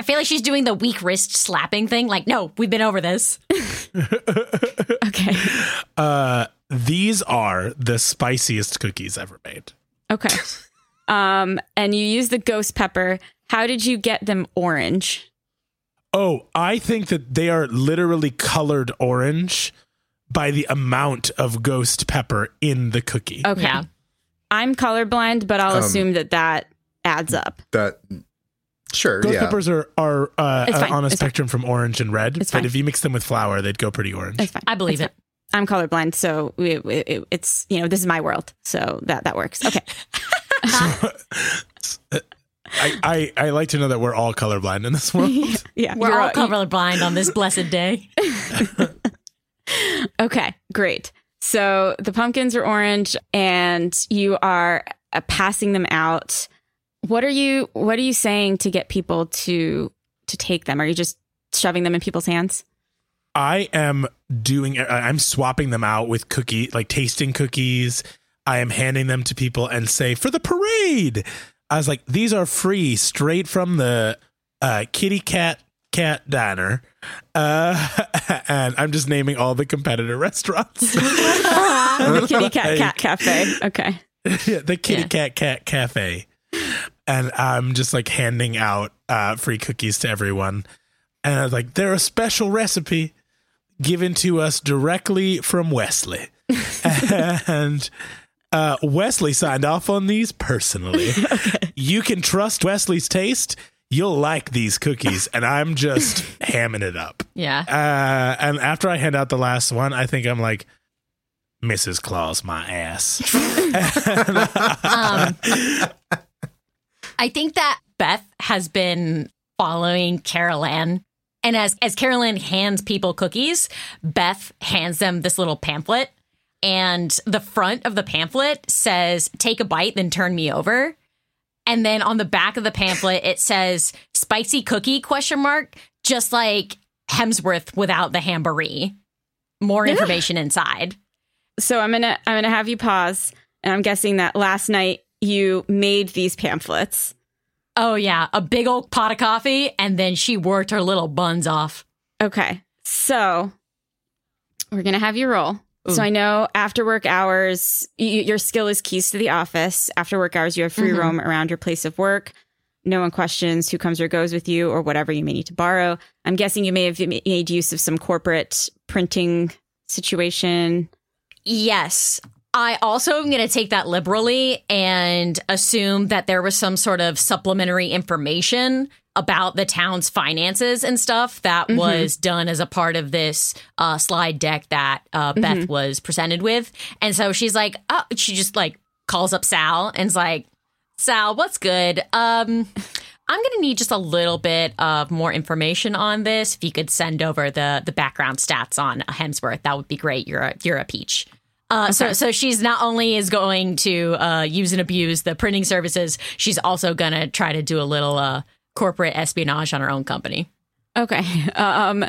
I feel like she's doing the weak wrist slapping thing. Like, no, we've been over this. Okay. Uh, these are the spiciest cookies ever made. Okay. Um, and you use the ghost pepper. How did you get them orange? Oh, I think that they are literally colored orange by the amount of ghost pepper in the cookie. Okay. Yeah. I'm colorblind, but I'll Um, assume that that adds up. That sure, Ghost yeah. peppers are are uh, It's uh, on a It's fine. spectrum from orange and red, It's but fine. if you mix them with flour, they'd go pretty orange. It's fine. I believe It's it. fine. I'm colorblind, so we, we, it, it's you know this is my world, so that that works. Okay. I, I I like to know that we're all colorblind in this world. Yeah, We're you're all colorblind on this blessed day. Okay, great. So the pumpkins are orange, and you are uh, passing them out. What are you What are you saying to get people to to take them? Are you just shoving them in people's hands? I am doing. I'm swapping them out with cookie, like tasting cookies. I am handing them to people and say for the parade. I was like, these are free, straight from the uh, Kitty Cat Cat Diner, uh, and I'm just naming all the competitor restaurants. the Kitty Cat Cat Cafe. Okay. yeah, the Kitty Yeah. Cat Cat Cafe, and I'm just like handing out uh, free cookies to everyone. And I was like, they're a special recipe given to us directly from Wesley, and uh, Wesley signed off on these personally. You can trust Wesley's taste. You'll like these cookies, and I'm just hamming it up. Yeah. Uh, and after I hand out the last one, I think I'm like, Mrs. Claus, my ass. Um, I think that Beth has been following Carol Ann. And as, as Carol Ann hands people cookies, Beth hands them this little pamphlet. And the front of the pamphlet says, take a bite, then turn me over. And then on the back of the pamphlet, it says spicy cookie question mark, just like Hemsworth without the hamboree. More information inside. So I'm gonna I'm gonna have you pause, and I'm guessing that last night you made these pamphlets. Oh yeah, a big old pot of coffee, and then she worked her little buns off. Okay. So we're going to have you roll. So I know after work hours, y- your skill is keys to the office. After work hours, you have free Mhm. roam around your place of work. No one questions who comes or goes with you or whatever you may need to borrow. I'm guessing you may have made use of some corporate printing situation. Yes. I also am going to take that liberally and assume that there was some sort of supplementary information about the town's finances and stuff that Mhm. was done as a part of this uh, slide deck that uh, Beth was presented with. And so she's like, oh, she just like calls up Sal and's like, Sal, what's good? Um, I'm gonna need just a little bit of more information on this. If you could send over the the background stats on Hemsworth, that would be great. You're a you're a peach. Uh, So so she's not only is going to uh, use and abuse the printing services, she's also gonna try to do a little uh, corporate espionage on our own company. Okay. Um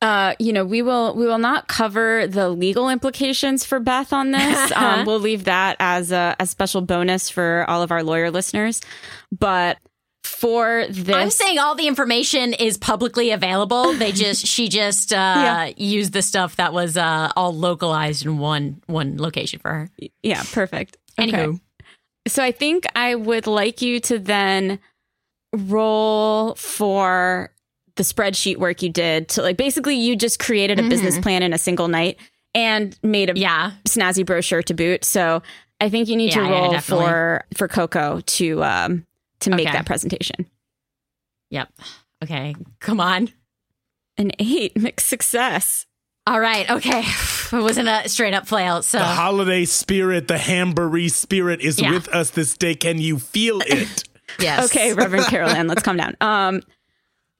uh you know, we will we will not cover the legal implications for Beth on this. um we'll leave that as a, a special bonus for all of our lawyer listeners. But for this I'm saying all the information is publicly available. They just she just uh, Yeah. used the stuff that was uh, all localized in one one location for her. Yeah, perfect. Okay. So I think I would like you to then roll for the spreadsheet work you did to like basically you just created a business plan in a single night and made a Mm-hmm. Yeah. snazzy brochure to boot. So I think you need to Yeah, yeah, roll definitely. for for cocoa to um to make Okay. that presentation. Yep. Okay. Come on. An eight mixed success. All right. Okay. It wasn't a straight up flail. So The holiday spirit, the Hamboree spirit is Yeah. with us this day. Can you feel it? yes. Okay, Reverend Carol Ann, let's calm down. Um,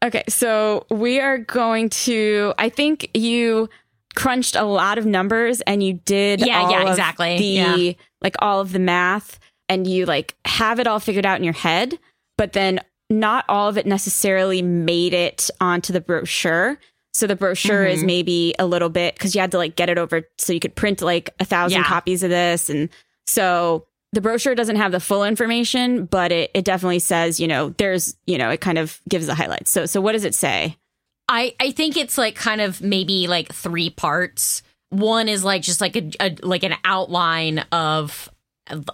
okay, so we are going to. I think you crunched a lot of numbers and you did. Yeah, all yeah, exactly. The Yeah. like all of the math, and you like have it all figured out in your head, but then not all of it necessarily made it onto the brochure. So the brochure is Mhm. maybe a little bit because you had to like get it over so you could print like a thousand Yeah. copies of this, and so the brochure doesn't have the full information, but it, it definitely says, you know, there's, you know, it kind of gives the highlights. So, so what does it say? I I think it's like kind of maybe like three parts. One is like just like a, a like an outline of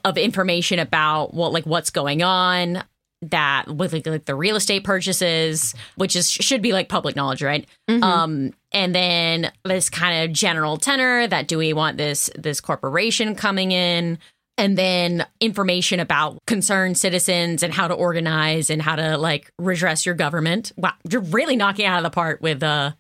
of information about what like what's going on that with like, like the real estate purchases, which is should be like public knowledge, right? Um, and then this kind of general tenor that do we want this this corporation coming in? And then information about concerned citizens and how to organize and how to like redress your government. Wow, you're really knocking out of the part with uh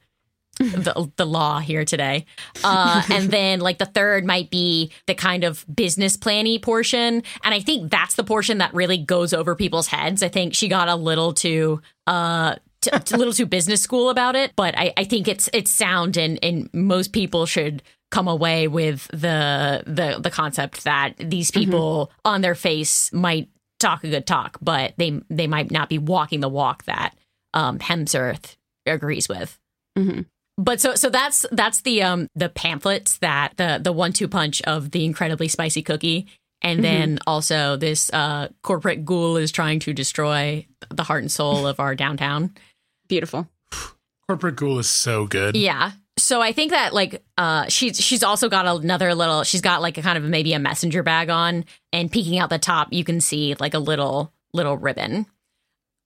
the, the law here today. Uh, and then like the third might be the kind of business planny portion. And I think that's the portion that really goes over people's heads. I think she got a little too uh t- a little too business school about it, but I, I think it's it's sound and and most people should come away with the the the concept that these people on their face might talk a good talk, but they they might not be walking the walk that um Hemsworth agrees with Mhm. but so so that's that's the um the pamphlets that the the one two punch of the incredibly spicy cookie and then also this uh corporate ghoul is trying to destroy the heart and soul of our downtown Beautiful. Corporate Ghoul is so good. yeah so i think that like uh she's she's also got another little she's got like a kind of maybe a messenger bag on and peeking out the top you can see like a little little ribbon.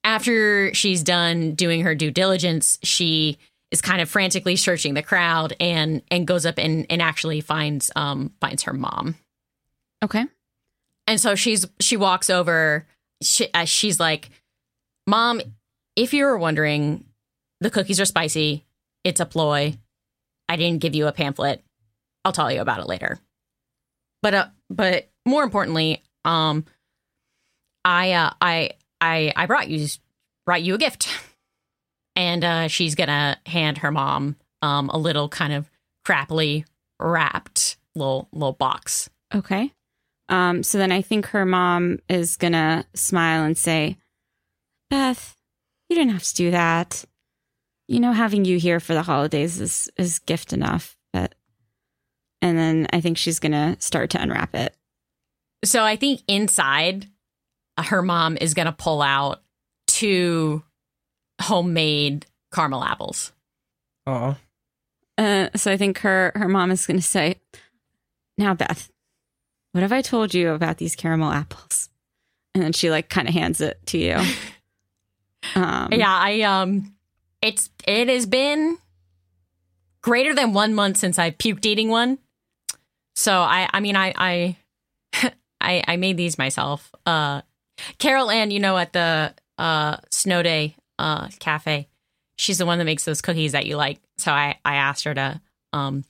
After she's done doing her due diligence she is kind of frantically searching the crowd and and goes up and and actually finds um finds her mom. Okay. and so she's she walks over she, uh, she's like mom if you were wondering the cookies are spicy. It's a ploy i didn't give you a pamphlet i'll tell you about it later but uh but more importantly um i uh i i i brought you brought you a gift and uh she's gonna hand her mom um a little kind of crappily wrapped little little box Okay. Um, so then I think her mom is gonna smile and say, Beth, you didn't have to do that. You know, having you here for the holidays is is gift enough. But and then I think she's gonna start to unwrap it. So I think inside, uh, her mom is going to pull out two homemade caramel apples. Oh, Uh, so I think her her mom is going to say, "Now, Beth, what have I told you about these caramel apples?" And then she like kind of hands it to you. Um, Yeah, I um it's it has been greater than 1 month since I puked eating one. So I I mean I I I, I made these myself. Uh Carol Ann, you know at the uh Snow Day uh cafe. She's the one that makes those cookies that you like. So I I asked her to um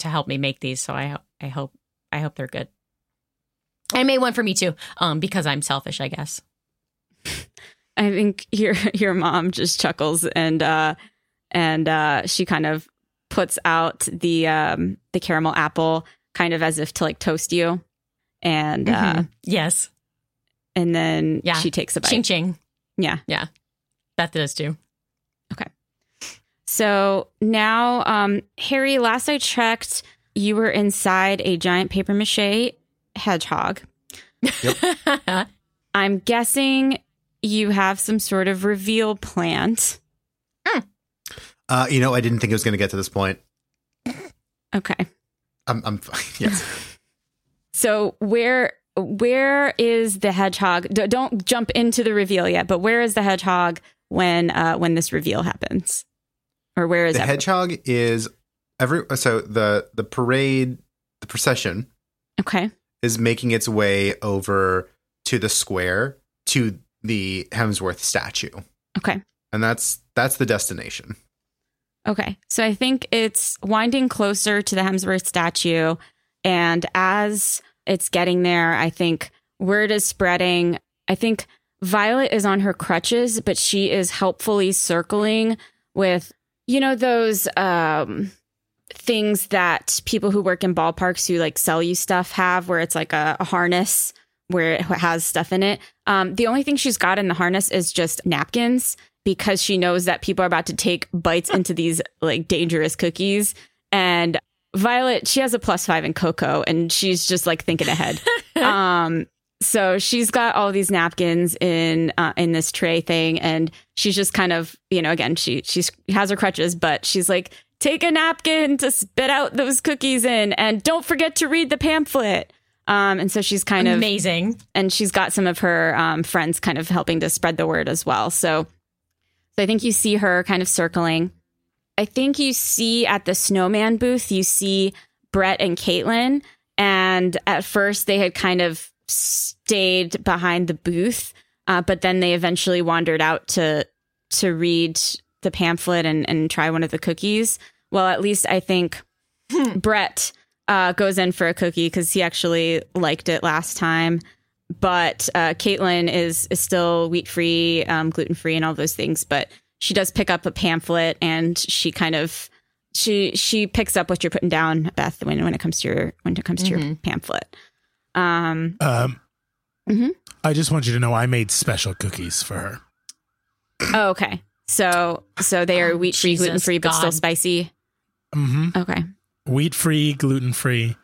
to help me make these. So I I hope I hope they're good. I made one for me too, um, because I'm selfish, I guess. I think your your mom just chuckles and uh and uh she kind of puts out the um the caramel apple kind of as if to like toast you. And uh Mhm. Yes. and then Yeah. she takes a bite. Ching ching. Yeah. Yeah. Beth does too. Okay. So now um Harry, last I checked, you were inside a giant paper mache hedgehog. I'm guessing you have some sort of reveal plant. Uh, you know, I didn't think it was going to get to this point. Okay. I'm, I'm yes. So where where is the hedgehog? D- don't jump into the reveal yet, but where is the hedgehog when uh when this reveal happens? Or where is the it? hedgehog is every so the the parade the procession okay. is making its way over to the square to the Hemsworth statue. Okay. And that's that's the destination. Okay. So I think it's winding closer to the Hemsworth statue. And as it's getting there, I think word is spreading. I think Violet is on her crutches, but she is helpfully circling with, you know, those um, things that people who work in ballparks who like sell you stuff have, where it's like a, a harness where it has stuff in it. Um, the only thing she's got in the harness is just napkins because she knows that people are about to take bites into these like dangerous cookies. And Violet, she has a plus five in cocoa and she's just like thinking ahead. um, so she's got all these napkins in uh, in this tray thing, and she's just kind of you know again she she's has her crutches, but she's like take a napkin to spit out those cookies in, and don't forget to read the pamphlet. Um, and so she's kind of Amazing. and she's got some of her um, friends kind of helping to spread the word as well. So, so I think you see her kind of circling. I think you see at the snowman booth, you see Brett and Caitlin, and at first they had kind of stayed behind the booth, uh, but then they eventually wandered out to to read the pamphlet and, and try one of the cookies. Well, at least I think Brett uh, goes in for a cookie because he actually liked it last time. But uh, Caitlin is is still wheat free, um, gluten free, and all those things. But she does pick up a pamphlet, and she kind of she she picks up what you're putting down, Beth, when when it comes to your when it comes to your pamphlet. Um, Um, Mhm. I just want you to know I made special cookies for her. oh, okay. So so they are Oh, wheat free, gluten free, but still God. spicy. hmm Okay. Wheat free, gluten free.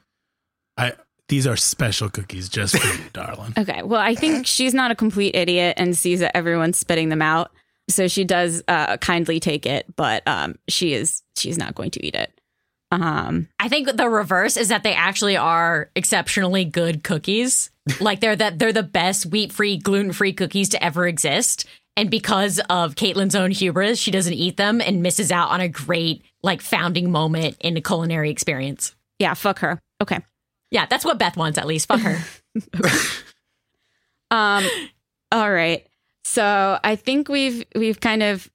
I these are special cookies just for you, darling. Okay. Well, I think she's not a complete idiot and sees that everyone's spitting them out. So she does uh, kindly take it, but um, she is she's not going to eat it. Um, I think the reverse is that they actually are exceptionally good cookies. like they're that they're the best wheat free, gluten free cookies to ever exist. And because of Caitlin's own hubris, she doesn't eat them and misses out on a great like founding moment in a culinary experience. yeah, fuck her. Okay. Yeah, that's what Beth wants at least. Fuck her. Um, all right. So I think we've we've kind of,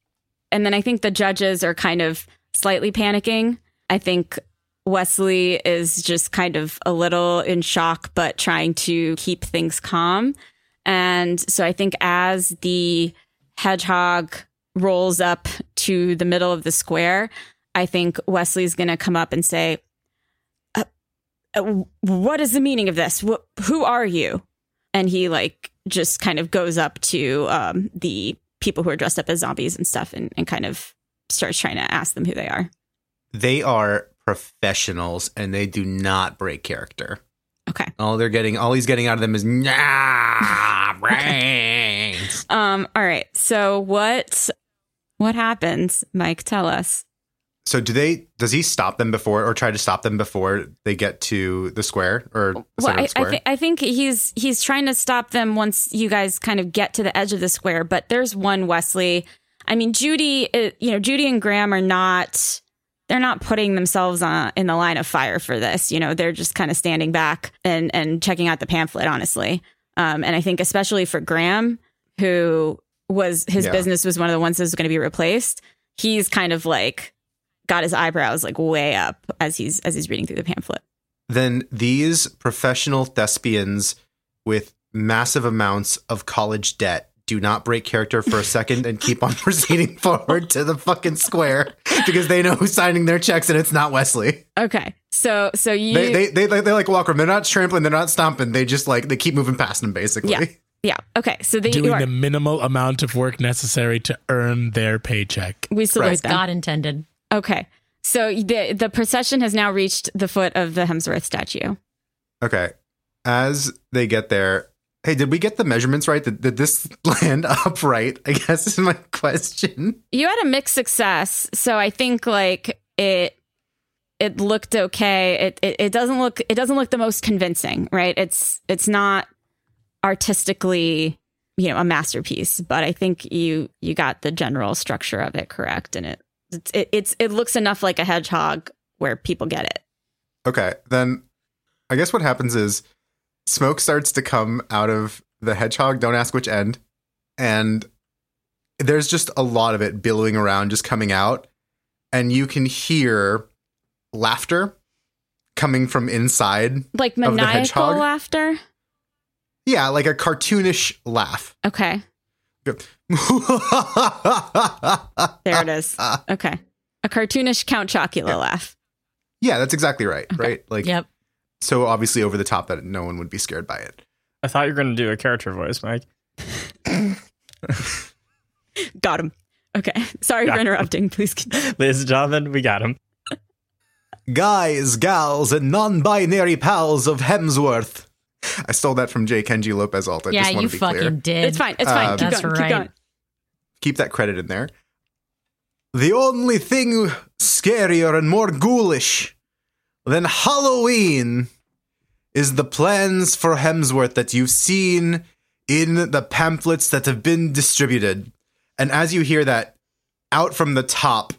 and then I think the judges are kind of slightly panicking. I think Wesley is just kind of a little in shock, but trying to keep things calm. And so I think as the hedgehog rolls up to the middle of the square, I think Wesley's going to come up and say, uh, uh, "What is the meaning of this? Wh- who are you?" And he like just kind of goes up to um, the people who are dressed up as zombies and stuff, and, and kind of starts trying to ask them who they are. They are professionals and they do not break character. Okay. All they're getting, all he's getting out of them is nah. brains. Um, all right. So what what happens, Mike? Tell us. So do they? Does he stop them before, or try to stop them before they get to the square or the Well, I, square? I, th- I think he's he's trying to stop them once you guys kind of get to the edge of the square. But there's one Wesley. I mean, Judy. uh, You know, Judy and Graham are not. They're not putting themselves on, in the line of fire for this. You know, they're just kind of standing back and and checking out the pamphlet. Honestly, um, and I think especially for Graham, who was his Yeah. business was one of the ones that was going to be replaced. He's kind of like got his eyebrows like way up as he's as he's reading through the pamphlet. then these professional thespians with massive amounts of college debt do not break character for a second and keep on proceeding forward to the fucking square because they know who's signing their checks and it's not Wesley. Okay, so so you They they they, they, they like walk around. They're not trampling. They're not stomping. They just like they keep moving past them basically. Yeah. yeah okay so they you Doing are, the minimal amount of work necessary to earn their paycheck. we salute As them. God intended. Okay, so the the procession has now reached the foot of the Hemsworth statue. Okay. As they get there, hey, did we get the measurements right? Did, did this land upright? I guess is my question. You had a mixed success, so I think like it it looked okay. It, it it doesn't look it doesn't look the most convincing, right? It's it's not artistically you know a masterpiece, but I think you you got the general structure of it correct, and it it's it, it's it looks enough like a hedgehog where people get it. Okay, then I guess what happens is smoke starts to come out of the hedgehog. Don't ask which end, and there's just a lot of it billowing around, just coming out, and you can hear laughter coming from inside. Like maniacal laughter. Yeah, like a cartoonish laugh. Okay, there it is. Okay, a cartoonish Count Chocula laugh. Yeah, that's exactly right. Right, like Yep. so obviously over the top that no one would be scared by it. I thought you were going to do a character voice, Mike. Got him. Okay, sorry Yeah. for interrupting. Please. continue. Ladies and gentlemen, we got him. Guys, gals, and non-binary pals of Hemsworth. I stole that from J. Kenji Lopez Alt. I yeah, just want you to be fucking clear. did. It's fine. It's fine. Um, keep That's going. right. Keep going. Keep that credit in there. The only thing scarier and more ghoulish than Halloween is the plans for Hemsworth that you've seen in the pamphlets that have been distributed. And as you hear that out from the top,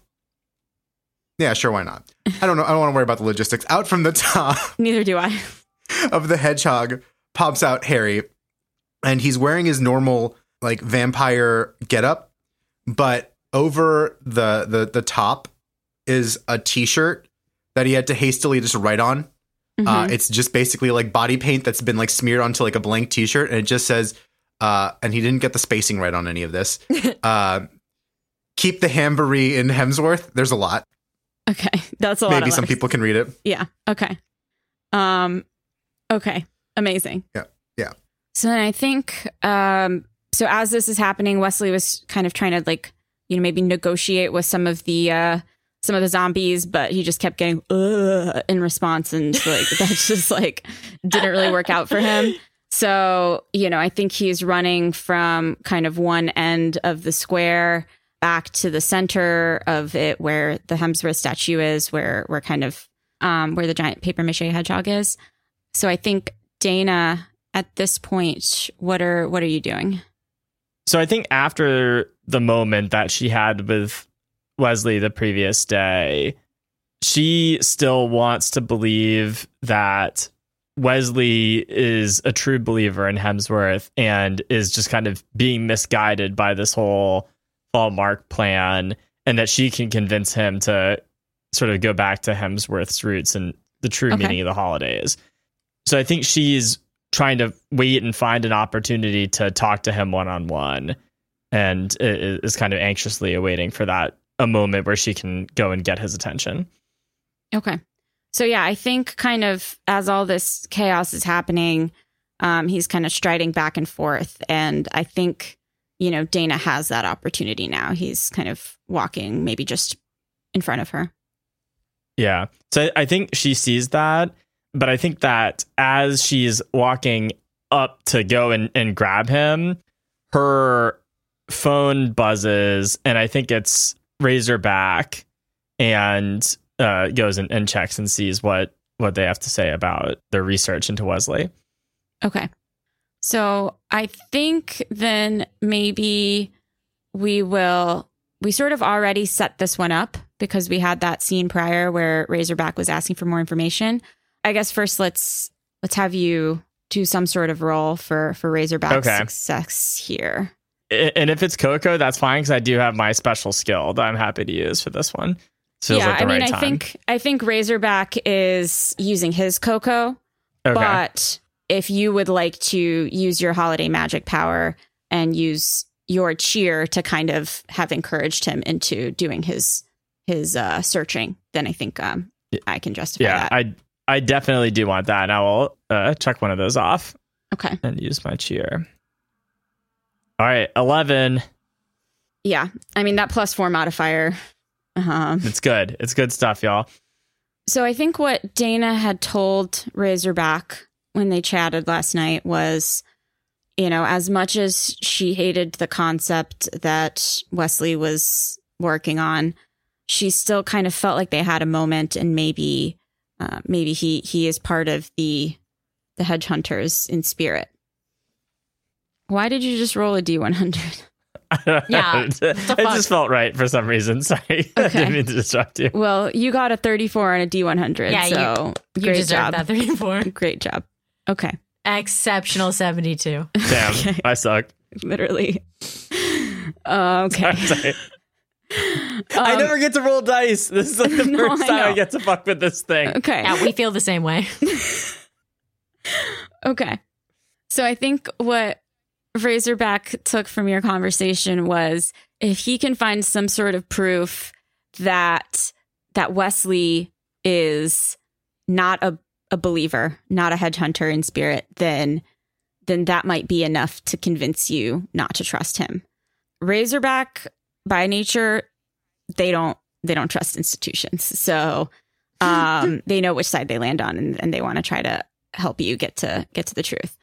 yeah, sure, why not? I don't know. I don't want to worry about the logistics. Out from the top Neither do I. of the hedgehog pops out Harry, and he's wearing his normal like vampire getup, but over the the the top is a t-shirt that he had to hastily just write on. Uh, Mhm. it's just basically like body paint that's been like smeared onto like a blank t-shirt, and it just says, uh, and he didn't get the spacing right on any of this. uh, keep the Hamboree in Hemsworth. There's a lot. okay, that's a lot. Maybe some people can read it. Yeah. Okay. Um. Okay. Amazing. Yeah, yeah. So then I think. Um. So as this is happening, Wesley was kind of trying to like, you know, maybe negotiate with some of the uh some of the zombies, but he just kept getting Ugh, in response, and like that just like didn't really work out for him. So you know, I think he's running from kind of one end of the square back to the center of it, where the Hemsworth statue is, where where kind of um, where the giant paper mache hedgehog is. So I think Dana, at this point, what are what are you doing? So I think after the moment that she had with Wesley the previous day, she still wants to believe that Wesley is a true believer in Hemsworth and is just kind of being misguided by this whole Hallmark plan, and that she can convince him to sort of go back to Hemsworth's roots and the true Okay. meaning of the holidays. So I think she's trying to wait and find an opportunity to talk to him one on one, and is kind of anxiously awaiting for that a moment where she can go and get his attention. Okay. So yeah, I think kind of as all this chaos is happening, um, he's kind of striding back and forth, and I think you know Dana has that opportunity now. He's kind of walking, maybe just in front of her. Yeah. So I think she sees that, but I think that as she's walking up to go and, and grab him, her phone buzzes, and I think it's Razorback, and uh, goes and, and checks and sees what what they have to say about their research into Wesley. Okay. So I think then maybe we will, we sort of already set this one up because we had that scene prior where Razorback was asking for more information. I guess first let's, let's have you do some sort of role for, for Razorback's Okay. success here. And if it's Cocoa, that's fine because I do have my special skill that I'm happy to use for this one. Feels yeah, like the I mean, right I think, I think Razorback is using his Cocoa. okay. But if you would like to use your holiday magic power and use your cheer to kind of have encouraged him into doing his his uh, searching, then I think um, I can justify yeah, that. I I definitely do want that, and I will uh, check one of those off okay. and use my cheer. All right, eleven. Yeah. I mean that plus four modifier. Um, It's good. It's good stuff, y'all. so I think what Dana had told Razorback when they chatted last night was, you know, as much as she hated the concept that Wesley was working on, she still kind of felt like they had a moment, and maybe, uh, maybe he he is part of the the hedge hunters in spirit. Why did you just roll a d one hundred? Yeah, it just felt right for some reason. Sorry, I Okay. didn't mean to disrupt you. Well, you got a thirty four and a d one hundred. Yeah, so You great deserve job. that 34. Great job. Okay, Exceptional 72. Damn, Okay. I suck. literally. Uh, okay. I'm sorry. I Um, never get to roll dice. This is like the No, first I time I know. get to fuck with this thing. Okay. Yeah, we feel the same way. Okay. So I think what Razorback took from your conversation was if he can find some sort of proof that that Wesley is not a, a believer, not a hedge hunter in spirit, then then that might be enough to convince you not to trust him. Razorback by nature, they don't they don't trust institutions. So um, they know which side they land on and, and they want to try to help you get to get to the truth.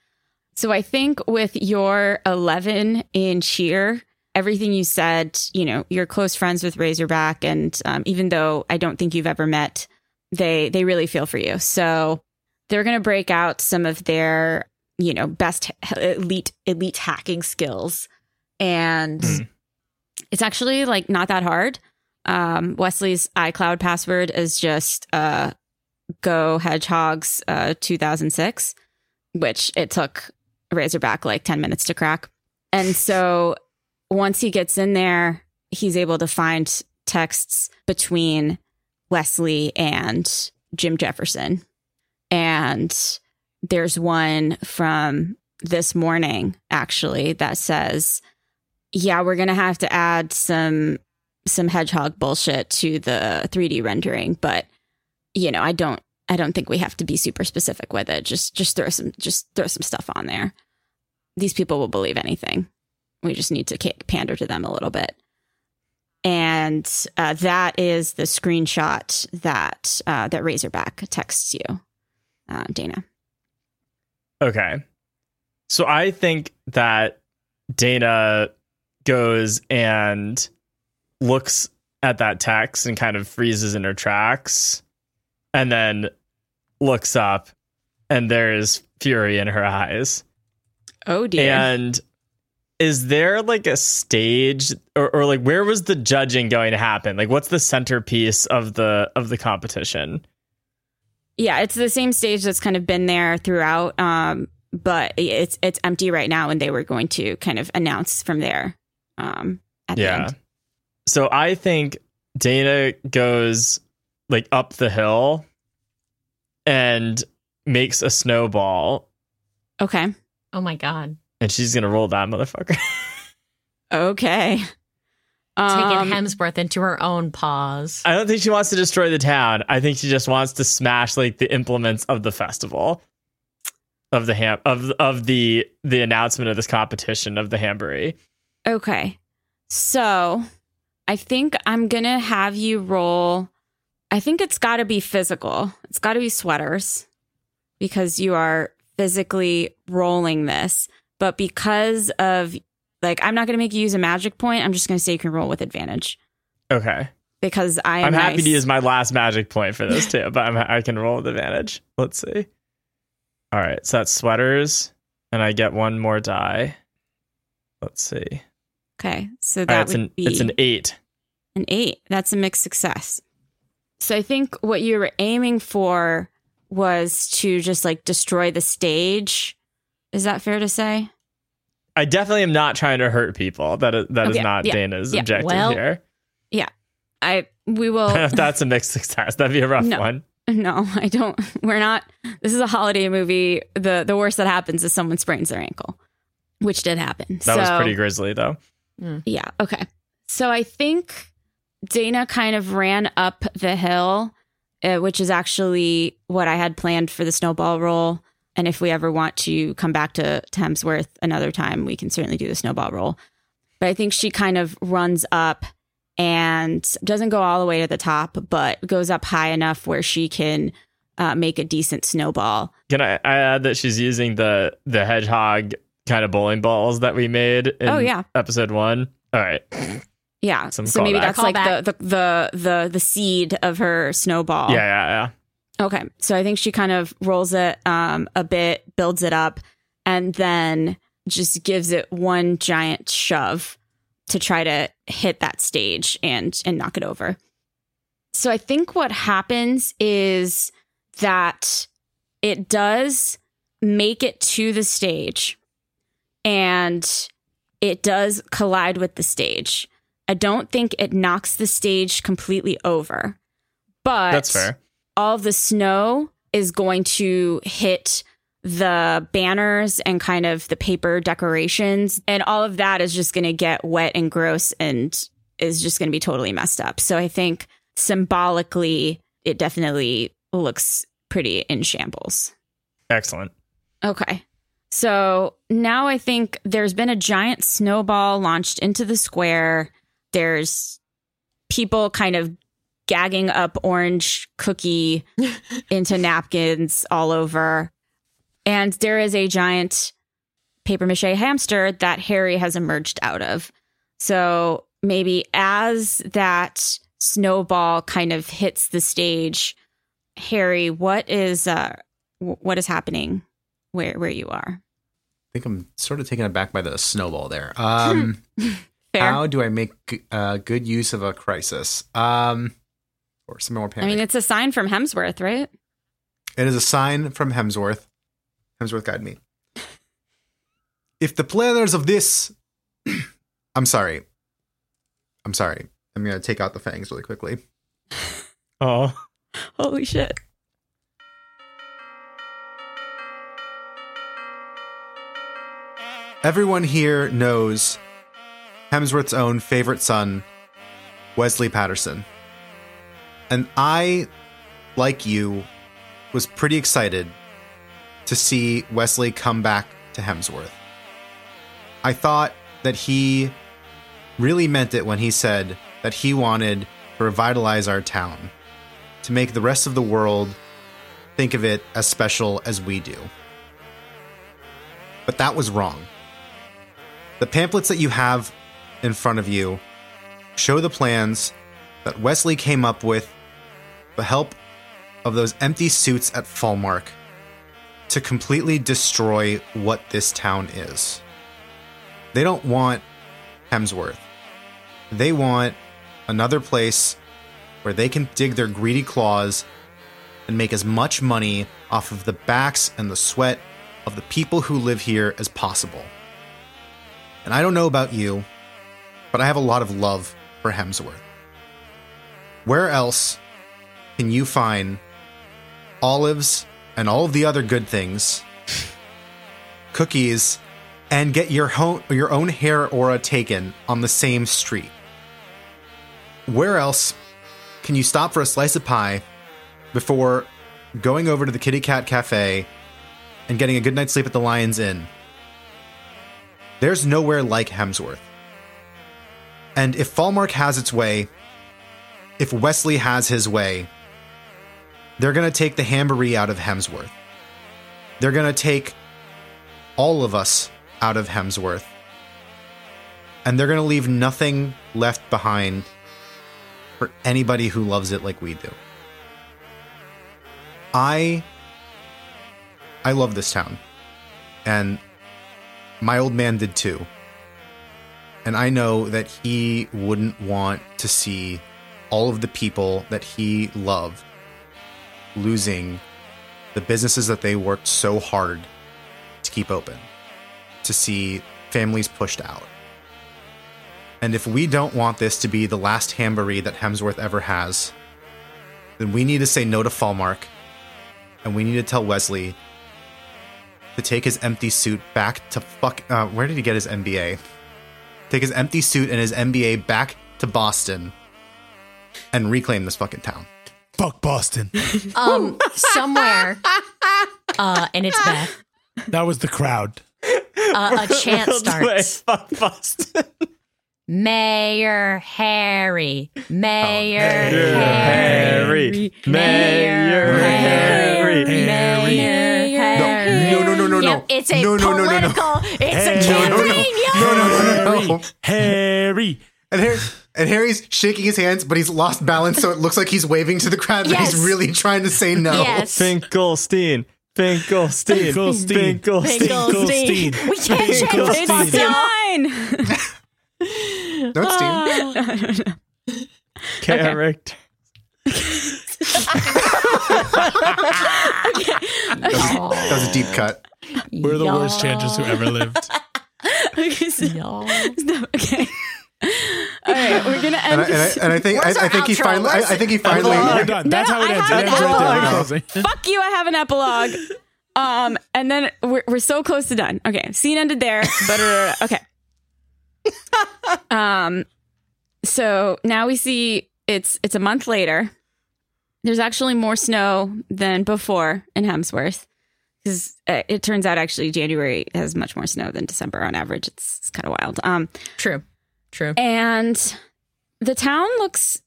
So I think with your 11 in cheer, everything you said, you know, you're close friends with Razorback, and um, even though I don't think you've ever met, they they really feel for you. So they're going to break out some of their, you know, best elite elite hacking skills, and Hmm. it's actually like not that hard. Um, Wesley's iCloud password is just uh, Go Hedgehogs uh, 2006, which it took Razorback like 10 minutes to crack. And so once he gets in there, he's able to find texts between Wesley and Jim Jefferson. And there's one from this morning, actually, that says, yeah, we're going to have to add some some hedgehog bullshit to the 3D rendering, but you know, I don't I don't think we have to be super specific with it. Just just throw some just throw some stuff on there. These people will believe anything. We just need to pander to them a little bit. And uh, that is the screenshot that uh, that Razorback texts you, uh, Dana. Okay. So I think that Dana goes and looks at that text and kind of freezes in her tracks and then looks up and there's fury in her eyes. Oh dear. And is there like a stage or, or like where was the judging going to happen? Like what's the centerpiece of the of the competition? Yeah, it's the same stage that's kind of been there throughout, um, but it's it's empty right now, and they were going to kind of announce from there. Um, at the Yeah. end. So I think Dana goes like up the hill and makes a snowball Okay. Oh my God. and she's gonna roll that motherfucker. Okay. Taking Um, Hemsworth into her own paws. I don't think she wants to destroy the town. I think she just wants to smash like the implements of the festival. Of the ham of of the the announcement of this competition of the Hamboree. okay. So, I think I'm gonna have you roll. I think it's got to be physical. It's got to be sweaters because you are physically rolling this, but because of like, I'm not going to make you use a magic point. I'm just going to say you can roll with advantage Okay. because I am I'm happy nice. to use my last magic point for this too, but I'm, I can roll with advantage. Let's see. All right, so that's sweaters, and I get one more die. Let's see. Okay, so that right, would an be it's an eight. An eight. That's a mixed success. So I think what you were aiming for was to just like destroy the stage. Is that fair to say? I definitely am not trying to hurt people. That is, that is Okay, not yeah, Dana's yeah. objective Well- here. Yeah. I we will if that's a mixed success, that'd be a rough No. one. no, I don't we're not this is a holiday movie. The the worst that happens is someone sprains their ankle. Which did happen. That was pretty grisly, though. Hmm. Yeah. Okay. So I think Dana kind of ran up the hill, uh, which is actually what I had planned for the snowball roll. And if we ever want to come back to Hemsworth another time, we can certainly do the snowball roll. But I think she kind of runs up and doesn't go all the way to the top, but goes up high enough where she can uh, make a decent snowball. Can I, I add that she's using the the hedgehog kind of bowling balls that we made in Oh, yeah. episode one? All right. Yeah. Some so maybe callback. that's like the, the the the the seed of her snowball. Yeah, yeah, yeah. Okay. So I think she kind of rolls it um, a bit, builds it up, and then just gives it one giant shove to try to hit that stage and and knock it over. So I think what happens is that it does make it to the stage and it does collide with the stage. I don't think it knocks the stage completely over. But That's fair. all the snow is going to hit the banners and kind of the paper decorations and all of that is just going to get wet and gross and is just going to be totally messed up. So I think symbolically it definitely looks pretty in shambles. Excellent. Okay. So now I think there's been a giant snowball launched into the square. There's people kind of gagging up orange cookie into napkins all over. And there is a giant paper mache hamster that Harry has emerged out of. So maybe as that snowball kind of hits the stage, Harry, what is uh, what is happening where where you are? I think I'm sort of taken aback by the snowball there. Um, Fair. how do I make uh, good use of a crisis? Um, or some more pain. I mean, it's a sign from Hemsworth, right? It is a sign from Hemsworth. Hemsworth guide me. If the planners of this, I'm sorry. I'm sorry. I'm gonna take out the fangs really quickly. Oh, Holy shit. Everyone here knows Hemsworth's own favorite son, Wesley Patterson. And I, like you, was pretty excited to see Wesley come back to Hemsworth. I thought that he really meant it when he said that he wanted to revitalize our town, to make the rest of the world think of it as special as we do. But that was wrong. The pamphlets that you have in front of you show the plans that Wesley came up with the help of those empty suits at Fallmark to completely destroy what this town is. They don't want Hemsworth. They want another place where they can dig their greedy claws and make as much money off of the backs and the sweat of the people who live here as possible. And I don't know about you, but I have a lot of love for Hemsworth. Where else can you find olives and all of the other good things, cookies, and get your, ho- your own hair aura taken on the same street? Where else can you stop for a slice of pie before going over to the Kitty Cat Cafe and getting a good night's sleep at the Lion's Inn? There's nowhere like Hemsworth. And if Fallmark has its way, if Wesley has his way, they're going to take the Hamboree out of Hemsworth. They're going to take all of us out of Hemsworth. And they're going to leave nothing left behind for anybody who loves it like we do. I I love this town. And my old man did too. And I know that he wouldn't want to see all of the people that he loved losing the businesses that they worked so hard to keep open, to see families pushed out. And if we don't want this to be the last Hamboree that Hemsworth ever has, then we need to say no to Fallmark, and we need to tell Wesley to take his empty suit back to fuck. Uh, where did he get his MBA? Take his empty suit and his MBA back to Boston and reclaim this fucking town. Fuck Boston. Um, somewhere, uh, and it's Beth. That was the crowd. Uh, a chant starts. fuck Boston. Mayor Harry. Mayor Mayor Harry. Harry. Mayor Harry. Mayor Harry. No, no, no, no, no. Yep, it's a No, no, no, no, no. political. It's Hey, a no, no, no. No, no, no, no, no. Harry. And, Harry, and Harry's shaking his hands, but he's lost balance, so it looks like he's waving to the crowd, but Yes. he's really trying to say no. Yes. Oh, Finklestein. Finklestein. Finklestein. Finklestein. Finklestein. We can't change Finklestein. this. Fine. No, it's Steve. Oh. Character. That was a deep cut. We're the worst chanters who ever lived. okay. so- Y'all. no, okay. All right, we're gonna end. And I, and I, and I think I, I our think he finally I, I think he finally We're done. That's No, how it I ends. have It an ends right there. Epilogue. Fuck you! I have an epilogue. Um, and then we're we're so close to done. Okay, scene ended there. But okay. Um, so now we see it's it's a month later. There's actually more snow than before in Hemsworth because uh, it turns out actually January has much more snow than December on average. It's, it's kind of wild. Um, True. True. and the town looks,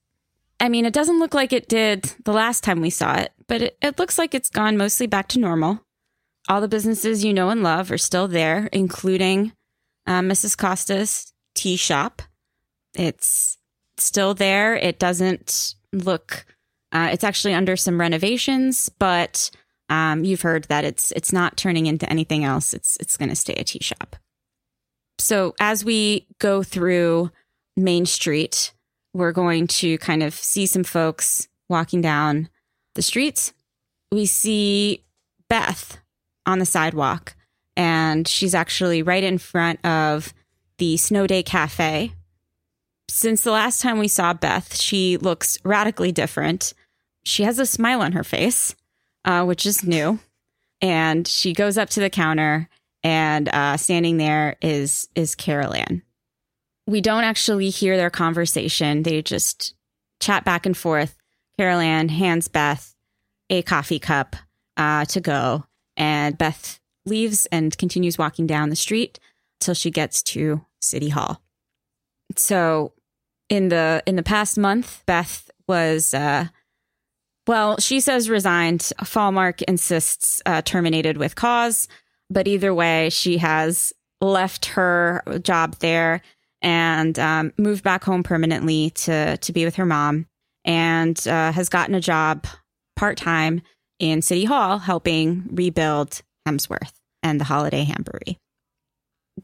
I mean, it doesn't look like it did the last time we saw it, but it, it looks like it's gone mostly back to normal. All the businesses you know and love are still there, including uh, Mrs. Costa's tea shop. It's still there. It doesn't look, uh, it's actually under some renovations, but um, you've heard that it's it's not turning into anything else. It's it's going to stay a tea shop. So as we go through Main Street, we're going to kind of see some folks walking down the streets. We see Beth on the sidewalk, and she's actually right in front of the Snow Day Cafe. Since the last time we saw Beth, she looks radically different. She has a smile on her face, uh, which is new. And she goes up to the counter, and uh, standing there is is Carol we don't actually hear their conversation. They just chat back and forth. Carol Ann hands Beth a coffee cup uh, to go, and Beth leaves and continues walking down the street till she gets to City Hall. So, in the in the past month, Beth was uh, well, she says resigned. Fallmark insists uh, terminated with cause, but either way, she has left her job there and um, moved back home permanently to to be with her mom, and uh, has gotten a job part time in City Hall helping rebuild Hemsworth and the Holiday Hamboree.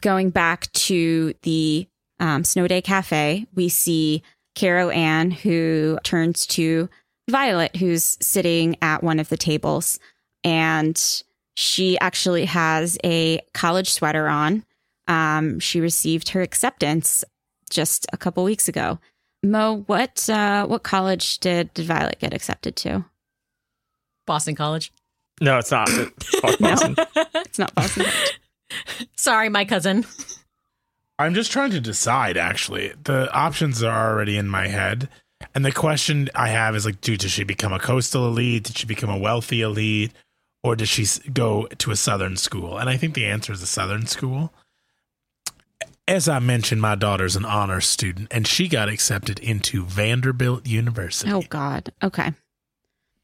Going back to the um, Snow Day Cafe, we see Carol Ann, who turns to Violet, who's sitting at one of the tables, and she actually has a college sweater on um, she received her acceptance just a couple weeks ago. Mo, what uh, what college did, did Violet get accepted to? Boston College. No, it's not. Fuck No. Boston. It's not Boston. Sorry, my cousin. I'm just trying to decide, actually. The options are already in my head. And the question I have is like, dude, did she become a coastal elite? Did she become a wealthy elite? Or did she go to a southern school? And I think the answer is a southern school. As I mentioned, my daughter's an honor student, and she got accepted into Vanderbilt University. oh God. Okay.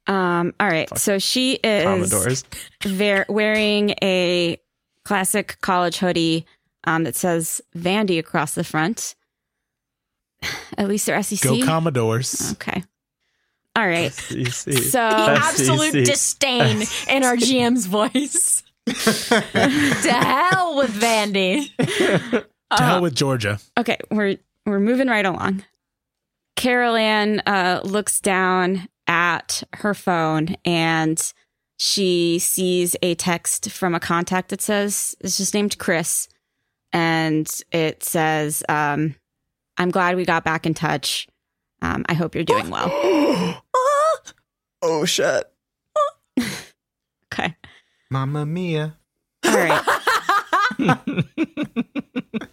Um, all right. So she is ver- wearing a classic college hoodie um, that says Vandy across the front. At least they're SEC. Go Commodores. Okay. All right. SEC. So The SEC. absolute disdain in our GM's voice. to hell with Vandy. To Uh, hell with Georgia. okay, we're we're moving right along. Carol Ann uh, looks down at her phone and she sees a text from a contact that says it's just named Chris, and it says, um, "I'm glad we got back in touch. Um, I hope you're doing well." oh shit. Okay, Mamma mia. all right.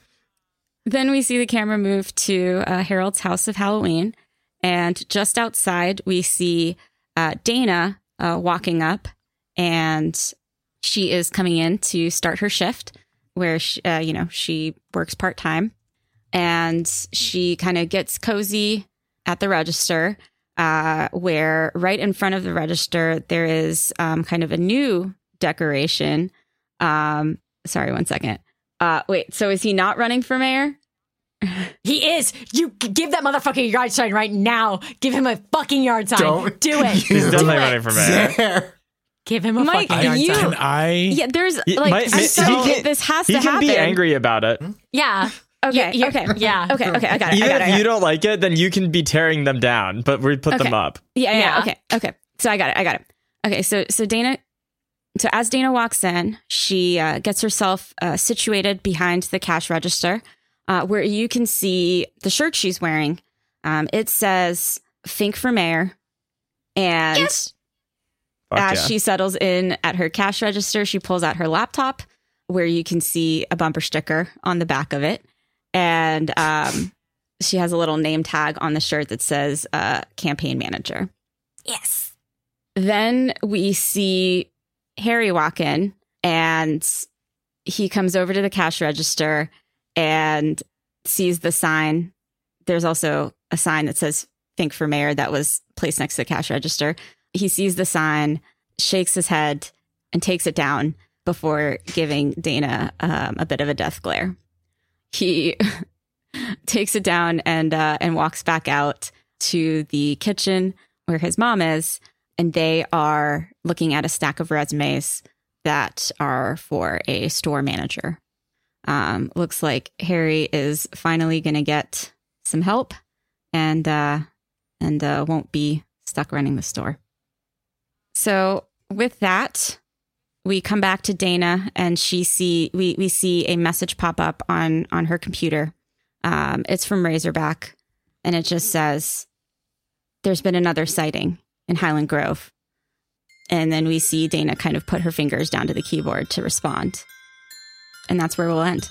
Then we see the camera move to uh, Harold's house of Halloween. And just outside, we see uh, Dana uh, walking up, and she is coming in to start her shift where, she, uh, you know, she works part time. And she kind of gets cozy at the register, uh, where right in front of the register, there is um, kind of a new decoration. Um, sorry, one second. Uh, wait, so is he not running for mayor? He is. You give that motherfucker a yard sign right now. Give him a fucking yard sign. Don't Do it. He's Do definitely it. running for mayor. There. Give him a Mike, fucking yard you- sign. Can I? Yeah, there's like might- I'm he can- this has He to can happen. be angry about it. Yeah. Okay, You- you- okay, Yeah. okay, okay. I got it. I Even got it. I if got you it. don't like it, then you can be tearing them down, but we put them up. Yeah, yeah, Yeah. Okay, okay. So I got it. I got it. Okay, so so Dana, so as Dana walks in, she uh, gets herself uh, situated behind the cash register, uh, where you can see the shirt she's wearing. Um, it says "Think for Mayor," and Fuck as yeah. she settles in at her cash register, she pulls out her laptop, where you can see a bumper sticker on the back of it, and um, she has a little name tag on the shirt that says uh, "Campaign Manager." Yes. Then we see Harry walk in and he comes over to the cash register and sees the sign. There's also a sign that says Think for Mayor that was placed next to the cash register. He sees the sign, shakes his head, and takes it down before giving Dana um, a bit of a death glare. He takes it down and uh, and walks back out to the kitchen where his mom is, and they are looking at a stack of resumes that are for a store manager. Um, looks like Harry is finally going to get some help, and uh, and uh, won't be stuck running the store. So with that, we come back to Dana, and she see we we see a message pop up on on her computer. Um, it's from Razorback, and it just says, "There's been another sighting in Highland Grove." And then we see Dana kind of put her fingers down to the keyboard to respond. And that's where we'll end.